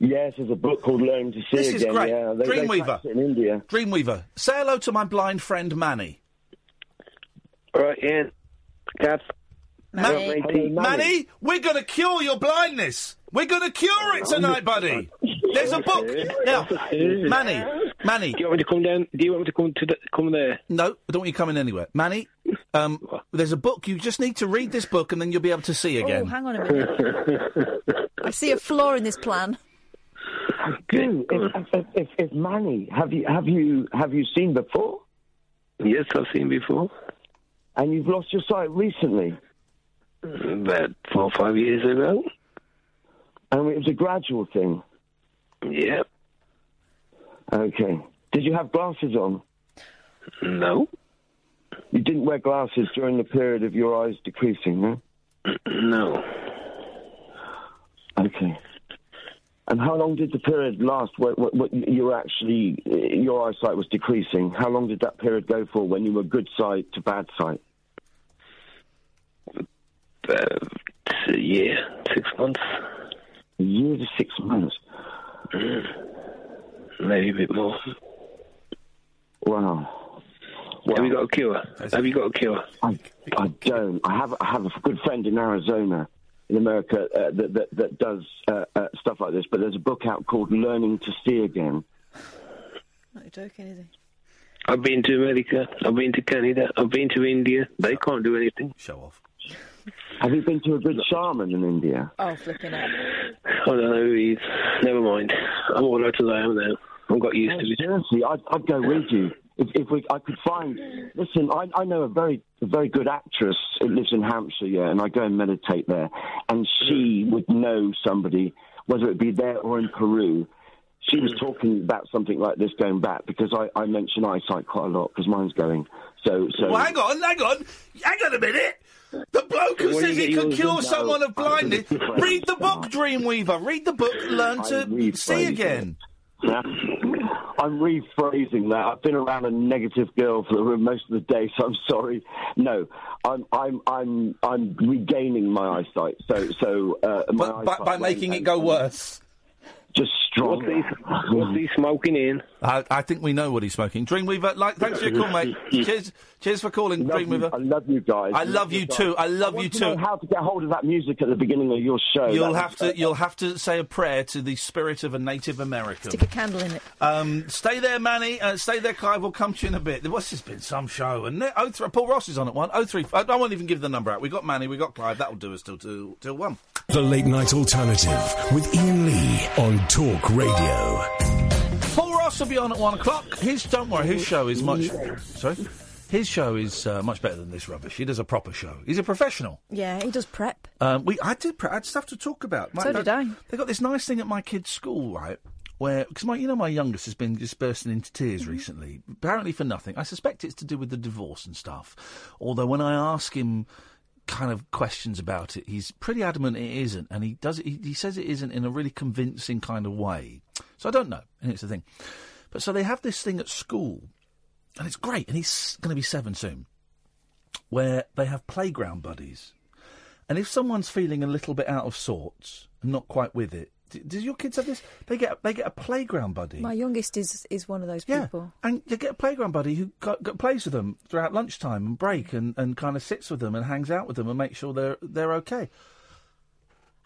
Yes, there's a book called Learning to See This Again. is great. Yeah, they, they Dreamweaver. practice it in India. Dreamweaver, say hello to my blind friend Manny. All right, Iain. Gav. Manny, Hello, Manny, we're going to cure your blindness. We're going to cure it tonight, buddy. There's a book now, Manny. Manny, do you want me to come down? Do you want me to come to the, come there? No, I don't want you coming anywhere, Manny. Um, there's a book. You just need to read this book, and then you'll be able to see Oh, again. hang on a minute. I see a flaw in this plan. Dude, if, if, if, if Manny, have you have you have you seen before? Yes, I've seen before. And you've lost your sight recently. About four or five years ago. And it was a gradual thing. Yeah. Okay. Did you have glasses on? No. You didn't wear glasses during the period of your eyes decreasing, no? No. Okay. And how long did the period last where you were actually, your eyesight was decreasing? How long did that period go for when you were good sight to bad sight? About a year, six months. A year to six months? Maybe a bit more. Wow. Have you got a cure? Have you got a cure? I, I don't. I have I have a good friend in Arizona, in America, uh, that, that that does uh, uh, stuff like this. But there's a book out called Learning to See Again. Not joking, is he? I've been to America. I've been to Canada. I've been to India. They can't do anything. Show off. Have you been to a good shaman in India? Oh, flipping out. I don't know who he is. Never mind. I'm all right as I am now. I've got used to it. Oh, seriously, I'd, I'd go with you. If, if we, I could find, listen, I, I know a very, a very good actress who lives in Hampshire, yeah, and I go and meditate there, and she mm. would know somebody, whether it be there or in Peru. She was mm. talking about something like this going back because I, I mention eyesight quite a lot because mine's going. So, so. Well, hang on, hang on, hang on a minute. The bloke who says he could cure someone of blindness. Read the book, Dreamweaver. Read the book. Learn to see again. Yeah. I'm rephrasing that. I've been around a negative girl for the, most of the day, so I'm sorry. No, I'm I'm I'm I'm regaining my eyesight. So so uh, my But by, eyesight by went making it go worse. Just strong. What's he, what's he smoking in? I, I think we know what he's smoking. Dreamweaver, like, thanks for your call, mate. Cheers, cheers for calling, Love you- I love you guys. I love you guys. too. I love want you to know too. how to get hold of that music at the beginning of your show? You'll That have was- to. You'll have to say a prayer to the spirit of a Native American. Stick a candle in it. Um, stay there, Manny. Uh, stay there, Clive. We'll come to you in a bit. What's this been? Some show, and oh three. Paul Ross is on at one. Oh three. I, I won't even give the number out. We got Manny. We got Clive. That'll do us till till till one. The Late Night Alternative with Iain Lee on Talk Radio. Paul Ross will be on at one o'clock. His don't worry. His show is much. Sorry. His show is uh, much better than this rubbish. He does a proper show. He's a professional. Yeah, he does prep. Um, we, I did. pre- I had stuff to talk about. So did I. They got this nice thing at my kid's school, right? Where, because my, you know, my youngest has been just bursting into tears Mm-hmm. recently. Apparently for nothing. I suspect it's to do with the divorce and stuff. Although when I ask him kind of questions about it, he's pretty adamant it isn't, and he does. He, he says it isn't in a really convincing kind of way. So I don't know, and it's the thing. But so they have this thing at school, and it's great. And he's going to be seven soon, where they have playground buddies. And if someone's feeling a little bit out of sorts and not quite with it, does your kids have this? They get they get a playground buddy. My youngest is is one of those Yeah, people. and you get a playground buddy who got, got, plays with them throughout lunchtime and break, and, and kind of sits with them and hangs out with them and makes sure they're they're okay.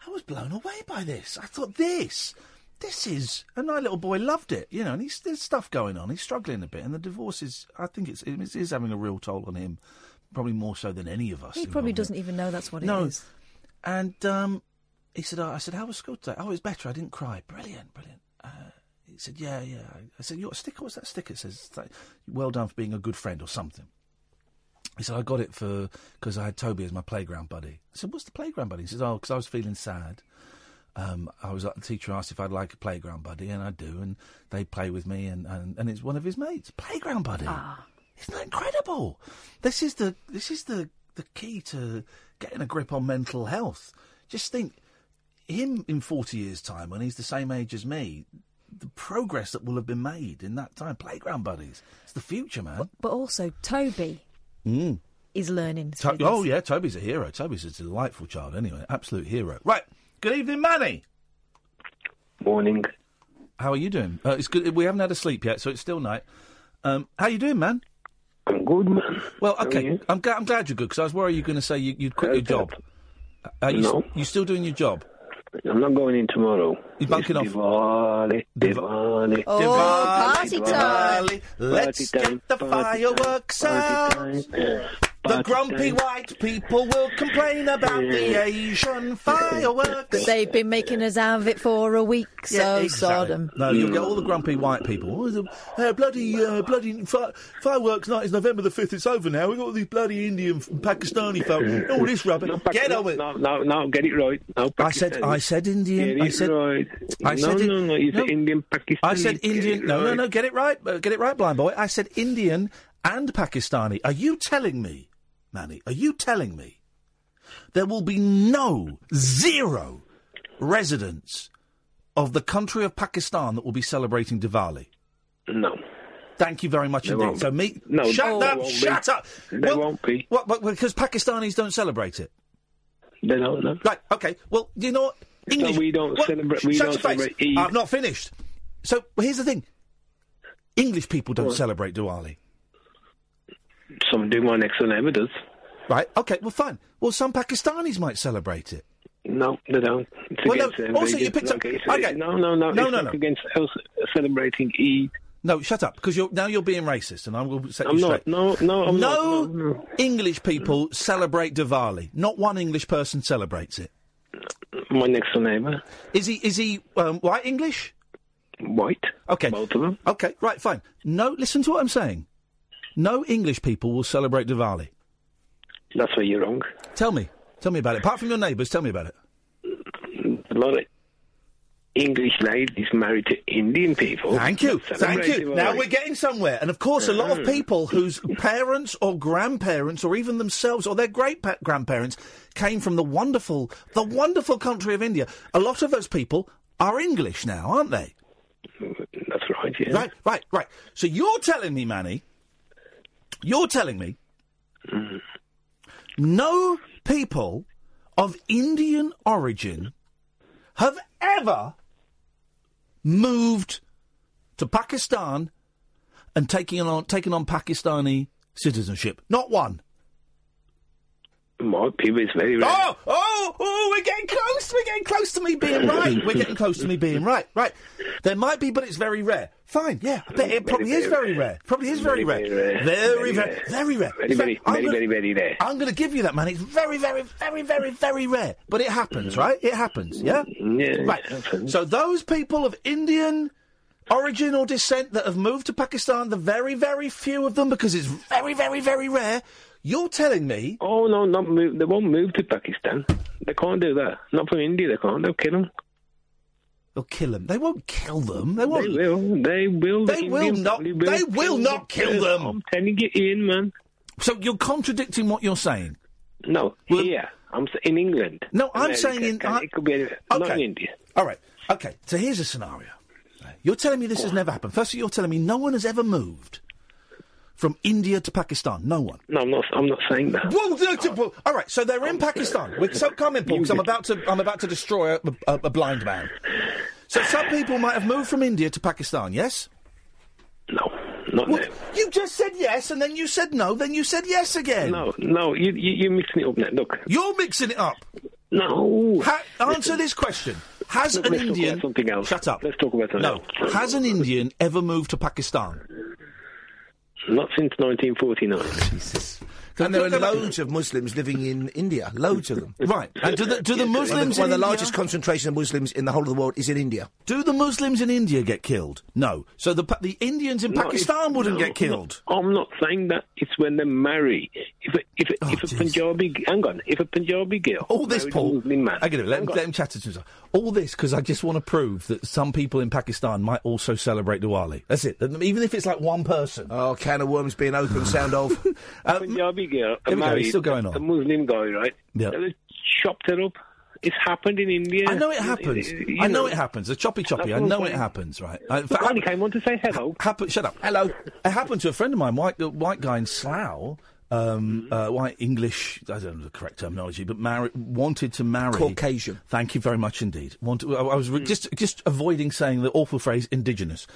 I was blown away by this. I thought this, this is, and my little boy loved it, you know. And he's there's stuff going on. He's struggling a bit, and the divorce is. I think it's it is having a real toll on him, probably more so than any of us. He probably doesn't even know that's what it No. is. And um, he said, oh, I said, how was school today? Oh, it was better. I didn't cry. Brilliant, brilliant. Uh, he said, yeah, yeah. I said, your sticker, what's that sticker? It says, well done for being a good friend or something. He said, I got it for because I had Toby as my playground buddy. I said, what's the playground buddy? He says, oh, because I was feeling sad. Um, I was the teacher asked if I'd like a playground buddy, and I do, and they play with me, and, and, and it's one of his mates, playground buddy. Ah. Isn't that incredible? This is the this is the the key to getting a grip on mental health. Just think, him in forty years' time, when he's the same age as me, the progress that will have been made in that time. Playground buddies, it's the future, man. But also Toby. Mm. is learning. To- students. oh yeah, Toby's a hero. Toby's a delightful child. Anyway, absolute hero. Right. Good evening, Manny. Morning. How are you doing? Uh, it's good. We haven't had a sleep yet, so it's still night. Um, how you doing, man? I'm good, man. Well, okay. I'm, glad. I'm glad you're good because I was worried you were going to say you, you'd quit your job. Are you, No. you still doing your job? I'm not going in tomorrow. You're bunking off. Diwali, Diwali. Oh, Diwali, party time. Diwali, Let's get the fireworks out. The grumpy white people will complain about the Asian fireworks. They've been making us have it for a week, so Yeah, exactly. Sodom. No, you'll get all the grumpy white people. Oh, the, uh, bloody, uh, bloody fi- fireworks night is November the fifth. It's over now. We've got all these bloody Indian, f- Pakistani folk. all this rubbish. get on with it. No, no, no, get it right. No, I said, I said Indian. Get I said, right. I said, no, it- no, no. You said Indian, Pakistani. I said Indian. No, no, right. no. Get it right. Get it right, blind boy. I said Indian and Pakistani. Are you telling me, Manny? Are you telling me there will be no zero residents of the country of Pakistan that will be celebrating Diwali? No. Thank you very much There indeed. won't So be. me, No, shut there up, won't be. shut up. There won't be. What? But because Pakistanis don't celebrate it. They don't know. Right. Okay. Well, you know what? English. we don't What? celebrate- we Shut don't your face. celebrate Eid. I've not finished. So well, here's the thing. English people don't celebrate Diwali. Some do. My next door neighbour does. Right. Okay. Well, fine. Well, some Pakistanis might celebrate it. No, they don't. It's Well, no, against them. also you picked up- okay. No, no, no. No, it's no, no. against celebrating Eid. No, shut up, because you're now you're being racist, and I will set I'm you not. straight. No, no, I'm no, not. No, no. English people celebrate Diwali. Not one English person celebrates it. My next door neighbour. Is he? Is he um, white English? White. Okay. Both of them. Okay. Right. Fine. No. Listen to what I'm saying. No English people will celebrate Diwali. That's where you're wrong. Tell me. Tell me about it. Apart from your neighbours, tell me about it. A lot of English ladies married to Indian people. Thank you. Thank you. Diwali. Now we're getting somewhere. And of course, a lot of Mhm. people whose parents or grandparents or even themselves or their great pa- grandparents came from the wonderful, the wonderful country of India. A lot of those people are English now, aren't they? That's right. Yeah. Right, right, right. So you're telling me, Manny, you're telling me Mm. no people of Indian origin have ever moved to Pakistan and taken on taken on Pakistani citizenship. Not one. My people is very rare. Oh, oh, oh, we're getting close. We're getting close to me being right. We're getting close to me being right. Right. There might be, but it's very rare. Fine, yeah. I bet it probably is very rare. Probably is very, Very, rare. very rare. Very, Very very, rare. very rare. Very, very, I'm very, gonna- very, very rare. I'm going to give you that, man. It's very, very, very, very, very rare. But it happens, right? It happens, yeah? Mm-hmm. Yeah, Right. So those people of Indian origin or descent that have moved to Pakistan, the very, very few of them, because it's very, very, very rare, you're telling me... Oh no, not move. They won't move to Pakistan. They can't do that. Not from India. They can't. They'll kill them. They'll kill them. They won't kill them. They won't. They will. They will. They The will not- family they will not kill them. I'm telling you, Iain, man. So you're contradicting what you're saying. No, here. I'm in England. No, I'm saying in- can- I- it could be anywhere. Not in Okay. India. All right. Okay. So here's a scenario. You're telling me this has never happened. Firstly, you're telling me no one has ever moved from India to Pakistan. No one. No, I'm not. I'm not saying that. Well, no, t- well, all right. So they're in Pakistan. We- So come in, Paul, 'cause I'm about to. I'm about to destroy a, a, a blind man. So some people might have moved from India to Pakistan. Yes. No, not Well, you just said yes, and then you said no, then you said yes again. No, no, you, you, you're mixing it up now. Look. You're mixing it up. No. Ha- answer this question. Has Look, an Indian. something else. Shut up. Let's talk about something No. else. Has an Indian ever moved to Pakistan? Not since 1949. Jesus. And there are loads of Muslims living in India. Loads of them. Right. And do the, do the One of Muslims one in of the India- largest concentration of Muslims in the whole of the world is in India. Do the Muslims in India get killed? No. So the the Indians in No, Pakistan it's- wouldn't no, get killed. no, I'm not saying that. It's when they marry. If a, if a, oh, if a Punjabi, hang on, if a Punjabi girl, Oh, All this, married Paul. Muslim man, I get it. Let him, hang let him chat to himself. All this because I just want to prove that some people in Pakistan might also celebrate Diwali. That's it. Even if it's like one person. Oh, can of worms being open. Sound of. a Punjabi girl here we go, it's still going on. a Muslim guy, right? Yeah. They chopped her up. It's happened in India. I know it happens. You I know it happens. The choppy choppy. I That's what know it happens. Right. I, in fact, I only came on to say hello. Happen, shut up. Hello. It happened to a friend of mine, white white guy in Slough. Um, uh, white English, I don't know the correct terminology, but marri- wanted to marry Caucasian. Thank you very much indeed. Wanted, I I was re- just just avoiding saying the awful phrase indigenous.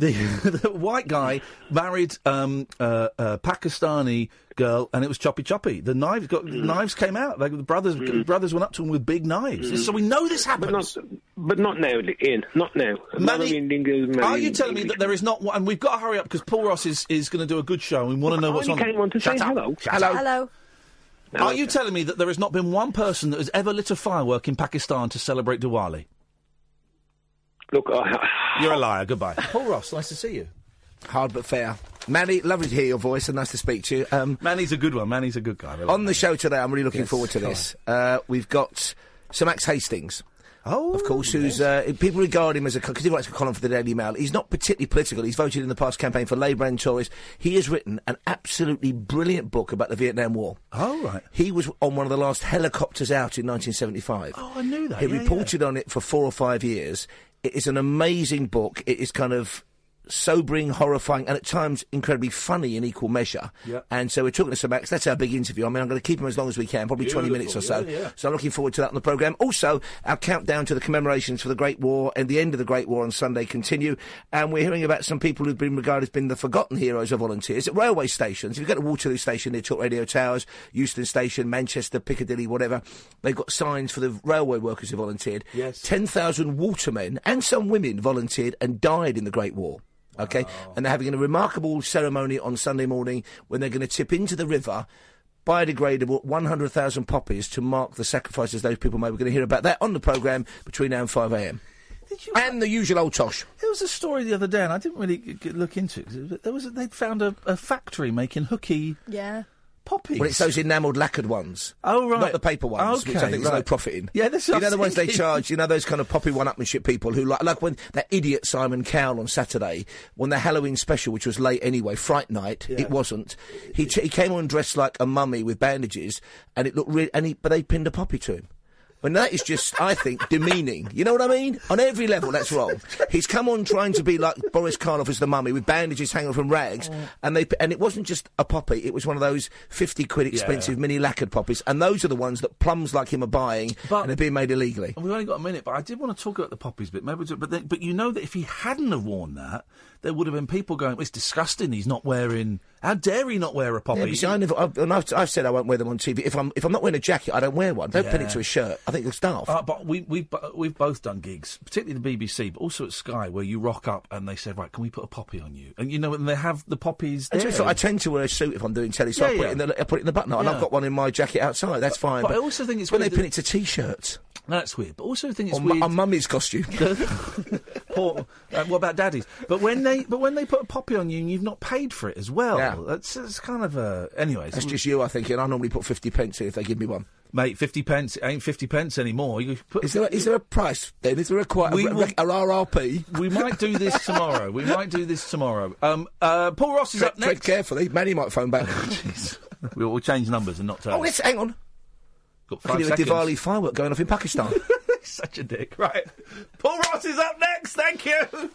The, the white guy married um, uh, a Pakistani girl, and it was choppy choppy. The knives got knives came out. Like, the brothers brothers went up to him with big knives. So we know this happens. But not, but not now, Iain. Not now. Manny, Indian girls Are you telling me that there is not one? And we've got to hurry up because Paul Ross is, is going to do a good show, and we want to know I what's only on. came on to Shut say up. hello. Shut Hello. up. Hello. Are you telling me that there has not been one person that has ever lit a firework in Pakistan to celebrate Diwali? Look, I, You're a liar. Goodbye. Paul Ross, nice to see you. Hard but fair. Manny, lovely to hear your voice and nice to speak to you. Um, Manny's a good one. Manny's a good guy. I like on the show today, I'm really looking Yes, forward to this. Uh, we've got Sir Max Hastings. Oh, of course, who's uh, people regard him as a because he writes a column for the Daily Mail. He's not particularly political. He's voted in the past campaign for Labour and Tories. He has written an absolutely brilliant book about the Vietnam War. Oh right. He was on one of the last helicopters out in 1975. Oh, I knew that. He yeah, reported on it for four or five years. It is an amazing book. It is kind of sobering, horrifying, and at times incredibly funny in equal measure. Yeah. And so we're talking to Sir Max. That's our big interview. I mean, I'm going to keep him as long as we can, probably 20 minutes or so. Yeah, yeah. So I'm looking forward to that on the programme. Also, our countdown to the commemorations for the Great War and the end of the Great War on Sunday continue. And we're hearing about some people who've been regarded as being the forgotten heroes of volunteers at railway stations. If you go to Waterloo Station near Talk Radio Towers, Euston Station, Manchester, Piccadilly, whatever, they've got signs for the railway workers who volunteered. Yes. 10,000 watermen and some women volunteered and died in the Great War. Okay, and they're having a remarkable ceremony on Sunday morning when they're going to tip into the river biodegradable 100,000 poppies to mark the sacrifices those people made. We're going to hear about that on the programme between now and 5 a.m. And the usual old tosh. There was a story the other day, and I didn't really g- g- look into it. 'cause There was a, they'd found a, a factory making hooky Yeah. Poppies. Well, it's those enamelled lacquered ones. Oh, right. Not the paper ones, which I Okay, think there's no right. profit in. Yeah, this is You know the ones they charge, you know those kind of poppy one-upmanship people who like, like when that idiot Simon Cowell on Saturday, when the Halloween special, which was late anyway, Fright Night, Yeah. it wasn't. He, ch- he came on dressed like a mummy with bandages, and it looked really, and he, but they pinned a poppy to him. And that is just, I think, demeaning. You know what I mean? On every level, that's wrong. He's come on trying to be like Boris Karloff as the mummy with bandages hanging from rags, mm. and they and it wasn't just a poppy; it was one of those fifty quid expensive mini lacquered poppies, and those are the ones that plums like him are buying, But- and they're being made illegally. And We've only got a minute, but I did want to talk about the poppies bit. Maybe, we'll do but then, but you know that if he hadn't have worn that, there would have been people going, "It's disgusting. He's not wearing. How dare he not wear a poppy?" Yeah, but see, I never, I've, and I've, I've said I won't wear them on TV. If I'm if I'm not wearing a jacket, I don't wear one. Don't pin it to a shirt. I think it's daft. Uh, but we, we've we've both done gigs, particularly the BBC, but also at Sky, where you rock up and they say, "Right, can we put a poppy on you?" And you know, and they have the poppies. And there. I tend to wear a suit if I'm doing telly, so I put, yeah. it in the, I put it in the button, and I've got one in my jacket outside. That's fine. but I also think it's when they pin it to t-shirts. That's weird. But also, I think it's On, weird. on mummy's costume. Poor, uh, what about daddies? But when they but when they put a poppy on you and you've not paid for it as well, Yeah. that's, that's kind of a. Anyways, That's just you, I think, and I normally put 50 pence in if they give me one. mate. Fifty pence it ain't fifty pence anymore. You put, Is there, a, is there a price then? Is there a quite We a, will- a, RRP? we might do this tomorrow. We might do this tomorrow. Um, uh, Paul Ross is Tread, up tread next. carefully. Manny might phone back. We'll, we'll change numbers and not tell. oh, let's hang on. Got I five can hear a seconds. Diwali firework going off in Pakistan. Such a dick. Right. Paul Ross is up next. Thank you.